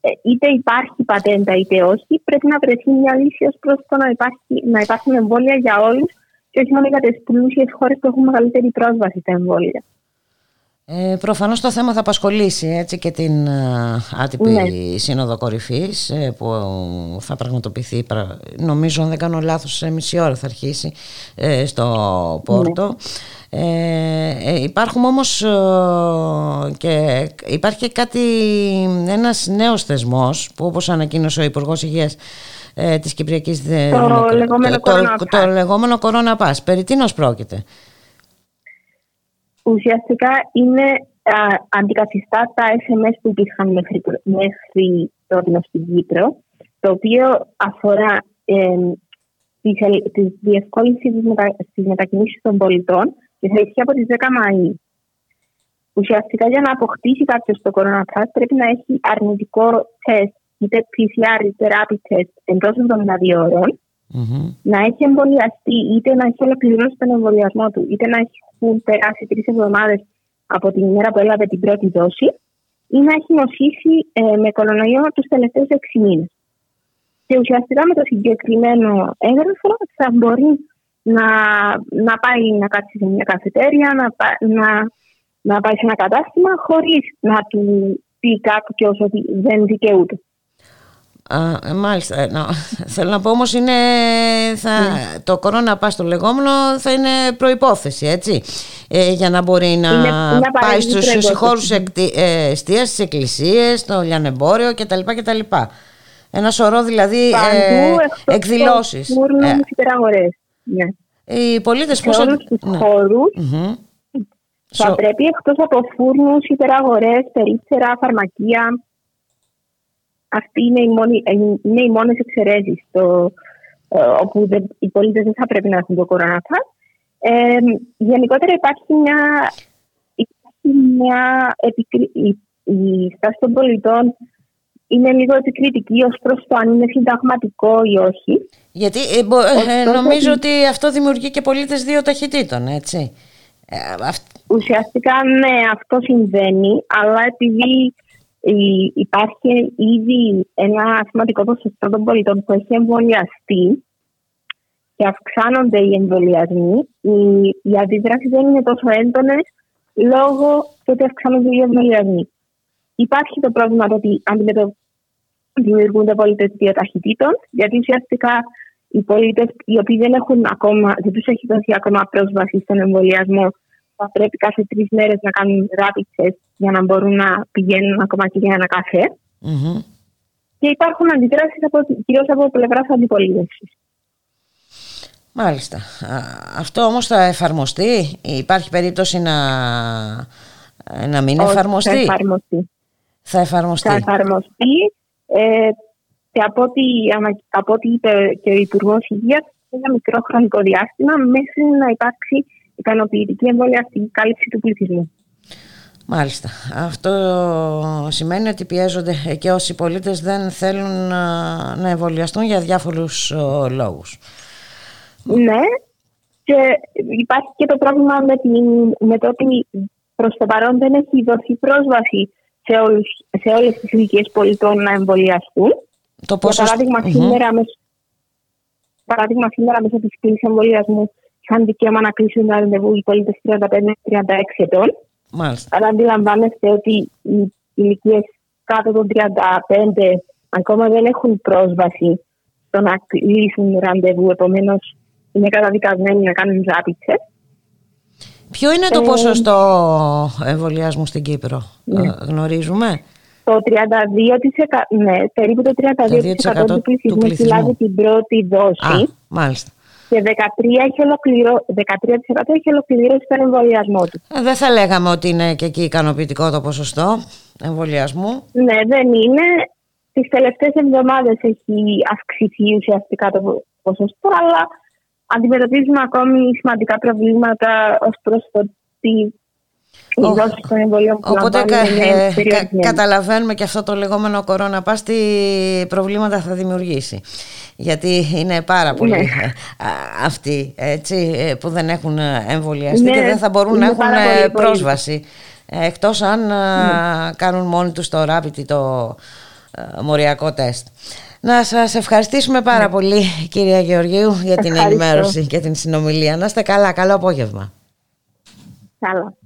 K: Ε, είτε υπάρχει πατέντα είτε όχι, πρέπει να βρεθεί μια λύση ως προς το να, υπάρχει, να υπάρχουν εμβόλια για όλους και όχι μόνο για τις πλούσιες χώρες που έχουν μεγαλύτερη πρόσβαση στα εμβόλια.
B: Ε, προφανώς το θέμα θα απασχολήσει έτσι και την α, άτυπη
K: Ναι.
B: σύνοδο κορυφής ε, που θα πραγματοποιηθεί πρα- νομίζω αν δεν κάνω λάθος σε μισή ώρα θα αρχίσει ε, στο Πόρτο ε, ε, υπάρχουν όμως ε, και υπάρχει και κάτι ένας νέος θεσμός που όπως ανακοίνωσε ο Υπουργός Υγείας ε, της Κυπριακής Δε-
K: Το
B: Δημοκρα-
K: λεγόμενο
B: το,
K: Corona
B: το, το λεγόμενο Corona Pass. Περί τίνος πρόκειται;
K: Ουσιαστικά είναι α, αντικαθιστά τα SMS που υπήρχαν μέχρι, μέχρι τώρα στην Κύπρο, το οποίο αφορά ε, τη, τη διευκόλυνση της, μετα, της μετακινήσης των πολιτών και θα ισχύει από τις 10 Μαΐου. Ουσιαστικά για να αποκτήσει κάποιος το Corona Pass πρέπει να έχει αρνητικό τεστ, είτε PCR είτε rapid test εντός 72 ωρων να έχει εμβολιαστεί, είτε να έχει ολοκληρώσει τον εμβολιασμό του, είτε να έχουν περάσει τρεις εβδομάδες από την ημέρα που έλαβε την πρώτη δόση, ή να έχει νοσήσει ε, με κορονοϊό τους τελευταίους 6 μήνες. Και ουσιαστικά με το συγκεκριμένο έγγραφο θα μπορεί να, να πάει να κάτσει σε μια καφετέρια, να, πά- να, να πάει σε ένα κατάστημα χωρίς να του πει κάποιο ότι δεν δικαιούται.
B: Α, ε, μάλιστα. Ε, να- θέλω να πω όμως είναι, θα, το corona pass το λεγόμενο θα είναι προϋπόθεση, έτσι. Ε, για να μπορεί να
K: Είναι μια
B: πάει
K: απαραίτητη
B: στους, στους
K: προϋπόθεση.
B: χώρους εκτι, ε, εστίας, στις εκκλησίες, στο λιανεμπόριο κτλ. κτλ. Ένα σωρό δηλαδή
K: Παντού
B: ε,
K: εκτός
B: εκδηλώσεις.
K: των φούρνων,
B: Ε,
K: υπεραγορές. Ναι.
B: οι πολίτες
K: Σε
B: πώς...
K: όλους τους
B: ναι.
K: χώρους
B: Μμμ.
K: θα
B: Σο-
K: πρέπει εκτός από φούρνους, υπεραγορές, περίπτερα, φαρμακεία. Αυτοί είναι οι, μόνοι, ε, είναι οι μόνες εξαιρέσεις το, ε, όπου δεν, οι πολίτες δεν θα πρέπει να έχουν το Corona Pass. Ε, γενικότερα υπάρχει μια, υπάρχει μια επικρι... η, η στάση των πολιτών είναι λίγο επικριτική ως προς το αν είναι συνταγματικό ή όχι.
B: Γιατί ε, μπο- ε,
K: Ωστόσο,
B: νομίζω
K: ότι-
B: ότι αυτό δημιουργεί και πολίτες δύο ταχυτήτων, έτσι. Ε, αυ-
K: Ουσιαστικά ναι, αυτό συμβαίνει, αλλά επειδή η- υπάρχει ήδη ένα σημαντικό ποσοστό των πολιτών που έχει εμβολιαστεί και αυξάνονται οι εμβολιασμοί, οι, οι αντιδράσει δεν είναι τόσο έντονε λόγω του ότι αυξάνονται οι εμβολιασμοί. Υπάρχει το πρόβλημα το ότι αντιμετω... δημιουργούνται πολίτες δύο ταχυτήτων, γιατί ουσιαστικά οι πολίτες οι οποίοι δεν, έχουν ακόμα, δεν τους έχει δοθεί ακόμα πρόσβαση στον εμβολιασμό θα πρέπει κάθε τρεις μέρες να κάνουν rapid test για να μπορούν να πηγαίνουν ακόμα και για ένα καφέ.
B: μμμ.
K: Και υπάρχουν αντιδράσεις κυρίως από πλευράς αντιπολίτευσης.
B: Μάλιστα. Α, Αυτό όμως θα εφαρμοστεί; Υπάρχει περίπτωση να, να μην εφαρμοστεί.
K: Θα εφαρμοστεί.
B: Θα εφαρμοστεί.
K: Θα εφαρμοστεί. Ε, και από ό,τι, ανα- από ό,τι είπε και ο Υπουργός Υγείας, ένα μικρό χρονικό διάστημα μέχρι να υπάρξει ικανοποιητική εμβολιαστική κάλυψη του πληθυσμού.
B: Μάλιστα. Αυτό σημαίνει ότι πιέζονται και όσοι πολίτες δεν θέλουν να, να εμβολιαστούν για διάφορους ο, λόγους.
K: Ναι, και υπάρχει και το πρόβλημα με, την, με το ότι προς το παρόν δεν έχει δοθεί πρόσβαση σε, όλους, σε όλες τις ηλικίες πολιτών να εμβολιαστούν.
B: Το
K: Για
B: ποσοστό-
K: παράδειγμα,
B: Μμμ.
K: σήμερα, μέσω, παράδειγμα, σήμερα μέσω της κλήσης εμβολιασμού είχαν δικαίωμα να κλείσουν ραντεβού οι πολίτες 35-36 ετών.
B: Μάλιστα.
K: Αλλά αντιλαμβάνεστε ότι οι ηλικίες κάτω των 35 ακόμα δεν έχουν πρόσβαση στο να κλείσουν ραντεβού. Επομένως, είναι καταδικασμένοι να κάνουν rapid test.
B: Ποιο είναι το
K: Ε,
B: ποσοστό εμβολιασμού στην Κύπρο,
K: Ναι.
B: Ε, γνωρίζουμε;
K: Το 32%, ναι, περίπου το 32% του πληθυσμού έχει
B: πληθυσμού.
K: λάβει την πρώτη δόση
B: Α, μάλιστα.
K: Και 13%, έχει ολοκληρω... 13% έχει ολοκληρώσει τον εμβολιασμό του.
B: Ε, δεν θα λέγαμε ότι είναι και εκεί ικανοποιητικό το ποσοστό εμβολιασμού.
K: Ναι, δεν είναι. Τις τελευταίες εβδομάδες έχει αυξηθεί ουσιαστικά το ποσοστό, αλλά αντιμετωπίζουμε ακόμη σημαντικά προβλήματα ως προς το ότι
B: Οπότε ε, καταλαβαίνουμε και αυτό το λεγόμενο κορώνα πας τι προβλήματα θα δημιουργήσει. Γιατί είναι πάρα
K: ναι.
B: Ε, αυτοί έτσι, ε, που δεν έχουν εμβολιαστεί
K: ναι,
B: και δεν θα μπορούν να έχουν πρόσβαση. Πολύ. Εκτός αν κάνουν μόνοι τους το rapid το μοριακό τεστ. Να σας ευχαριστήσουμε πάρα πολύ κυρία Γεωργίου για την ενημέρωση και την συνομιλία. Να είστε καλά. Καλό απόγευμα.
L: Καλό.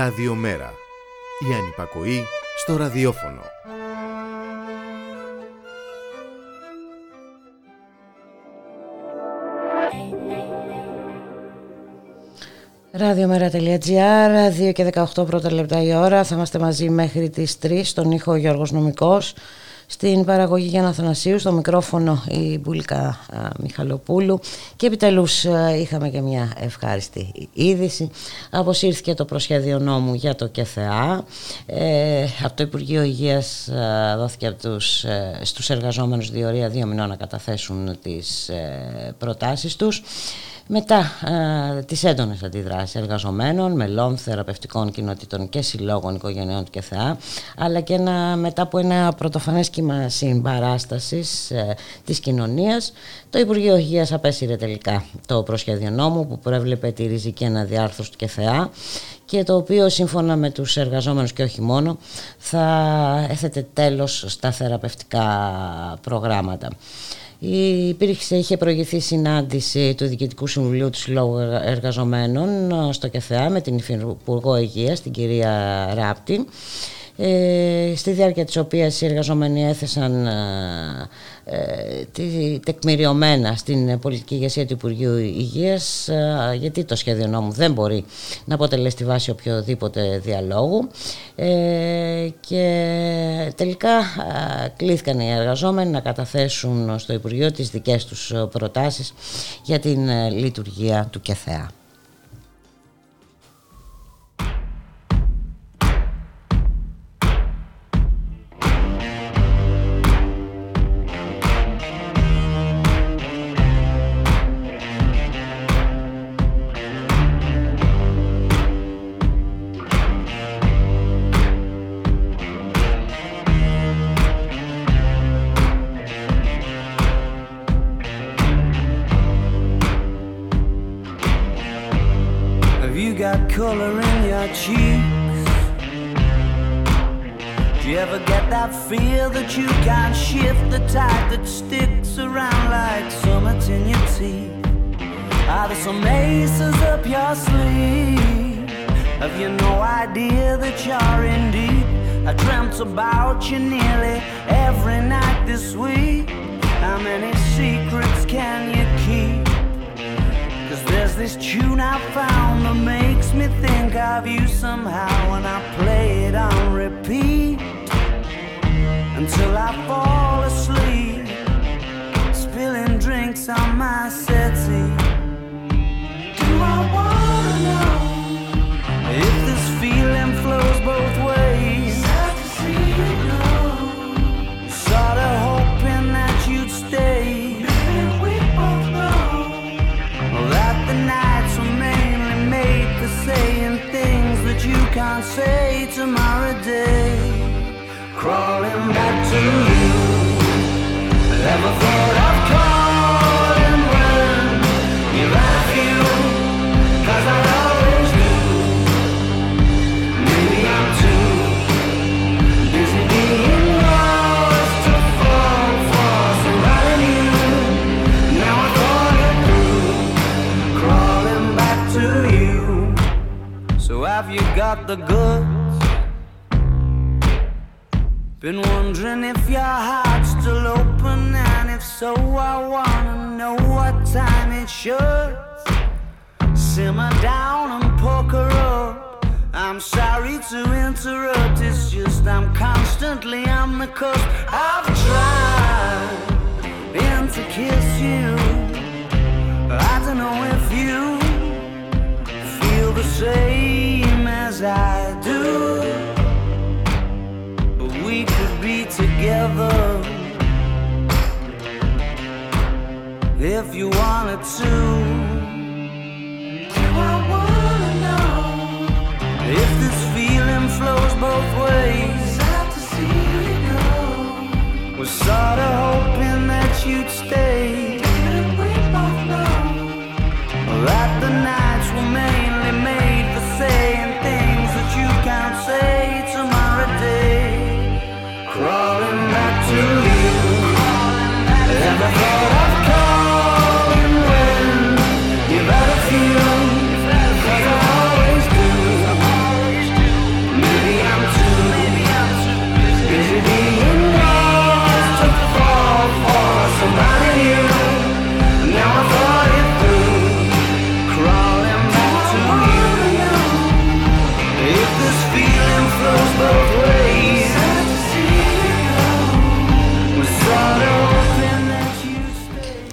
A: Ραδιομέρα. Η ανυπακοή στο ραδιόφωνο.
H: Ραδιομέρα.gr, 2 και 18 πρώτα λεπτά η ώρα. Θα είμαστε μαζί μέχρι τις 3 στον ήχο Γιώργος Νομικός. Στην παραγωγή Γιάννα Θανασίου, στο μικρόφωνο η Μπουλικά Μιχαλοπούλου και επιτελούς είχαμε και μια ευχάριστη είδηση. Αποσύρθηκε το προσχέδιο νόμου για το ΚΕΘΕΑ. Ε, από το Υπουργείο Υγείας α, δόθηκε από τους, ε, στους εργαζόμενους διορία δύο μηνών να καταθέσουν τις ε, προτάσεις τους. Μετά α, τις έντονες αντιδράσεις εργαζομένων, μελών, θεραπευτικών κοινοτήτων και συλλόγων οικογενειών του ΚΕΘΑ, αλλά και ένα, μετά από ένα πρωτοφανές κύμα συμπαράστασης ε, της κοινωνίας, το Υπουργείο Υγείας απέσυρε τελικά το προσχέδιο νόμου που προέβλεπε τη ριζική αναδιάρθρωση του ΚΕΘΑ και το οποίο σύμφωνα με τους εργαζόμενους και όχι μόνο θα έθετε τέλος στα θεραπευτικά προγράμματα. Υπήρξε, είχε προηγηθεί συνάντηση του Διοικητικού Συμβουλίου του Συλλόγου Εργαζομένων στο ΚΕΘΕΑ με την Υφυπουργό Υγείας, την κυρία Ράπτη ε, στη διάρκεια της οποίας οι εργαζόμενοι έθεσαν ε, τη, τεκμηριωμένα στην πολιτική ηγεσία του Υπουργείου Υγείας ε, γιατί το σχέδιο νόμου δεν μπορεί να αποτελέσει τη βάση οποιοδήποτε διαλόγου ε, και τελικά ε, κλήθηκαν οι εργαζόμενοι να καταθέσουν στο Υπουργείο τις δικές τους προτάσεις για την ε, λειτουργία του ΚΕΘΕΑ.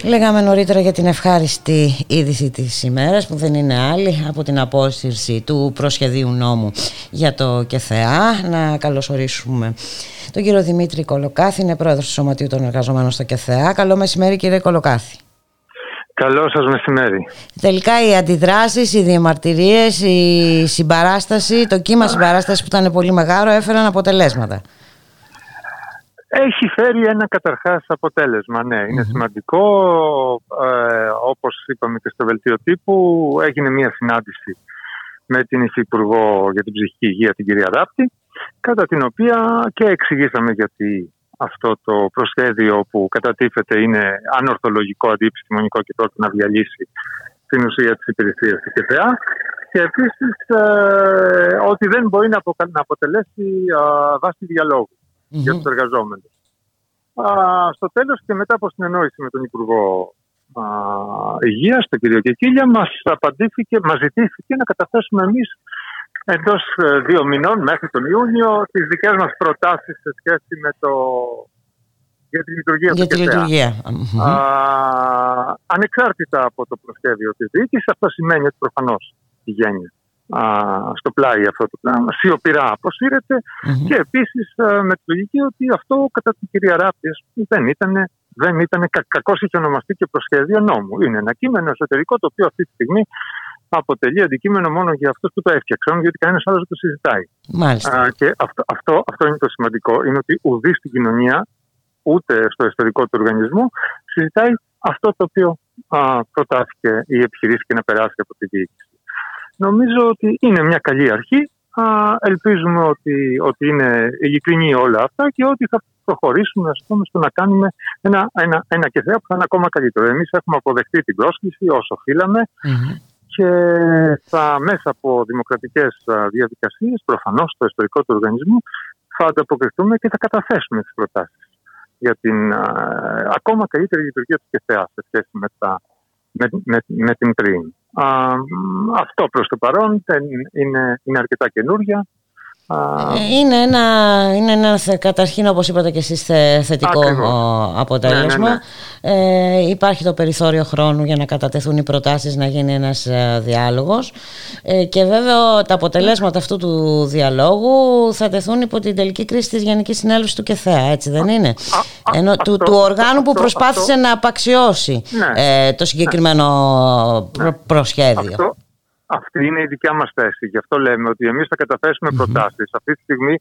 B: Λέγαμε νωρίτερα για την ευχάριστη είδηση της ημέρας που δεν είναι άλλη από την απόσυρση του προσχεδίου νόμου για το ΚΕΘΕΑ. Να καλωσορίσουμε τον κύριο Δημήτρη Κολοκάθη, είναι πρόεδρος του Σωματείου των Εργαζομένων στο ΚΕΘΕΑ. Καλό μεσημέρι κύριε Κολοκάθη.
M: Καλό σας μεσημέρι.
B: Τελικά οι αντιδράσεις, οι διαμαρτυρίες, η συμπαράσταση, το κύμα συμπαράστασης που ήταν πολύ μεγάλο έφεραν αποτελέσματα.
M: Έχει φέρει ένα καταρχάς αποτέλεσμα, ναι. ειναι σημαντικό. Ε, όπως είπαμε και στο Βελτίο Τύπου, έγινε μια συνάντηση με την Υφυπουργό για την Ψυχική Υγεία, την κυρία Ράπτη, κατά την οποία και εξηγήσαμε γιατί αυτό το προσχέδιο που κατατίθεται είναι ανορθολογικό, αντιεπιστημονικό και πρέπει να διαλύσει την ουσία της υπηρεσίας της ΚΕΘΕΑ και επίσης ε, ότι δεν μπορεί να, να αποτελέσει ε, βάση διαλόγου για τους εργαζόμενους. Α, στο τέλος και μετά από συνεννόηση με τον Υπουργό α, Υγείας, τον κύριο Κεκίλια, μας απαντήθηκε, μας ζητήθηκε να καταθέσουμε εμείς εντός ε, δύο μηνών μέχρι τον Ιούνιο τις δικές μας προτάσεις σε σχέση με το για τη λειτουργία
B: Για
M: του
B: τη
M: ΚΕΘΕΑ.
B: λειτουργία.
M: Α, ανεξάρτητα από το προσχέδιο της διοίκησης, αυτό σημαίνει ότι προφανώς πηγαίνει α, στο πλάι αυτό το πράγμα. Σιωπηρά αποσύρεται και επίσης α, με τη λογική ότι αυτό κατά την κυρία Ράπτης ας πούμε, δεν ήταν, δεν ήταν κα, κακώς είχε ονομαστεί και προσχέδιο νόμου. Είναι ένα κείμενο εσωτερικό το οποίο αυτή τη στιγμή αποτελεί αντικείμενο μόνο για αυτούς που το έφτιαξαν, γιατί κανένας άλλος δεν το συζητάει.
B: Μάλιστα.
M: Α, και αυτό, αυτό, αυτό είναι το σημαντικό. Είναι ότι ουδή στην κοινωνία, ούτε στο ιστορικό του οργανισμού, συζητάει αυτό το οποίο α, προτάθηκε ή επιχειρήθηκε να περάσει από τη διοίκηση. Νομίζω ότι είναι μια καλή αρχή. Α, ελπίζουμε ότι, ότι είναι ειλικρινή όλα αυτά και ότι θα προχωρήσουμε ας πούμε, στο να κάνουμε ένα, ένα, ένα κεφέα που θα είναι ακόμα καλύτερο. Εμείς έχουμε αποδεχτεί την πρόσκληση όσο οφείλαμε και θα μέσα από δημοκρατικές α, διαδικασίες, προφανώς στο ιστορικό του οργανισμού, θα ανταποκριθούμε και θα καταθέσουμε τις προτάσεις για την α, ακόμα καλύτερη λειτουργία του ΚΕΘΕΑ σε σχέση με, τα, με, με, με την πριν. Α, μ, αυτό προς το παρόν δεν είναι, είναι αρκετά καινούρια. Α,
B: Ε, Είναι ένα, είναι ένα θε- καταρχήν όπως είπατε και εσείς θε- θετικό
M: Ακριβώς.
B: ο, αποτέλεσμα.
M: Ναι, ναι,
B: Ε, υπάρχει το περιθώριο χρόνου για να κατατεθούν οι προτάσεις να γίνει ένας ε, διάλογος ε, και βέβαια τα αποτελέσματα αυτού του διαλόγου θα τεθούν υπό την τελική κρίση της Γενικής Συνέλευσης του ΚΕΘΕΑ, έτσι δεν είναι; Ενώ, του, του οργάνου που προσπάθησε να απαξιώσει
M: Ναι.
B: ε, το συγκεκριμένο προ- προσχέδιο.
M: Αυτό, αυτή είναι η δικιά μας θέση. Γι' αυτό λέμε ότι εμείς θα καταθέσουμε προτάσεις. Αυτή τη στιγμή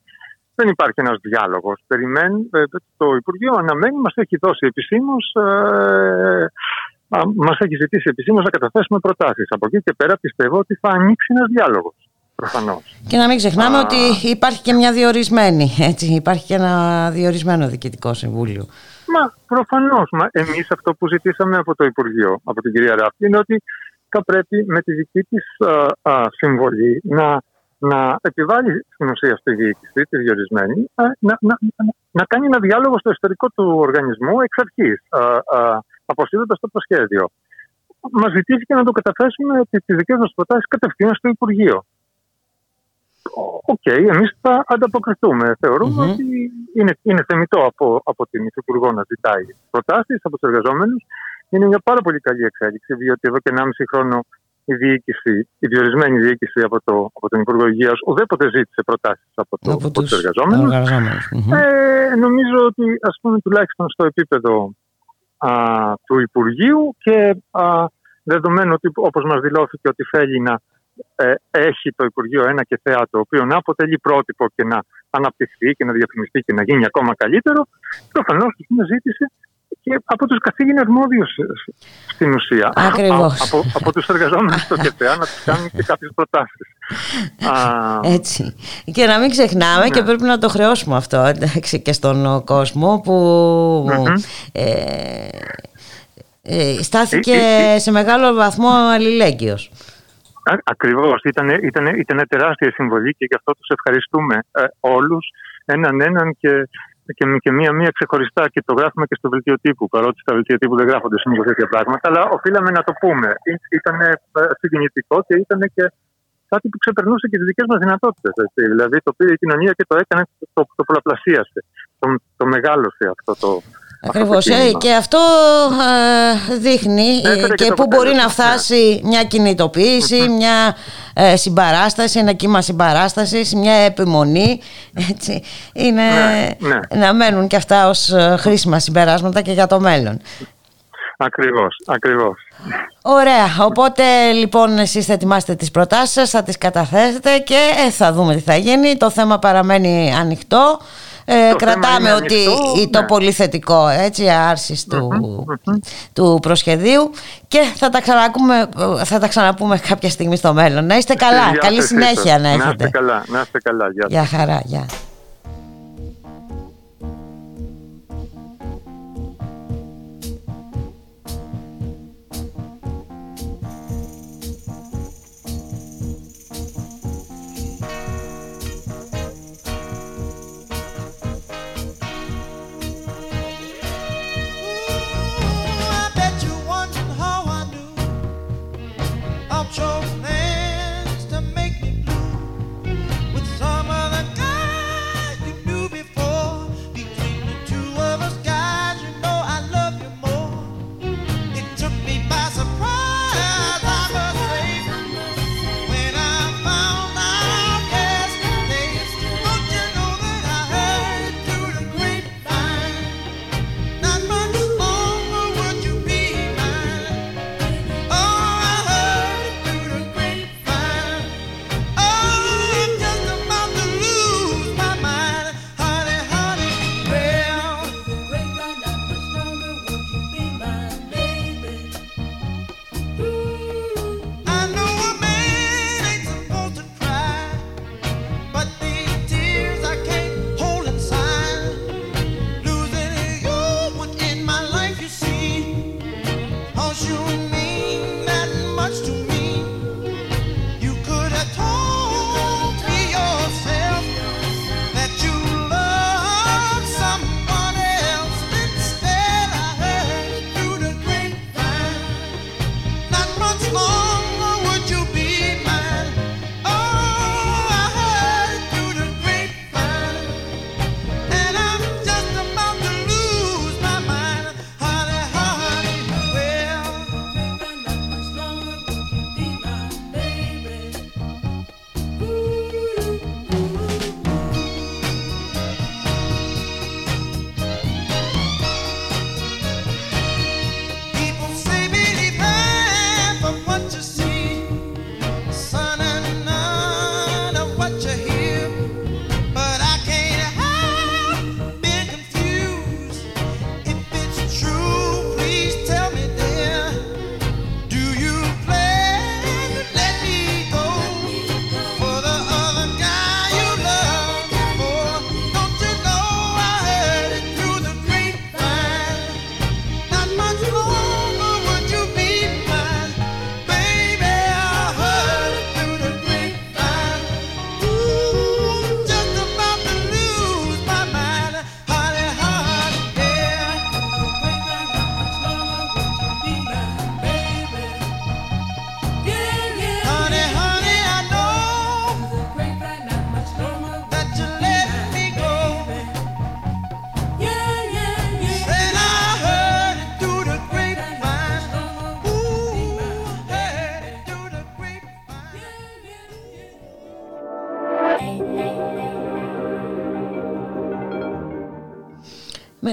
M: δεν υπάρχει ένας διάλογος. Περιμένει, ε, το Υπουργείο αναμένει, μας έχει δώσει επισήμως, ε, α, μας έχει ζητήσει επισήμως να καταθέσουμε προτάσεις. Από εκεί και πέρα πιστεύω ότι θα ανοίξει ένας διάλογος. Προφανώς.
B: Και να μην ξεχνάμε
M: Α.
B: ότι υπάρχει και μια διορισμένη, έτσι, υπάρχει και ένα διορισμένο διοικητικό συμβούλιο.
M: Μα προφανώς. Εμείς αυτό που ζητήσαμε από το Υπουργείο, από την κυρία Ράφτη, είναι ότι θα πρέπει με τη δική της συμβολή να, να επιβάλλει στην ουσία στη διοίκηση, τη διορισμένη, α, να, να, να, να κάνει ένα διάλογο στο ιστορικό του οργανισμού εξ αρχής, αποσύροντας το προσχέδιο. Μας ζητήθηκε να το καταθέσουμε τις δικές μας προτάσεις κατευθείαν στο Υπουργείο. Οκ, εμείς θα ανταποκριθούμε. Θεωρούμε ότι είναι, είναι θεμητό από, από την Υφυπουργό να ζητάει προτάσεις από τους εργαζόμενους. Είναι μια πάρα πολύ καλή εξέλιξη, διότι εδώ και 1,5 χρόνο η διοίκηση, η διορισμένη διοίκηση από, το, από τον Υπουργό Υγείας ουδέποτε ζήτησε προτάσεις από, το, από, τους εργαζόμενους.
B: εργαζόμενους. Μμμ.
M: Ε, νομίζω ότι ας πούμε τουλάχιστον στο επίπεδο α, του Υπουργείου και α, δεδομένου ότι όπως μας δηλώθηκε ότι θέλει να ε, έχει το Υπουργείο ένα και θέα το οποίο να αποτελεί πρότυπο και να αναπτυχθεί και να διαφημιστεί και να γίνει ακόμα καλύτερο, προφανώς είναι ζήτησε και από τους καθήγηνες αρμόδιους ε, στην ουσία.
B: Ακριβώς.
M: Α, από, από τους εργαζόμενους στο ΚΕΤΕΑ να τους κάνουν και κάποιες προτάσεις. Α,
B: Έτσι. Και να μην ξεχνάμε
M: Ναι.
B: και πρέπει να το χρεώσουμε αυτό εντάξει, και στον ο, κόσμο που ε, ε, στάθηκε
M: Ε, ε,
B: σε μεγάλο βαθμό αλληλέγγυος.
M: Α- Ακριβώς. Ήταν, ήταν, ήταν τεράστια συμβολή και γι' αυτό τους ευχαριστούμε ε, όλους έναν έναν και, και, και μία-μία ξεχωριστά και το γράφουμε και στο βελτίο τύπου παρότι στα βελτίο τύπου δεν γράφονται συνήθως τέτοια πράγματα αλλά οφείλαμε να το πούμε. Ήταν ε, συγκινητικό και ήταν και κάτι που ξεπερνούσε και τις δικές μας δυνατότητες. Έτσι. Δηλαδή το πήρε η κοινωνία και το έκανε, το, το πολλαπλασίασε, το, το μεγάλωσε αυτό το,
N: Ακριβώς.
B: αυτό το
N: Ε,
B: κίνημα.
N: και αυτό ε, δείχνει ε,
B: Έφερε και
N: και
B: το
N: πού μπορεί να
B: αποτέλεσμα, ναι.
N: φτάσει μια κινητοποίηση, μια ε, συμπαράσταση, ένα κύμα συμπαράστασης, μια επιμονή. Έτσι. Είναι
B: Ναι, ναι.
N: να μένουν και αυτά ως ε, χρήσιμα συμπεράσματα και για το μέλλον.
M: Ακριβώς, ακριβώς.
N: Ωραία, οπότε λοιπόν εσείς θα ετοιμάσετε τις προτάσεις σας, θα τις καταθέσετε και ε, θα δούμε τι θα γίνει. Το θέμα παραμένει ανοιχτό. Ε,
B: Το
N: κρατάμε
B: θέμα είναι
N: ότι
B: ανοιχτό,
N: το
B: ναι.
N: πολύ θετικό έτσι, άρσης του, του προσχεδίου και θα τα, ξανακούμε, θα τα ξαναπούμε κάποια στιγμή στο μέλλον. Να είστε καλά,
M: Στη
N: καλή
M: διάθεσή
N: συνέχεια
M: σας.
N: να
M: Να
N: έχετε.
M: είστε καλά, να είστε καλά. Γεια σας.
N: Γεια χαρά, γεια.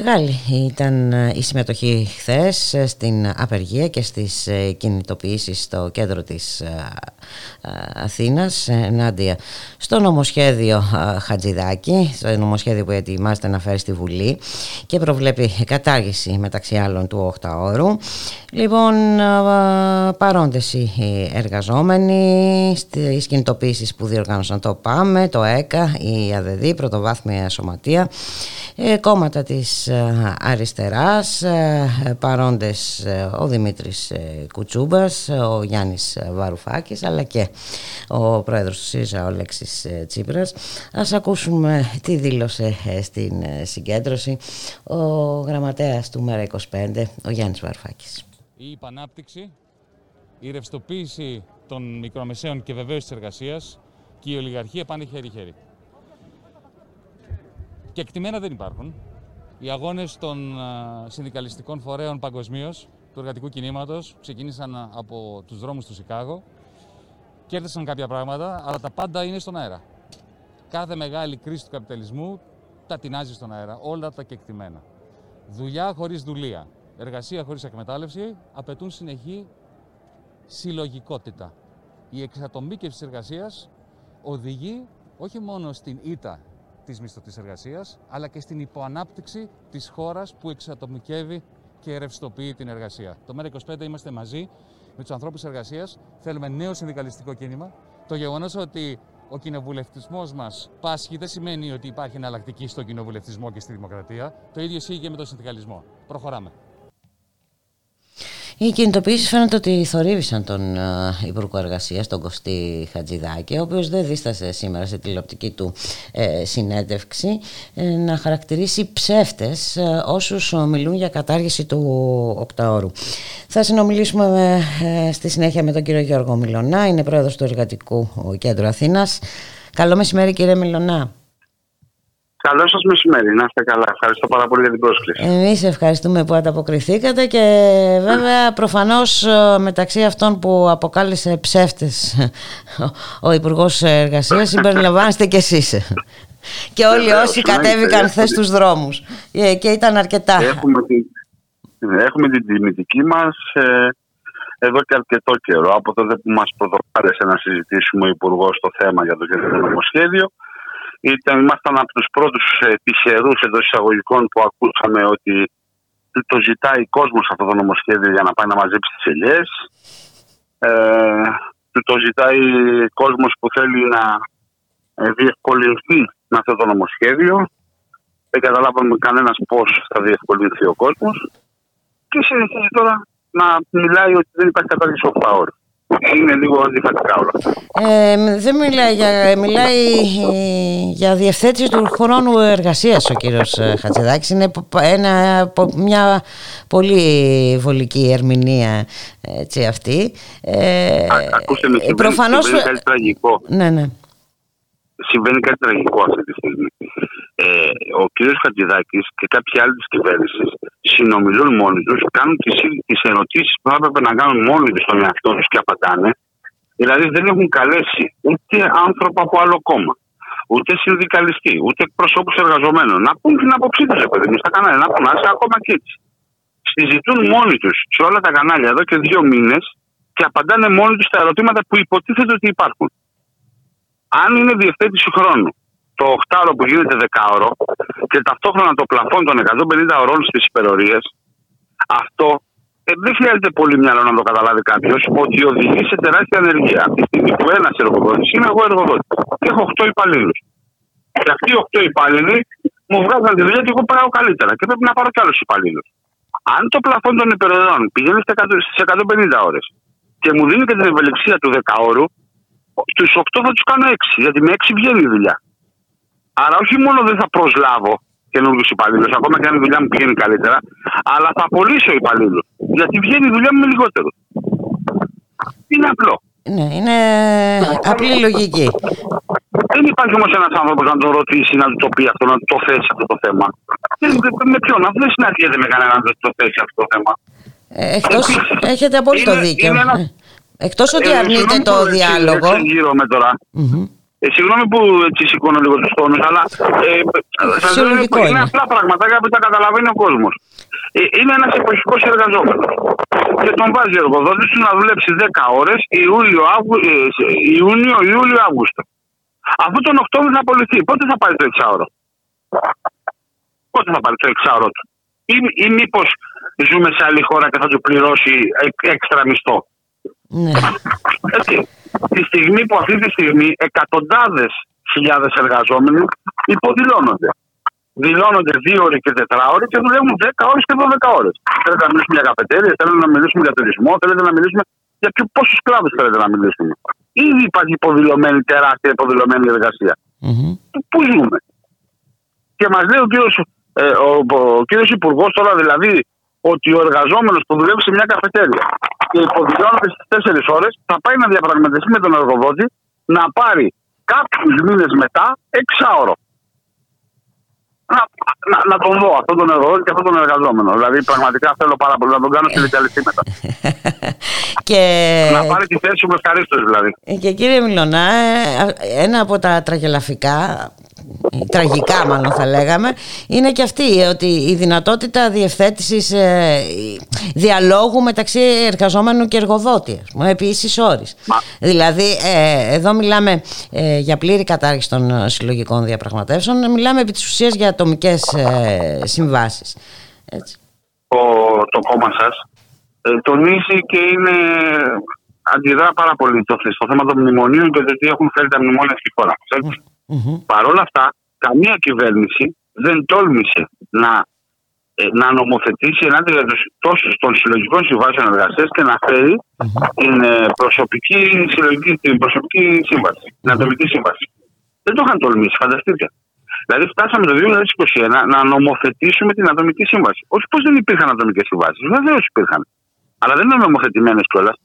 N: Μεγάλη ήταν ε, η συμμετοχή χθες στην απεργία και στις ε, κινητοποιήσεις στο κέντρο της ε, ε, Αθήνας ενάντια στο νομοσχέδιο ε, Χατζηδάκη, στο νομοσχέδιο που ετοιμάζεται να φέρει στη Βουλή και προβλέπει κατάργηση μεταξύ άλλων του 8 ώρου. Λοιπόν, ε, παρόντες οι εργαζόμενοι στις κινητοποιήσεις που διοργάνωσαν το ΠΑΜΕ, το ΕΚΑ, η ΑΔΔ, Πρωτοβάθμια Σωματεία, ε, κόμματα της ε, αριστεράς, ε, παρόντες ε, ο Δημήτρης ε, Κουτσούμπας, ο Γιάννης Βαρουφάκης, αλλά και ο πρόεδρος του ΣΥΡΙΖΑ, ο Λέξης ε, Τσίπρας. Ας ακούσουμε τι δήλωσε ε, στην ε, συγκέντρωση ο γραμματέας του ΜΕΡΑ25, ο Γιάννης Βαρουφάκης.
O: Η υπανάπτυξη, η ρευστοποίηση των μικρομεσαίων και βεβαίω της εργασίας και η ολιγαρχία πάνε χέρι-χέρι. Και εκτιμένα δεν υπάρχουν. Οι αγώνες των α, συνδικαλιστικών φορέων παγκοσμίως του εργατικού κινήματος ξεκίνησαν α, από τους δρόμους του Σικάγο. Κέρδισαν κάποια πράγματα, αλλά τα πάντα είναι στον αέρα. Κάθε μεγάλη κρίση του καπιταλισμού τα τεινάζει στον αέρα, όλα τα κεκτημένα. Δουλειά χωρίς δουλεία, εργασία χωρίς εκμετάλλευση απαιτούν συνεχή συλλογικότητα. Η εξατομίκευση της εργασίας οδηγεί όχι μόνο στην ήττα της μισθωτής εργασίας, αλλά και στην υποανάπτυξη της χώρας που εξατομικεύει και ρευστοποιεί την εργασία. Το ΜΕΡΑ25 είμαστε μαζί με τους ανθρώπους εργασίας, θέλουμε νέο συνδικαλιστικό κίνημα. Το γεγονός ότι ο κοινοβουλευτισμός μας πάσχει δεν σημαίνει ότι υπάρχει εναλλακτική στον κοινοβουλευτισμό και στη δημοκρατία. Το ίδιο ισχύει και με τον συνδικαλισμό. Προχωράμε.
B: Οι κινητοποιήσεις φαίνεται ότι θορύβησαν τον uh, Υπουργό Εργασίας, τον Κωστή Χατζηδάκη, ο οποίος δεν δίστασε σήμερα σε τηλεοπτική του ε, συνέντευξη ε, να χαρακτηρίσει ψεύτες ε, όσους μιλούν για κατάργηση του οκταώρου. Θα συνομιλήσουμε ε, στη συνέχεια με τον κύριο Γιώργο Μιλωνά, είναι πρόεδρος του Εργατικού Κέντρου Αθήνας. Καλό μεσημέρι, κύριε Μιλωνά.
P: Καλό σας μεσημέρι, να είστε καλά. Ευχαριστώ πάρα πολύ για την πρόσκληση.
B: Εμείς ευχαριστούμε που ανταποκριθήκατε και βέβαια προφανώς ε, μεταξύ αυτών που αποκάλεσε ψεύτες ο Υπουργός Εργασίας συμπεριλαμβάνεστε και εσείς. Και όλοι
P: Βεβαίως,
B: όσοι
P: εννοείται.
B: κατέβηκαν χθες
P: Έχουμε-
B: στους δρόμους Ε, και ήταν αρκετά.
P: Έχουμε την, έχουμε την τιμητική μας εδώ και αρκετό καιρό. Από τότε που μας πρωτοπάρεσε να συζητήσουμε ο Υπουργός το θέμα για το κεντρικό νομοσχέδιο. Ήταν, ήμασταν από τους πρώτους τυχερού εντός εισαγωγικών που ακούσαμε ότι το ζητάει κόσμος αυτό το νομοσχέδιο για να πάει να μαζέψει τις ελιές. Ε, του το ζητάει κόσμος που θέλει να ε, διευκολυνθεί με αυτό το νομοσχέδιο. Δεν καταλάβαμε κανένας πώς θα διευκολυνθεί ο κόσμος. Και συνεχίζει τώρα να μιλάει ότι δεν υπάρχει κατάργηση οχτάωρου. Είναι λίγο αντιφατικά όλα αυτά.
B: Ε, δεν μιλάει για, μιλάει ε, για διευθέτηση του χρόνου εργασίας ο κύριος ε, Χατζηδάκης. Είναι πο- ένα, πο- μια πολύ βολική ερμηνεία έτσι, αυτή. Ε,
P: Ακούστε με, συμβαίνει,
B: προφανώς-
P: συμβαίνει κάτι τραγικό.
B: ναι, ναι.
P: Συμβαίνει κάτι τραγικό αυτή τη στιγμή. Ε, ο κ. Χατζηδάκης και κάποιοι άλλοι της κυβέρνησης συνομιλούν μόνοι τους, κάνουν τις ερωτήσεις που θα έπρεπε να κάνουν μόνοι τους στον εαυτό τους και απαντάνε. Δηλαδή δεν έχουν καλέσει ούτε άνθρωπο από άλλο κόμμα, ούτε συνδικαλιστή, ούτε εκπροσώπους εργαζομένων να πούν την άποψή τους, παιδί μου, στα κανάλια. Να πούν, άσε ακόμα και έτσι. Συζητούν μόνοι τους σε όλα τα κανάλια εδώ και δύο μήνες και απαντάνε μόνοι τους στα ερωτήματα που υποτίθεται ότι υπάρχουν. Αν είναι διευθέτηση χρόνου το 8ωρο που γίνεται 10ωρο και ταυτόχρονα το πλαφόν των 150 ωρών στις υπερορίες, αυτό ε, δεν χρειάζεται πολύ μυαλό να το καταλάβει κάποιος ότι οδηγεί σε τεράστια ανεργία. Από τη στιγμή που ένας εργοδότης είναι εγώ εργοδότης και έχω 8 υπαλλήλους. Και αυτοί οι 8 υπάλληλοι μου βγάζουν τη δουλειά και εγώ πάω καλύτερα και πρέπει να πάρω κι άλλους υπαλλήλους. Αν το πλαφόν των υπερορών πηγαίνει στις 150 ώρες και μου δίνει και την ευελιξία του 10 ώρου, του 8 θα τους κάνω 6, γιατί με 6 βγαίνει η δουλειά. Άρα όχι μόνο δεν θα προσλάβω καινούριου υπαλλήλους, ακόμα και αν η δουλειά μου πηγαίνει καλύτερα, αλλά θα απολύσω υπαλλήλους. Γιατί βγαίνει η δουλειά μου με λιγότερο. Είναι απλό.
B: Ναι, είναι απλή λογική.
P: Δεν υπάρχει όμως ένας άνθρωπος να τον ρωτήσει, να του το πει αυτό, να του το θέσει αυτό το θέμα. Δεν- δεν- Με ποιον, δεν συναντιέται με κανέναν να του το θέσει αυτό το θέμα.
B: Ε, Εκτός, έχετε απόλυτο
P: Είναι-
B: δίκιο.
P: είναι ένα-
B: Ε, Εκτός ότι
P: Ε,
B: αρνείται
P: συγγνώμη
B: το
P: που έτσι
B: διάλογο.
P: εξεγείρομαι τώρα.
B: Μμμ.
P: Ε, συγγνώμη που έτσι σηκώνω λίγο τους τόνου, αλλά ε, σας λέω,
B: Φυσιολογικό
P: είναι,
B: είναι.
P: απλά πραγματάκια που τα καταλαβαίνει ο κόσμος. Ε, είναι ένας εποχικός εργαζόμενος. Και τον βάζει ο εργοδότης του να δουλέψει 10 ώρες Ιούλιο, Αύγου, ε, σε- Ιούνιο, Ιούλιο, Αύγουστο. Αφού τον Οκτώβριο θα απολυθεί, πότε θα πάρει το εξάωρο; Πότε θα πάρει το εξάωρο του; Ή, ή μήπως ζούμε σε άλλη χώρα και θα του πληρώσει εκ- έξτρα μισθό;
B: Ναι.
P: Έτσι. Τη στιγμή που αυτή τη στιγμή εκατοντάδες χιλιάδες εργαζόμενοι υποδηλώνονται. Δηλώνονται δύο ώρες και τετράωρε και δουλεύουν 10 ώρες και 12 ώρες. Θέλετε να μιλήσουμε για καφετέρειες, θέλετε να μιλήσουμε για τουρισμό, θέλετε να μιλήσουμε για ποιου πόσους κλάδους θέλετε να μιλήσουμε. Ήδη υπάρχει υποδηλωμένη, τεράστια υποδηλωμένη εργασία. Πού- Πού ζούμε; Και μας λέει ο κύριος ε, ο, ο κύριος Υπουργός τώρα δηλαδή ότι ο εργαζόμενος που δουλεύει σε μια καφετέρια και υποδηλώνεται στις 4 ώρες θα πάει να διαπραγματευτεί με τον εργοδότη να πάρει κάποιους μήνες μετά εξάωρο. να, να, να τον δω αυτόν τον εργοδότη και αυτόν τον εργαζόμενο. Δηλαδή, πραγματικά θέλω πάρα πολύ να τον κάνω συνδικαλιστή μετά.
B: Και...
P: Να πάρει τη θέση μου ευχαρίστω δηλαδή.
B: Και κύριε Μιλωνά, ε, ένα από τα τραγελαφικά, τραγικά μάλλον θα λέγαμε, είναι και αυτή ότι η δυνατότητα διευθέτησης ε, διαλόγου μεταξύ εργαζόμενου και εργοδότη, ας πούμε, επί ίσης όρης. Δηλαδή, ε, εδώ μιλάμε ε, για πλήρη κατάργηση των ε, συλλογικών διαπραγματεύσεων, μιλάμε επί της ουσίας για ατομικές ε, συμβάσεις. Έτσι.
P: Το, το κόμμα σας ε, τονίζει και είναι αντιδρά πάρα πολύ το, στο θέμα των μνημονίων και το τι έχουν φέρει τα μνημόνια στη χώρα μας. Έτσι. Παρ' όλα αυτά, καμία κυβέρνηση δεν τόλμησε να, ε, να νομοθετήσει ενάντια τους, τόσο των συλλογικών συμβάσεων εργασίας και να φέρει την ε, προσωπική, συλλογική, την προσωπική σύμβαση, την ατομική σύμβαση. Δεν το είχαν τολμήσει, φανταστείτε. Δηλαδή, φτάσαμε το 2021 να νομοθετήσουμε την ατομική σύμβαση. Όχι πως δεν υπήρχαν ατομικές συμβάσεις. Βεβαίως υπήρχαν. Αλλά δεν είναι νομοθετημένες κιόλας.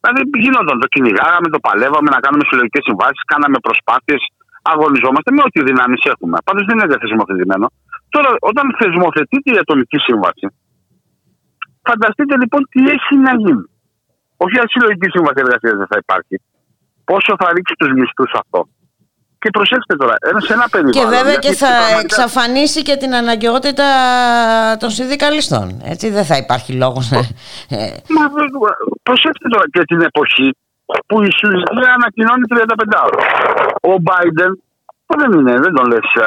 P: Δηλαδή, γινόταν, το κυνηγάγαμε, το παλεύαμε να κάνουμε συλλογικές συμβάσεις, κάναμε προσπάθειες, αγωνιζόμαστε με ό,τι δυνάμεις έχουμε. Πάντως δεν είναι θεσμοθετημένο. Τώρα, όταν θεσμοθετείται η ατομική σύμβαση, φανταστείτε λοιπόν τι έχει να γίνει. Όχι η συλλογική σύμβαση εργασίας δεν θα υπάρχει. Πόσο θα ρίξει τους μισθούς αυτό. Και προσέξτε τώρα, σε ένα περιβάλλον.
B: Και βέβαια
P: γιατί
B: και θα
P: πραγματικά-
B: εξαφανίσει και την αναγκαιότητα των συνδικαλιστών. Έτσι δεν θα υπάρχει λόγος. ε, ε,
P: Μα βε- προσέξτε τώρα και την εποχή που η Σουηδία ανακοινώνει 35 ώρα. Ο Biden, που δεν είναι, δεν τον λες, ε,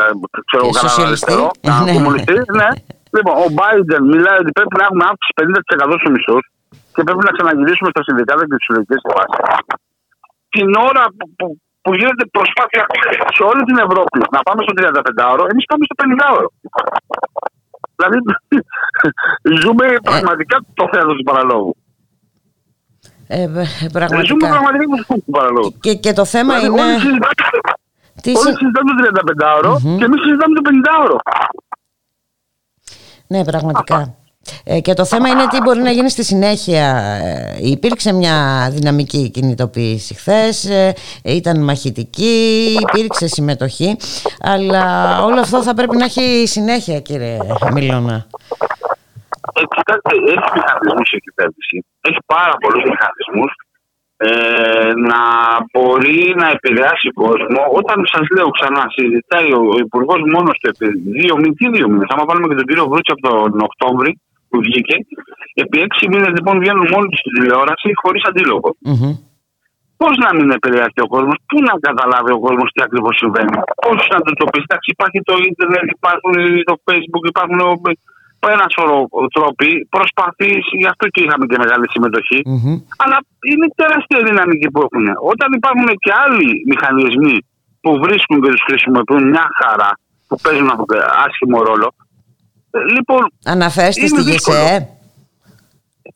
P: ξέρω εγώ, κανένα
B: Σοσιαλιστή.
P: αριστερό, κανένα
B: Ναι.
P: κομμουνιστής, ναι. Λοιπόν, ο Biden μιλάει ότι πρέπει να έχουμε αύξηση 50% στους μισθούς και πρέπει να ξαναγυρίσουμε στα συνδικάτα και τις συλλογικές συμβάσεις. Την ώρα που, που, που γίνεται προσπάθεια σε όλη την Ευρώπη να πάμε στο 35ωρο, εμείς πάμε στο 50ωρο. Δηλαδή, ζούμε πραγματικά το θέατρο του παραλόγου.
B: Ε, ε,
P: Ζούμε
B: πραγματικά.
P: πραγματικά το θέατρο του παραλόγου.
B: Και, και το θέμα
P: Δηλαδή,
B: είναι...
P: Όλοι συζητάμε,
B: Τι
P: όλοι
B: συ-
P: συζητάμε το 35ωρο και εμείς συζητάμε το 50ωρο.
B: Ναι, πραγματικά. Ε, και το θέμα είναι τι μπορεί να γίνει στη συνέχεια. Ε, υπήρξε μια δυναμική κινητοποίηση χθες, ήταν μαχητική, υπήρξε συμμετοχή, αλλά όλο αυτό θα πρέπει να έχει συνέχεια, κύριε Μιλώνα.
P: Ε, κοιτάξτε, έχει μηχανισμούς η κυβέρνηση. Έχει πάρα πολλούς μηχανισμούς ε, να μπορεί να επηρεάσει κόσμο. Όταν σας λέω ξανά, συζητάει ο, ο Υπουργός μόνος του επί δύο μήνε, τι δύο μήνες. Άμα βάλουμε και τον κύριο Βρούτση από τον Οκτώβρη που βγήκε, επί έξι μήνες λοιπόν βγαίνουν μόνοι τους στην τηλεόραση χωρίς αντίλογο. Πώς να μην επηρεαστεί ο κόσμος, πού να καταλάβει ο κόσμος τι ακριβώς συμβαίνει, πώς να το τοπίσει. Εντάξει, υπάρχει το ίντερνετ, υπάρχουν το facebook, υπάρχουν ένα σωρό τρόποι. Προσπαθεί, γι' αυτό και είχαμε και μεγάλη συμμετοχή. Αλλά είναι τεράστια η δυναμική που έχουν. Όταν υπάρχουν και άλλοι μηχανισμοί που βρίσκουν και τους χρησιμοποιούν μια χαρά, που παίζουν αυτό το άσχημο ρόλο. ε, Λοιπόν,
B: Αναφέρεστε
P: είναι
B: στη
P: δύσκολο.
B: ΓΕΣΕ.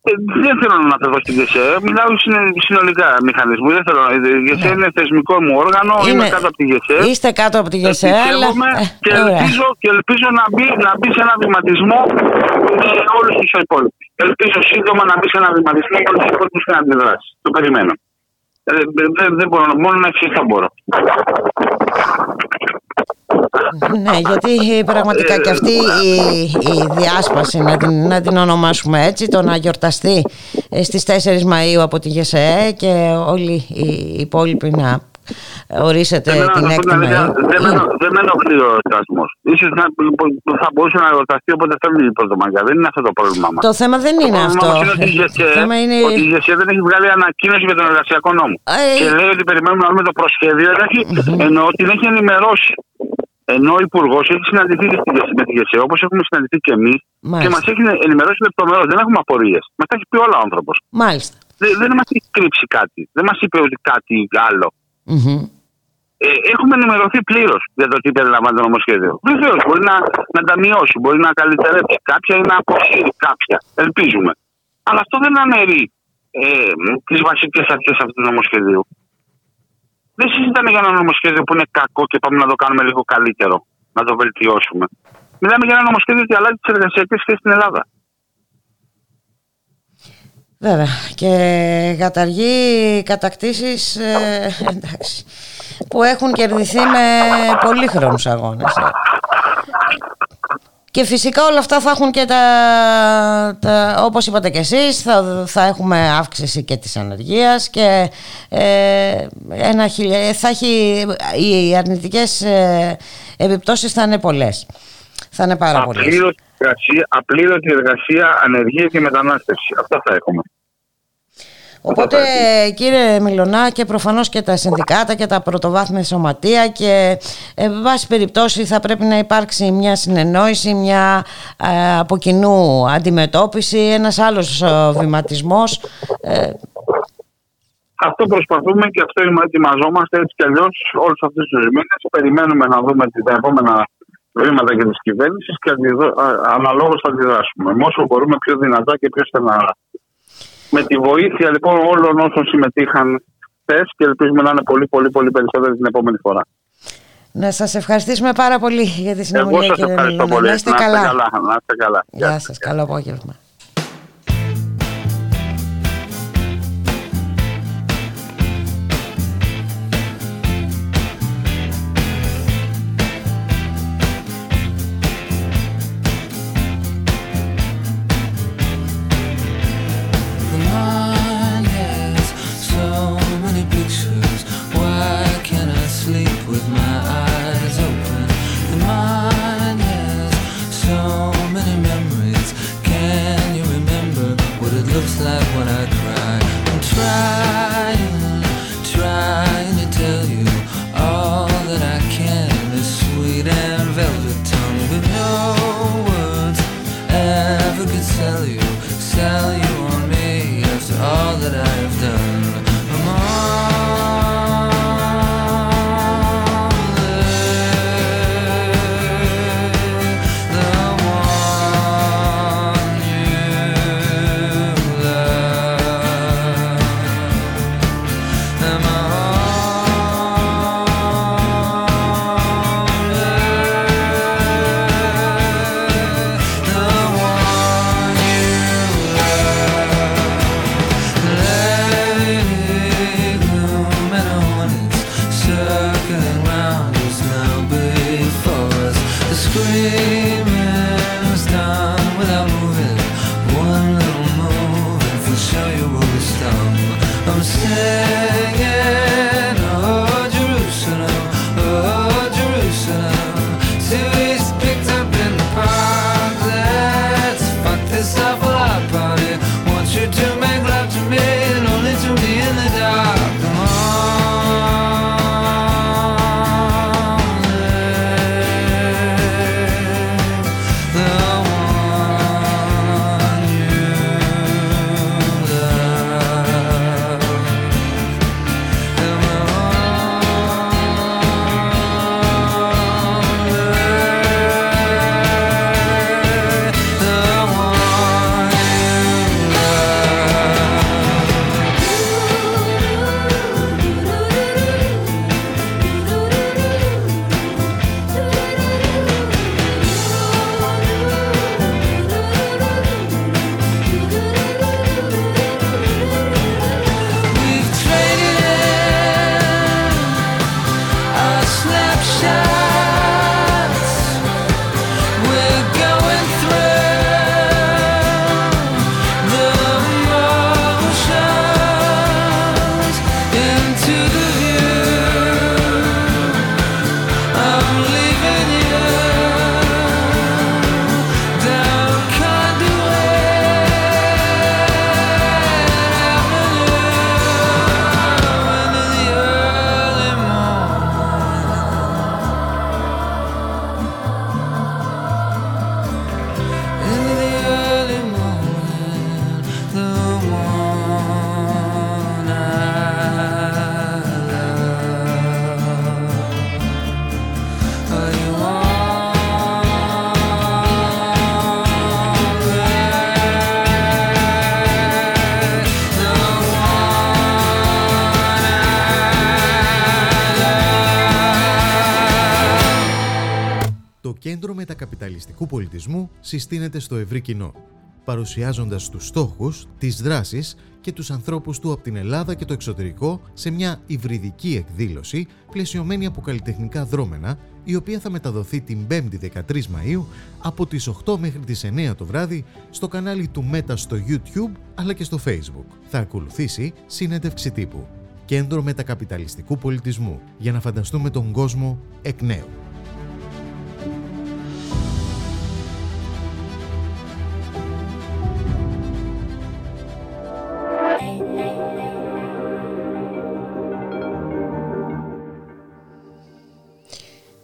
P: Ε, δεν θέλω να αναφερθώ στην ΓΕΣΕ. Μιλάω συνε- συνολικά μηχανισμού. Δεν θέλω. Η ΓΕΣΕ είναι θεσμικό μου όργανο.
B: Ναι. Είναι-
P: Είμαι κάτω από τη ΓΕΣΕ.
B: Είστε κάτω από τη ΓΕΣΕ, αλλά...
P: Πιστεύομαι
B: ε,
P: και,
B: ωραία.
P: ελπίζω, και ελπίζω να μπει, να μπει σε ένα βηματισμό με όλους τους υπόλοιπους. Ελπίζω σύντομα να μπει σε ένα βηματισμό με όλους τους υπόλοιπους και να αντιδράσει. Το περιμένω. Ε, δεν- δεν- δεν μπορώ, μόνο να ευχηθώ μπορώ.
B: Ναι, γιατί πραγματικά και αυτή η, η διάσπαση, να την, να την ονομάσουμε έτσι, το να γιορταστεί ε, στις 4 Μαΐου από τη ΓΕΣΕΕ και όλοι οι υπόλοιποι να ορίσετε
P: Εμένα,
B: την
P: να πω
B: 6η
P: την αλήθεια,
B: Μαΐου.
P: Δεν με, ενο- δεν με ενοχλεί ο εορτασμό. σω θα μπορούσε να εορταστεί όποτε θέλει η Πρωτομαγιά. Δεν είναι αυτό το πρόβλημά μας.
B: Το θέμα δεν είναι αυτό.
P: Είναι ότι η
B: Το
P: ΓΕΣΕ,
B: θέμα είναι...
P: ότι η ΓΕΣΕ δεν έχει βγάλει ανακοίνωση για τον εργασιακό νόμο.
B: Ε,
P: και λέει ότι περιμένουμε να δούμε το προσχέδιο. Δεν έχει, ενώ την έχει ενημερώσει. Ενώ ο Υπουργός έχει συναντηθεί και στη ΓΕΣΕ- με τη ΓΕΣΕ όπως έχουμε συναντηθεί και εμείς και
B: Μάλιστα.
P: μας έχει ενημερώσει λεπτομερώ. Δεν έχουμε απορίες. Μας τα έχει πει όλα ο άνθρωπος.
B: Μάλιστα.
P: Δεν, δεν μας έχει κρύψει κάτι. Δεν μας είπε ότι κάτι άλλο.
B: Μμμ.
P: Ε, έχουμε ενημερωθεί πλήρως για το τι περιλαμβάνει το νομοσχέδιο. Βεβαίως μπορεί να, να τα μειώσει, μπορεί να καλυτερέψει κάποια ή να αποσύρει κάποια. Ελπίζουμε. Αλλά αυτό δεν αναιρεί ε, τις βασικές αρχές αυτού του νομοσχεδίου. Δεν συζητάμε για ένα νομοσχέδιο που είναι κακό και πάμε να το κάνουμε λίγο καλύτερο, να το βελτιώσουμε. Μιλάμε για ένα νομοσχέδιο που αλλάζει τις εργασιακές σχέσεις στην Ελλάδα.
B: Βέβαια. Και καταργεί κατακτήσεις ε, εντάξει, που έχουν κερδιθεί με πολύχρονους αγώνες. Ε.
Q: Και φυσικά όλα αυτά θα έχουν και τα, τα όπως είπατε και εσείς, θα, θα έχουμε αύξηση και της ανεργίας και ε, ένα, χιλια- θα έχει, οι αρνητικές ε, επιπτώσεις θα είναι πολλές. Θα είναι πάρα πολλές.
P: Απλήρωτη εργασία, απλήρωτη εργασία, ανεργία και μετανάστευση. Αυτά θα έχουμε.
Q: Οπότε κύριε Μιλωνά και προφανώς και τα συνδικάτα και τα πρωτοβάθμια σωματεία και ε, εν πάση περιπτώσει θα πρέπει να υπάρξει μια συνεννόηση, μια ε, από κοινού αντιμετώπιση, ένας άλλος ε, βηματισμός. Ε,
P: Αυτό προσπαθούμε και αυτό είμαστε- ετοιμαζόμαστε έτσι κι αλλιώς όλους αυτούς τους μήνες. Περιμένουμε να δούμε τα επόμενα βήματα και της κυβέρνησης και αναλόγως θα αντιδράσουμε. Με όσο μπορούμε πιο δυνατά και πιο στεναρά. Με τη βοήθεια λοιπόν όλων όσων συμμετείχαν χθες και ελπίζουμε να είναι πολύ, πολύ, πολύ περισσότεροι την επόμενη φορά.
Q: να σας ευχαριστήσουμε πάρα πολύ για τη
P: Εγώ
Q: συνομιλία
P: σα
Q: κύριε
P: ευχαριστώ
Q: Μιλωνά.
P: πολύ.
Q: Να είστε
P: Να είστε
Q: καλά.
P: καλά. Να είστε καλά.
Q: Γεια σας, καλό απόγευμα.
A: Το κέντρο μετακαπιταλιστικού πολιτισμού συστήνεται στο ευρύ κοινό. παρουσιάζοντας τους στόχους, τις δράσεις και τους ανθρώπους του από την Ελλάδα και το εξωτερικό σε μια υβριδική εκδήλωση πλαισιωμένη από καλλιτεχνικά δρόμενα, η οποία θα μεταδοθεί την 5η 13 Μαΐου από τις 8 μέχρι τις 9 το βράδυ στο κανάλι του Μέτα στο YouTube αλλά και στο Facebook. Θα ακολουθήσει συνέντευξη τύπου. Κέντρο Μετακαπιταλιστικού Πολιτισμού για να φανταστούμε τον κόσμο εκ νέου.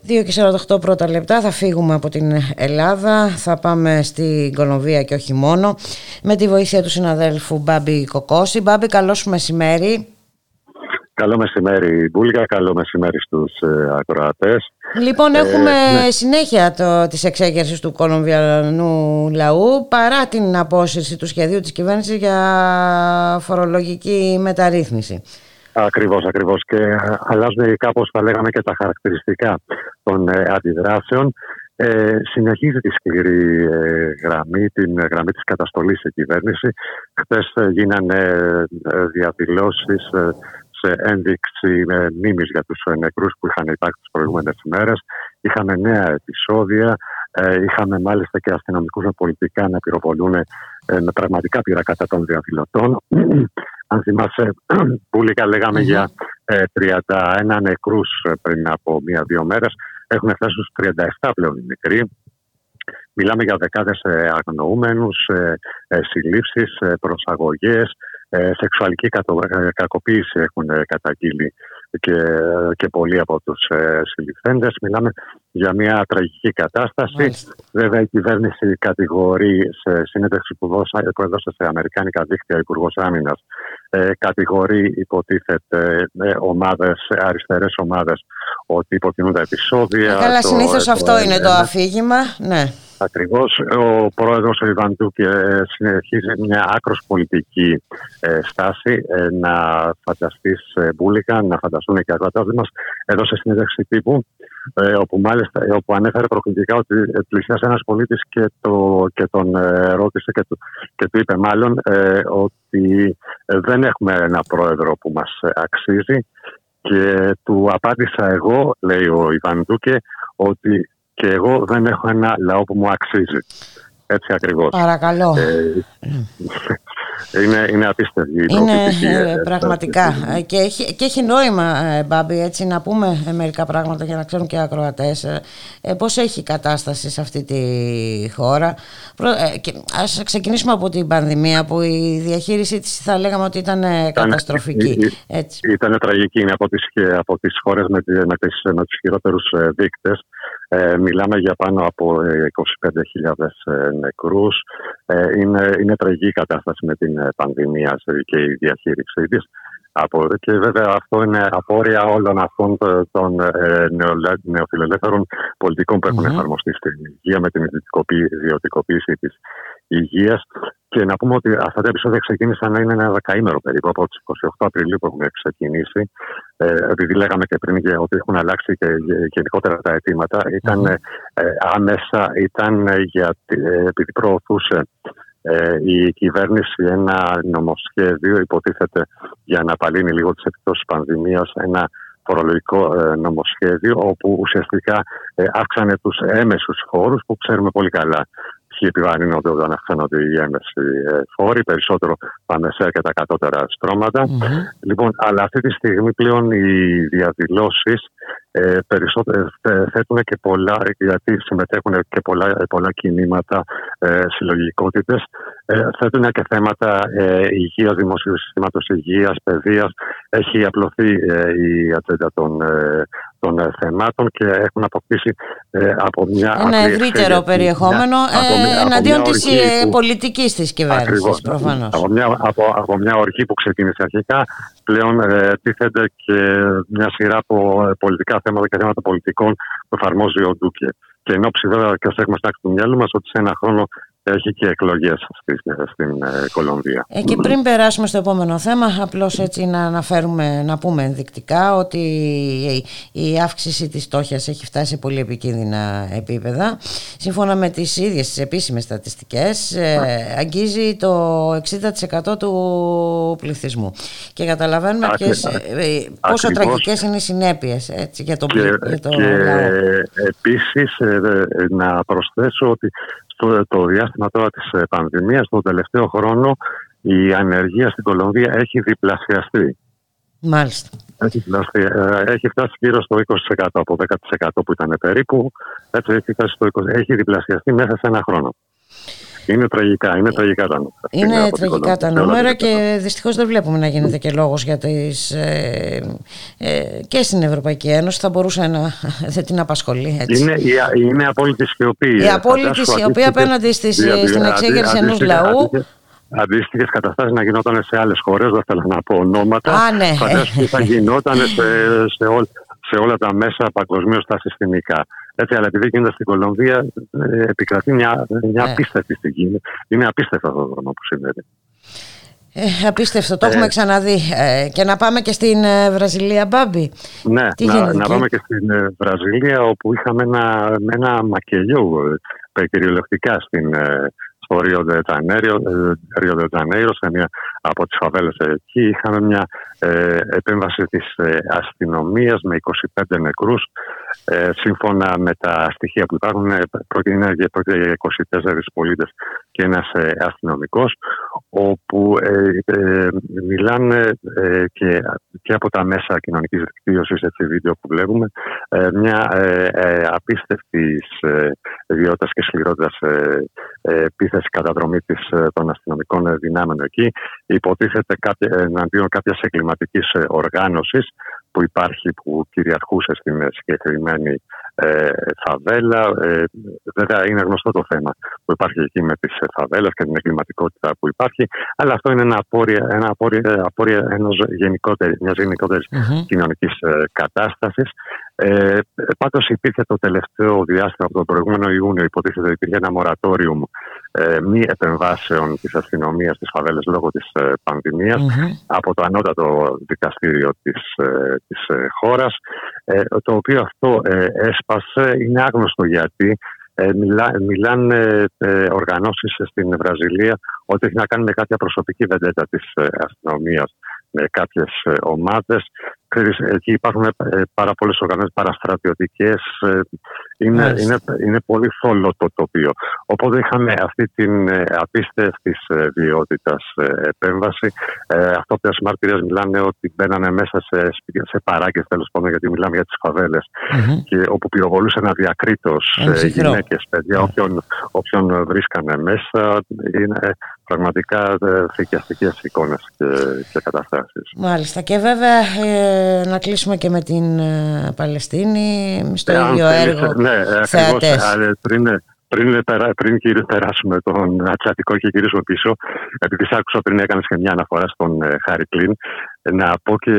B: Δύο και 48 πρώτα λεπτά θα φύγουμε από την Ελλάδα, θα πάμε στην Κολομβία και όχι μόνο, με τη βοήθεια του συναδέλφου Μπάμπη Κοκόση. Μπάμπη, καλό σου μεσημέρι.
R: Καλό μεσημέρι, Μπούλγα. Καλό μεσημέρι στους ε, ακροατές.
B: Λοιπόν,
R: Ε,
B: έχουμε
R: ναι.
B: συνέχεια το, της εξέγερσης του Κολομβιανού λαού παρά την απόσυρση του σχεδίου της κυβέρνησης για φορολογική μεταρρύθμιση.
R: Ακριβώς, ακριβώς. Και ε, αλλάζουν κάπως, θα λέγαμε, και τα χαρακτηριστικά των ε, αντιδράσεων. Ε, συνεχίζει τη σκληρή ε, γραμμή, την γραμμή της καταστολής σε κυβέρνηση. Χθες ε, γίνανε ε, διαδηλώσεις ε, σε ένδειξη ε, μνήμης για τους ε, νεκρούς που είχαν υπάρξει τις προηγούμενες ημέρες. Είχαμε νέα επεισόδια. Ε, είχαμε μάλιστα και αστυνομικούς με πολιτικά να πυροβολούν ε, με πραγματικά πειρα κατά των διαδηλωτών. Αν θυμάσαι, πουλικα λέγαμε για ε, 31 νεκρούς ε, πριν από μία-δύο μέρες. Έχουν φτάσει στους 37 πλέον οι νεκροί. Μιλάμε για δεκάδες ε, αγνοούμενους, ε, ε, συλλήψεις, ε, προσαγωγές, ε, σεξουαλική κατο- ε, κακοποίηση έχουν ε, καταγγείλει και, και πολλοί από τους ε, συλληφθέντες. Μιλάμε για μια τραγική κατάσταση. Βέβαια η κυβέρνηση κατηγορεί σε συνέντευξη που, δώσα, που έδωσε σε αμερικάνικα δίκτυα ο Υπουργός Άμυνας, ε, κατηγορεί υποτίθεται ε, ομάδες, αριστερές ομάδες ότι υποτιμούν τα επεισόδια.
B: Καλά,
R: το-
B: συνήθως αυτό είναι το
R: ε,
B: αφήγημα. Ναι.
R: Ακριβώς. Ο πρόεδρος ο Ιβαντούκ ε, συνεχίζει μια άκρος πολιτική ε, στάση ε, να φανταστείς ε, μπουλικα, να φανταστούν και ακροατές μας. Έδωσε συνέντευξη τύπου ε, όπου μάλιστα ε, όπου ανέφερε προκλητικά ότι ε, πλησίασε ένας πολίτης και, το, και τον ε, ρώτησε και του, και του είπε μάλλον ε, ότι ε, δεν έχουμε ένα πρόεδρο που μας ε, αξίζει και του απάντησα εγώ, λέει ο Ιβαντούκε, ότι και εγώ δεν έχω ένα λαό που μου αξίζει. Έτσι ακριβώς.
B: Παρακαλώ.
R: Ε, είναι, είναι απίστευτη η
B: Είναι
R: προκλητική,
B: ε,
R: ε,
B: πραγματικά Ε, και έχει, και έχει νόημα ε, Μπάμπη έτσι να πούμε ε, μερικά πράγματα για να ξέρουν και οι ακροατές ε, ε, πώς έχει η κατάσταση σε αυτή τη χώρα Προ- ε, και ας ξεκινήσουμε από την πανδημία που η διαχείρισή της θα λέγαμε ότι ήταν ε, καταστροφική έτσι.
R: Ήταν τραγική. Είναι από τις, και από τις χώρες με, τη- με, τις, με τους χειρότερους ε, δείκτες. Ε, μιλάμε για πάνω από ε, 25.000 ε, νεκρούς. Ε, είναι, είναι τραγική η κατάσταση με την ε, πανδημία σε- και η διαχείρισή της. Από, και βέβαια αυτό είναι απόρρια όλων αυτών των- των ε, νεολα- νεοφιλελεύθερων πολιτικών που έχουν εφαρμοστεί στην υγεία με την ιδιωτικοποίη- ιδιωτικοποίηση της υγείας. Και να πούμε ότι αυτά τα επεισόδια ξεκίνησαν να είναι ένα δεκαήμερο περίπου από τις 28 Απριλίου που έχουν ξεκινήσει. Ε, επειδή λέγαμε και πριν και ότι έχουν αλλάξει και γε- γενικότερα τα αιτήματα, ήταν ε, άμεσα, ήταν ε, γιατί, ε, επειδή προωθούσε ε, η κυβέρνηση ένα νομοσχέδιο, υποτίθεται για να απαλύνει λίγο τις επιπτώσεις της πανδημίας, ένα φορολογικό ε, νομοσχέδιο όπου ουσιαστικά ε, αύξανε τους έμεσους φόρους που ξέρουμε πολύ καλά ποιοι επιβαρύνονται όταν αυξάνονται οι έμεσοι ε, φόροι, περισσότερο τα μεσαία και τα κατώτερα στρώματα. Λοιπόν, αλλά αυτή τη στιγμή πλέον οι διαδηλώσεις ε, περισσότερο, ε, θέτουν και πολλά, γιατί συμμετέχουν και πολλά, πολλά κινήματα, ε, συλλογικότητες, ε, θέτουν και θέματα ε, υγείας, δημοσίου συστήματος υγείας, παιδείας. Έχει απλωθεί ε, η ατζέντα των, ε, των ε, θεμάτων και έχουν αποκτήσει ε, από μια...
B: Ένα
R: απλή
B: ευρύτερο
R: εξέγερση,
B: περιεχόμενο
R: μια- από
B: ε,
R: μια- από
B: εναντίον
R: μια
B: της
R: οργή
B: ε,
R: που-
B: πολιτικής της κυβέρνησης
R: Ακριβώς.
B: προφανώς.
R: Από μια, από, από μια οργή που ξεκίνησε αρχικά, πλέον ε, τίθενται και μια σειρά από ε, πολιτικά θέματα και θέματα πολιτικών που εφαρμόζει ο Ντούκε. Και εν ώψη βέβαια και όσο έχουμε στάξει του μυαλού μας ότι σε ένα χρόνο έχει και εκλογές στην, στην ε, Κολομβία.
B: Ε, και πριν περάσουμε στο επόμενο θέμα, απλώς έτσι να αναφέρουμε, να πούμε ενδεικτικά ότι η αύξηση της στόχιας έχει φτάσει σε πολύ επικίνδυνα επίπεδα. Σύμφωνα με τις ίδιες τις επίσημες στατιστικές, ε, αγγίζει το 60% του πληθυσμού. Και καταλαβαίνουμε
R: Άκρι-
B: ποιες, ε, ε, πόσο
R: ακριβώς.
B: τραγικές είναι οι συνέπειες έτσι, για τον,
R: Και,
B: πλη- για τον
R: και
B: λαό.
R: επίσης ε, ε, να προσθέσω ότι στο το διάστημα τώρα της ε, πανδημίας, τον τελευταίο χρόνο, η ανεργία στην Κολομβία έχει διπλασιαστεί.
B: Μάλιστα.
R: Έχει, διπλασιαστεί. Ε, έχει φτάσει γύρω στο 20% από 10% που ήταν περίπου. Έτσι έχει φτάσει στο 20%. Έχει διπλασιαστεί μέσα σε ένα χρόνο. Είναι τραγικά, είναι τραγικά τα νούμερα.
B: Είναι
R: από την
B: τραγικά τα
R: Κολομβία.
B: νούμερα και δυστυχώς δεν βλέπουμε να γίνεται και λόγος για τις, ε, ε, και στην Ευρωπαϊκή Ένωση θα μπορούσε να δεν την απασχολεί έτσι.
R: Είναι, η, είναι απόλυτη σιωπή.
B: Η απόλυτη
R: Φαντάσου
B: σιωπή
R: αντίστοιχες-
B: απέναντι στις-
R: δια-
B: στην
R: δια-
B: εξέγερση ενός
R: αντίστοιχες-
B: λαού.
R: αντίστοιχες- Αντίστοιχες καταστάσεις να γινόταν σε άλλες χώρες, δεν θέλω να πω ονόματα.
B: Α, ναι.
R: Φαντάσου τι θα γινόταν σε, σε, όλ- σε όλα τα μέσα παγκοσμίως τα συστημικά. Έτσι, αλλά επειδή γίνεται στην Κολομβία, ε, επικρατεί μια, μια
B: Ναι.
R: απίστευτη στιγμή. Είναι απίστευτος αυτό το δρόμο που συμβαίνει.
B: Ε, απίστευτο, το
R: Ε.
B: έχουμε ξαναδεί. Ε, και να πάμε και στην ε, Βραζιλία, Μπάμπη.
R: Ναι,
B: Τι
R: να,
B: γίνεται
R: να
B: εκεί;
R: πάμε και στην ε, Βραζίλια όπου είχαμε ένα, με ένα μακελιό ε, κυριολεκτικά στην, ε, στο Ρίο Δε Τζανέιρο, ε, Ρίο Δε Τζανέιρο, σε μια από τις φαβέλες εκεί. Είχαμε μια ε, επέμβαση της ε, αστυνομίας με 25 νεκρούς. Ε, σύμφωνα με τα στοιχεία που υπάρχουν, ε, πρόκειται είναι για- πρόκειται για 24 πολίτες και ένας ε, αστυνομικός, όπου ε, ε, μιλάνε ε, και, και από τα μέσα κοινωνικής δικτύωσης, έτσι βίντεο που βλέπουμε, ε, μια ε, ε, απίστευτης ε, ιδιότητας και σκληρότητας ε, ε, επίθεση καταδρομή της, ε, των αστυνομικών ε, δυνάμεων εκεί. Υποτίθεται κάποια, εναντίον κάποιας εγκληματικής ε, οργάνωσης που υπάρχει, που κυριαρχούσε στην ε, συγκεκριμένη ε, φαβέλα. Ε, βέβαια είναι γνωστό το θέμα που υπάρχει εκεί με τις ε, φαβέλες και την εγκληματικότητα που υπάρχει, αλλά αυτό είναι ένα απόρρια, ένα απόρρια, απόρρια ενός γενικότερη, μιας γενικότερης
B: Μμμ.
R: κοινωνικής ε, κατάστασης. Ε, Πάντως υπήρχε το τελευταίο διάστημα από τον προηγούμενο Ιούνιο, υποτίθεται ότι υπήρχε ένα μορατόριουμ ε, μη επεμβάσεων της αστυνομίας στις φαβέλες λόγω της ε, πανδημίας
B: Μμμ.
R: από το ανώτατο δικαστήριο της, ε, της ε, χώρας ε, το οποίο αυτό ε, έσπασε είναι άγνωστο γιατί ε, μιλά, μιλάνε ε, οργανώσεις στην Βραζιλία ότι έχει να κάνει με κάποια προσωπική βεντέτα της ε, αστυνομίας με κάποιες ε, ομάδες Ξέρεις, εκεί υπάρχουν ε, πάρα πολλές οργανώσεις παραστρατιωτικές ε, είναι,
B: Μάλιστα.
R: είναι, είναι πολύ θόλο το τοπίο οπότε είχαμε αυτή την ε, απίστευτη ε, βιότητας ε, επέμβαση ε, αυτό που οι μαρτυρίες μιλάνε ότι μπαίνανε μέσα σε, σπίτια, σε παράγκες τέλος πάντων γιατί μιλάμε για τις φαβέλες
B: Μμμ.
R: και όπου πυροβολούσαν αδιακρίτως
B: Ένα
R: ε,
B: ψυχρό.
R: γυναίκες, παιδιά, όποιον, όποιον βρίσκανε μέσα. Είναι ε, πραγματικά ε, φρικιαστικές εικόνες και, και καταστάσεις.
B: Μάλιστα και βέβαια ε, να κλείσουμε και με την ε, Παλαιστίνη στο
R: Ε, αν
B: ίδιο
R: θέλεις,
B: έργο
R: Ναι, ακριβώς,
B: θεατές.
R: ε, πριν, πριν, περα- πριν κύριε, περάσουμε τον Ατσατικό και γυρίσουμε πίσω, επειδή σ' άκουσα πριν έκανες και μια αναφορά στον ε, Χάρη Κλίν, ε, να πω και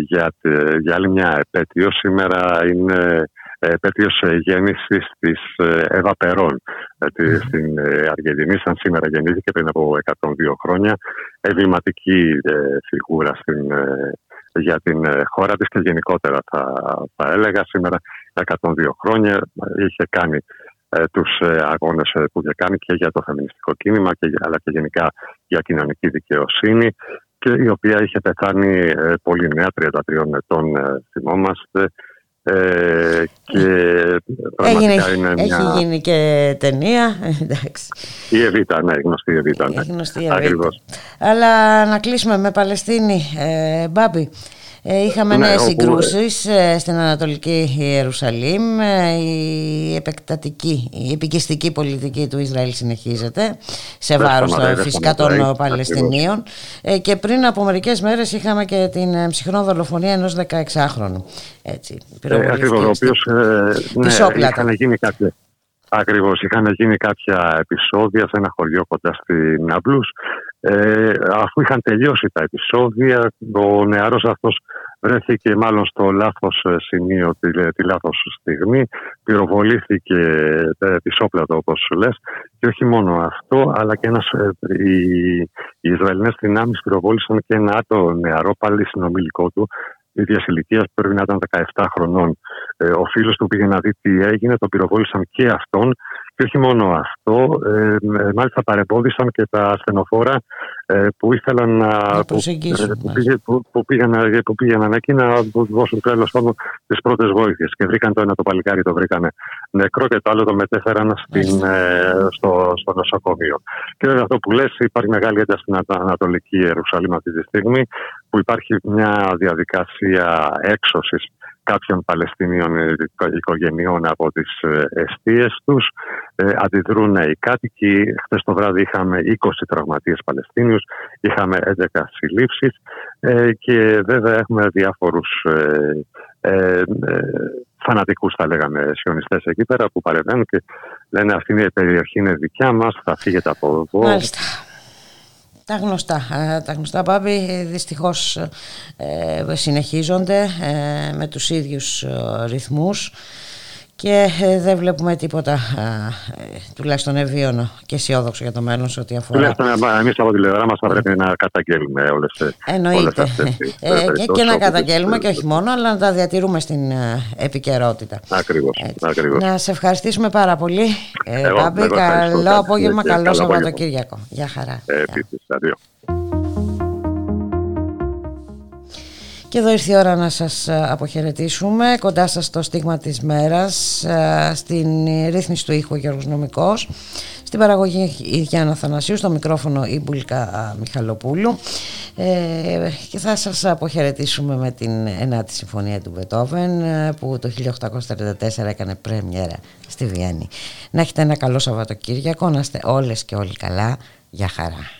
R: για, τε- για άλλη μια επέτειο. Σήμερα είναι ε, επέτειος ε, γέννησης της ε, Εύα Περόν ε, τη- στην ε, Αργεντινή, σαν σήμερα γεννήθηκε πριν από 102 χρόνια. Εμβληματική ε, φιγούρα στην, ε, για την ε, χώρα της και γενικότερα θα, θα έλεγα. Σήμερα 102 χρόνια ε, είχε κάνει ε, τους ε, αγώνες ε, που είχε κάνει και για το φεμινιστικό κίνημα και, για- αλλά και γενικά για κοινωνική δικαιοσύνη και η οποία είχε πεθάνει ε, πολύ νέα, 33 ετών ε, θυμόμαστε ε, και
B: Έγινε,
R: πραγματικά είναι μια...
B: έχει γίνει και ταινία, ε, εντάξει.
R: Η Εβίτα, ναι, η γνωστή Εβίτα. Ναι.
B: Η γνωστή Εβίτα.
R: Ακριβώς.
B: Αλλά να κλείσουμε με Παλαιστίνη, ε, Μπάμπη. Ε, είχαμε
R: Ναι,
B: νέες
R: όπου-
B: συγκρούσεις ε, στην Ανατολική Ιερουσαλήμ. Ε, η επεκτατική, η επικιστική πολιτική του Ισραήλ συνεχίζεται σε
R: Δεν
B: βάρος
R: σταματάει,
B: ε,
R: δεν
B: φυσικά των
R: σταματάει.
B: ε, Παλαιστινίων. Ε, και πριν από μερικές μέρες είχαμε και την ε, ψυχρό δολοφονία ενός 16χρονου. Έτσι,
R: Ε,
B: πυροβολήθηκε
R: ακριβώς, ο
B: στη-
R: οποίος ε, ναι,
B: Πισόπλατα.
R: είχαν γίνει κάποια, ακριβώς, είχαν γίνει κάποια επεισόδια σε ένα χωριό κοντά στην Ναμπλούς. Ε, αφού είχαν τελειώσει τα επεισόδια, ο νεαρός αυτός βρέθηκε μάλλον στο λάθος ε, σημείο τη, τη λάθος στιγμή, πυροβολήθηκε ε, πισόπλατο όπως λες. Και όχι μόνο αυτό αλλά και ένας, ε, οι, οι Ισραηλινές δυνάμεις πυροβόλησαν και ένα άλλο νεαρό πάλι συνομιλικό του ίδιας ηλικίας που πρέπει να ήταν 17 χρονών. Ε, ο φίλος του πήγε να δει τι έγινε, τον πυροβόλησαν και αυτόν. Και όχι μόνο αυτό, ε, ε, μάλιστα παρεμπόδισαν και τα ασθενοφόρα ε, που ήθελαν να.
B: Να
R: που,
B: προσεγγίσουν,
R: ε, που, πήγε- που, που πήγαιναν, που πήγαιναν εκεί να τους δώσουν τέλος πάντων τις πρώτες βοήθειες. Και βρήκαν το ένα το παλικάρι, το βρήκαν νεκρό και το άλλο το μετέφεραν στην, ε, στο, στο νοσοκομείο. Και βέβαια αυτό που λες υπάρχει μεγάλη ένταση στην Ανα- Ανατολική Ιερουσαλήμ αυτή τη στιγμή που υπάρχει μια διαδικασία έξωσης κάποιων Παλαιστινίων ε, οικο- οικογενειών από τις ε, αιστείες τους. Ε, αντιδρούν οι κάτοικοι. Χθες το βράδυ είχαμε 20 τραυματίες Παλαιστίνιους, είχαμε 11 συλλήψεις ε, και βέβαια έχουμε διάφορους ε, ε, ε, φανατικούς θα λέγαμε σιωνιστές εκεί πέρα που παρεμβαίνουν και λένε αυτή είναι η περιοχή είναι δικιά μας, θα φύγετε από εδώ.
B: Μάλιστα. Τα γνωστά, ε, τα γνωστά Μπάμπη ε, δυστυχώς ε, συνεχίζονται ε, με τους ίδιους ε, ρυθμούς και ε, δεν βλέπουμε τίποτα ε, ε, τουλάχιστον ευίωνο και αισιόδοξο για το μέλλον σε ό,τι αφορά
R: Τουλάχιστον εμείς από τη πλευρά μας θα πρέπει να καταγγέλουμε όλες
B: Εννοείται.
R: αυτές τι
B: Ε, και, και να καταγγέλουμε και όχι μόνο, αλλά να τα διατηρούμε στην ε, επικαιρότητα.
R: Ακριβώς. Ακριβώς.
B: Να σε ευχαριστήσουμε πάρα πολύ. Ε,
R: Εγώ-
B: Μπάμπη,
R: εγώ ευχαριστώ.
B: καλό απόγευμα,
R: Και
B: καλό
R: καλό απόγευμα.
B: Σαββατοκύριακο. Γεια χαρά.
R: Ε, Επίσης,
B: Και εδώ ήρθε η ώρα να σας ε, αποχαιρετήσουμε. Κοντά σας στο στίγμα της μέρας, ε, στην ρύθμιση του ήχου Γιώργος Νομικός, στην παραγωγή η Γιάννα Θανασίου, στο μικρόφωνο η Μπουλικά Μιχαλοπούλου ε, και θα σας αποχαιρετήσουμε με την 9η Συμφωνία του Μπετόβεν ε, που το 1834 έκανε πρέμιερα στη Βιέννη. Να έχετε ένα καλό Σαββατοκύριακο, να είστε όλες και όλοι καλά. Γεια χαρά.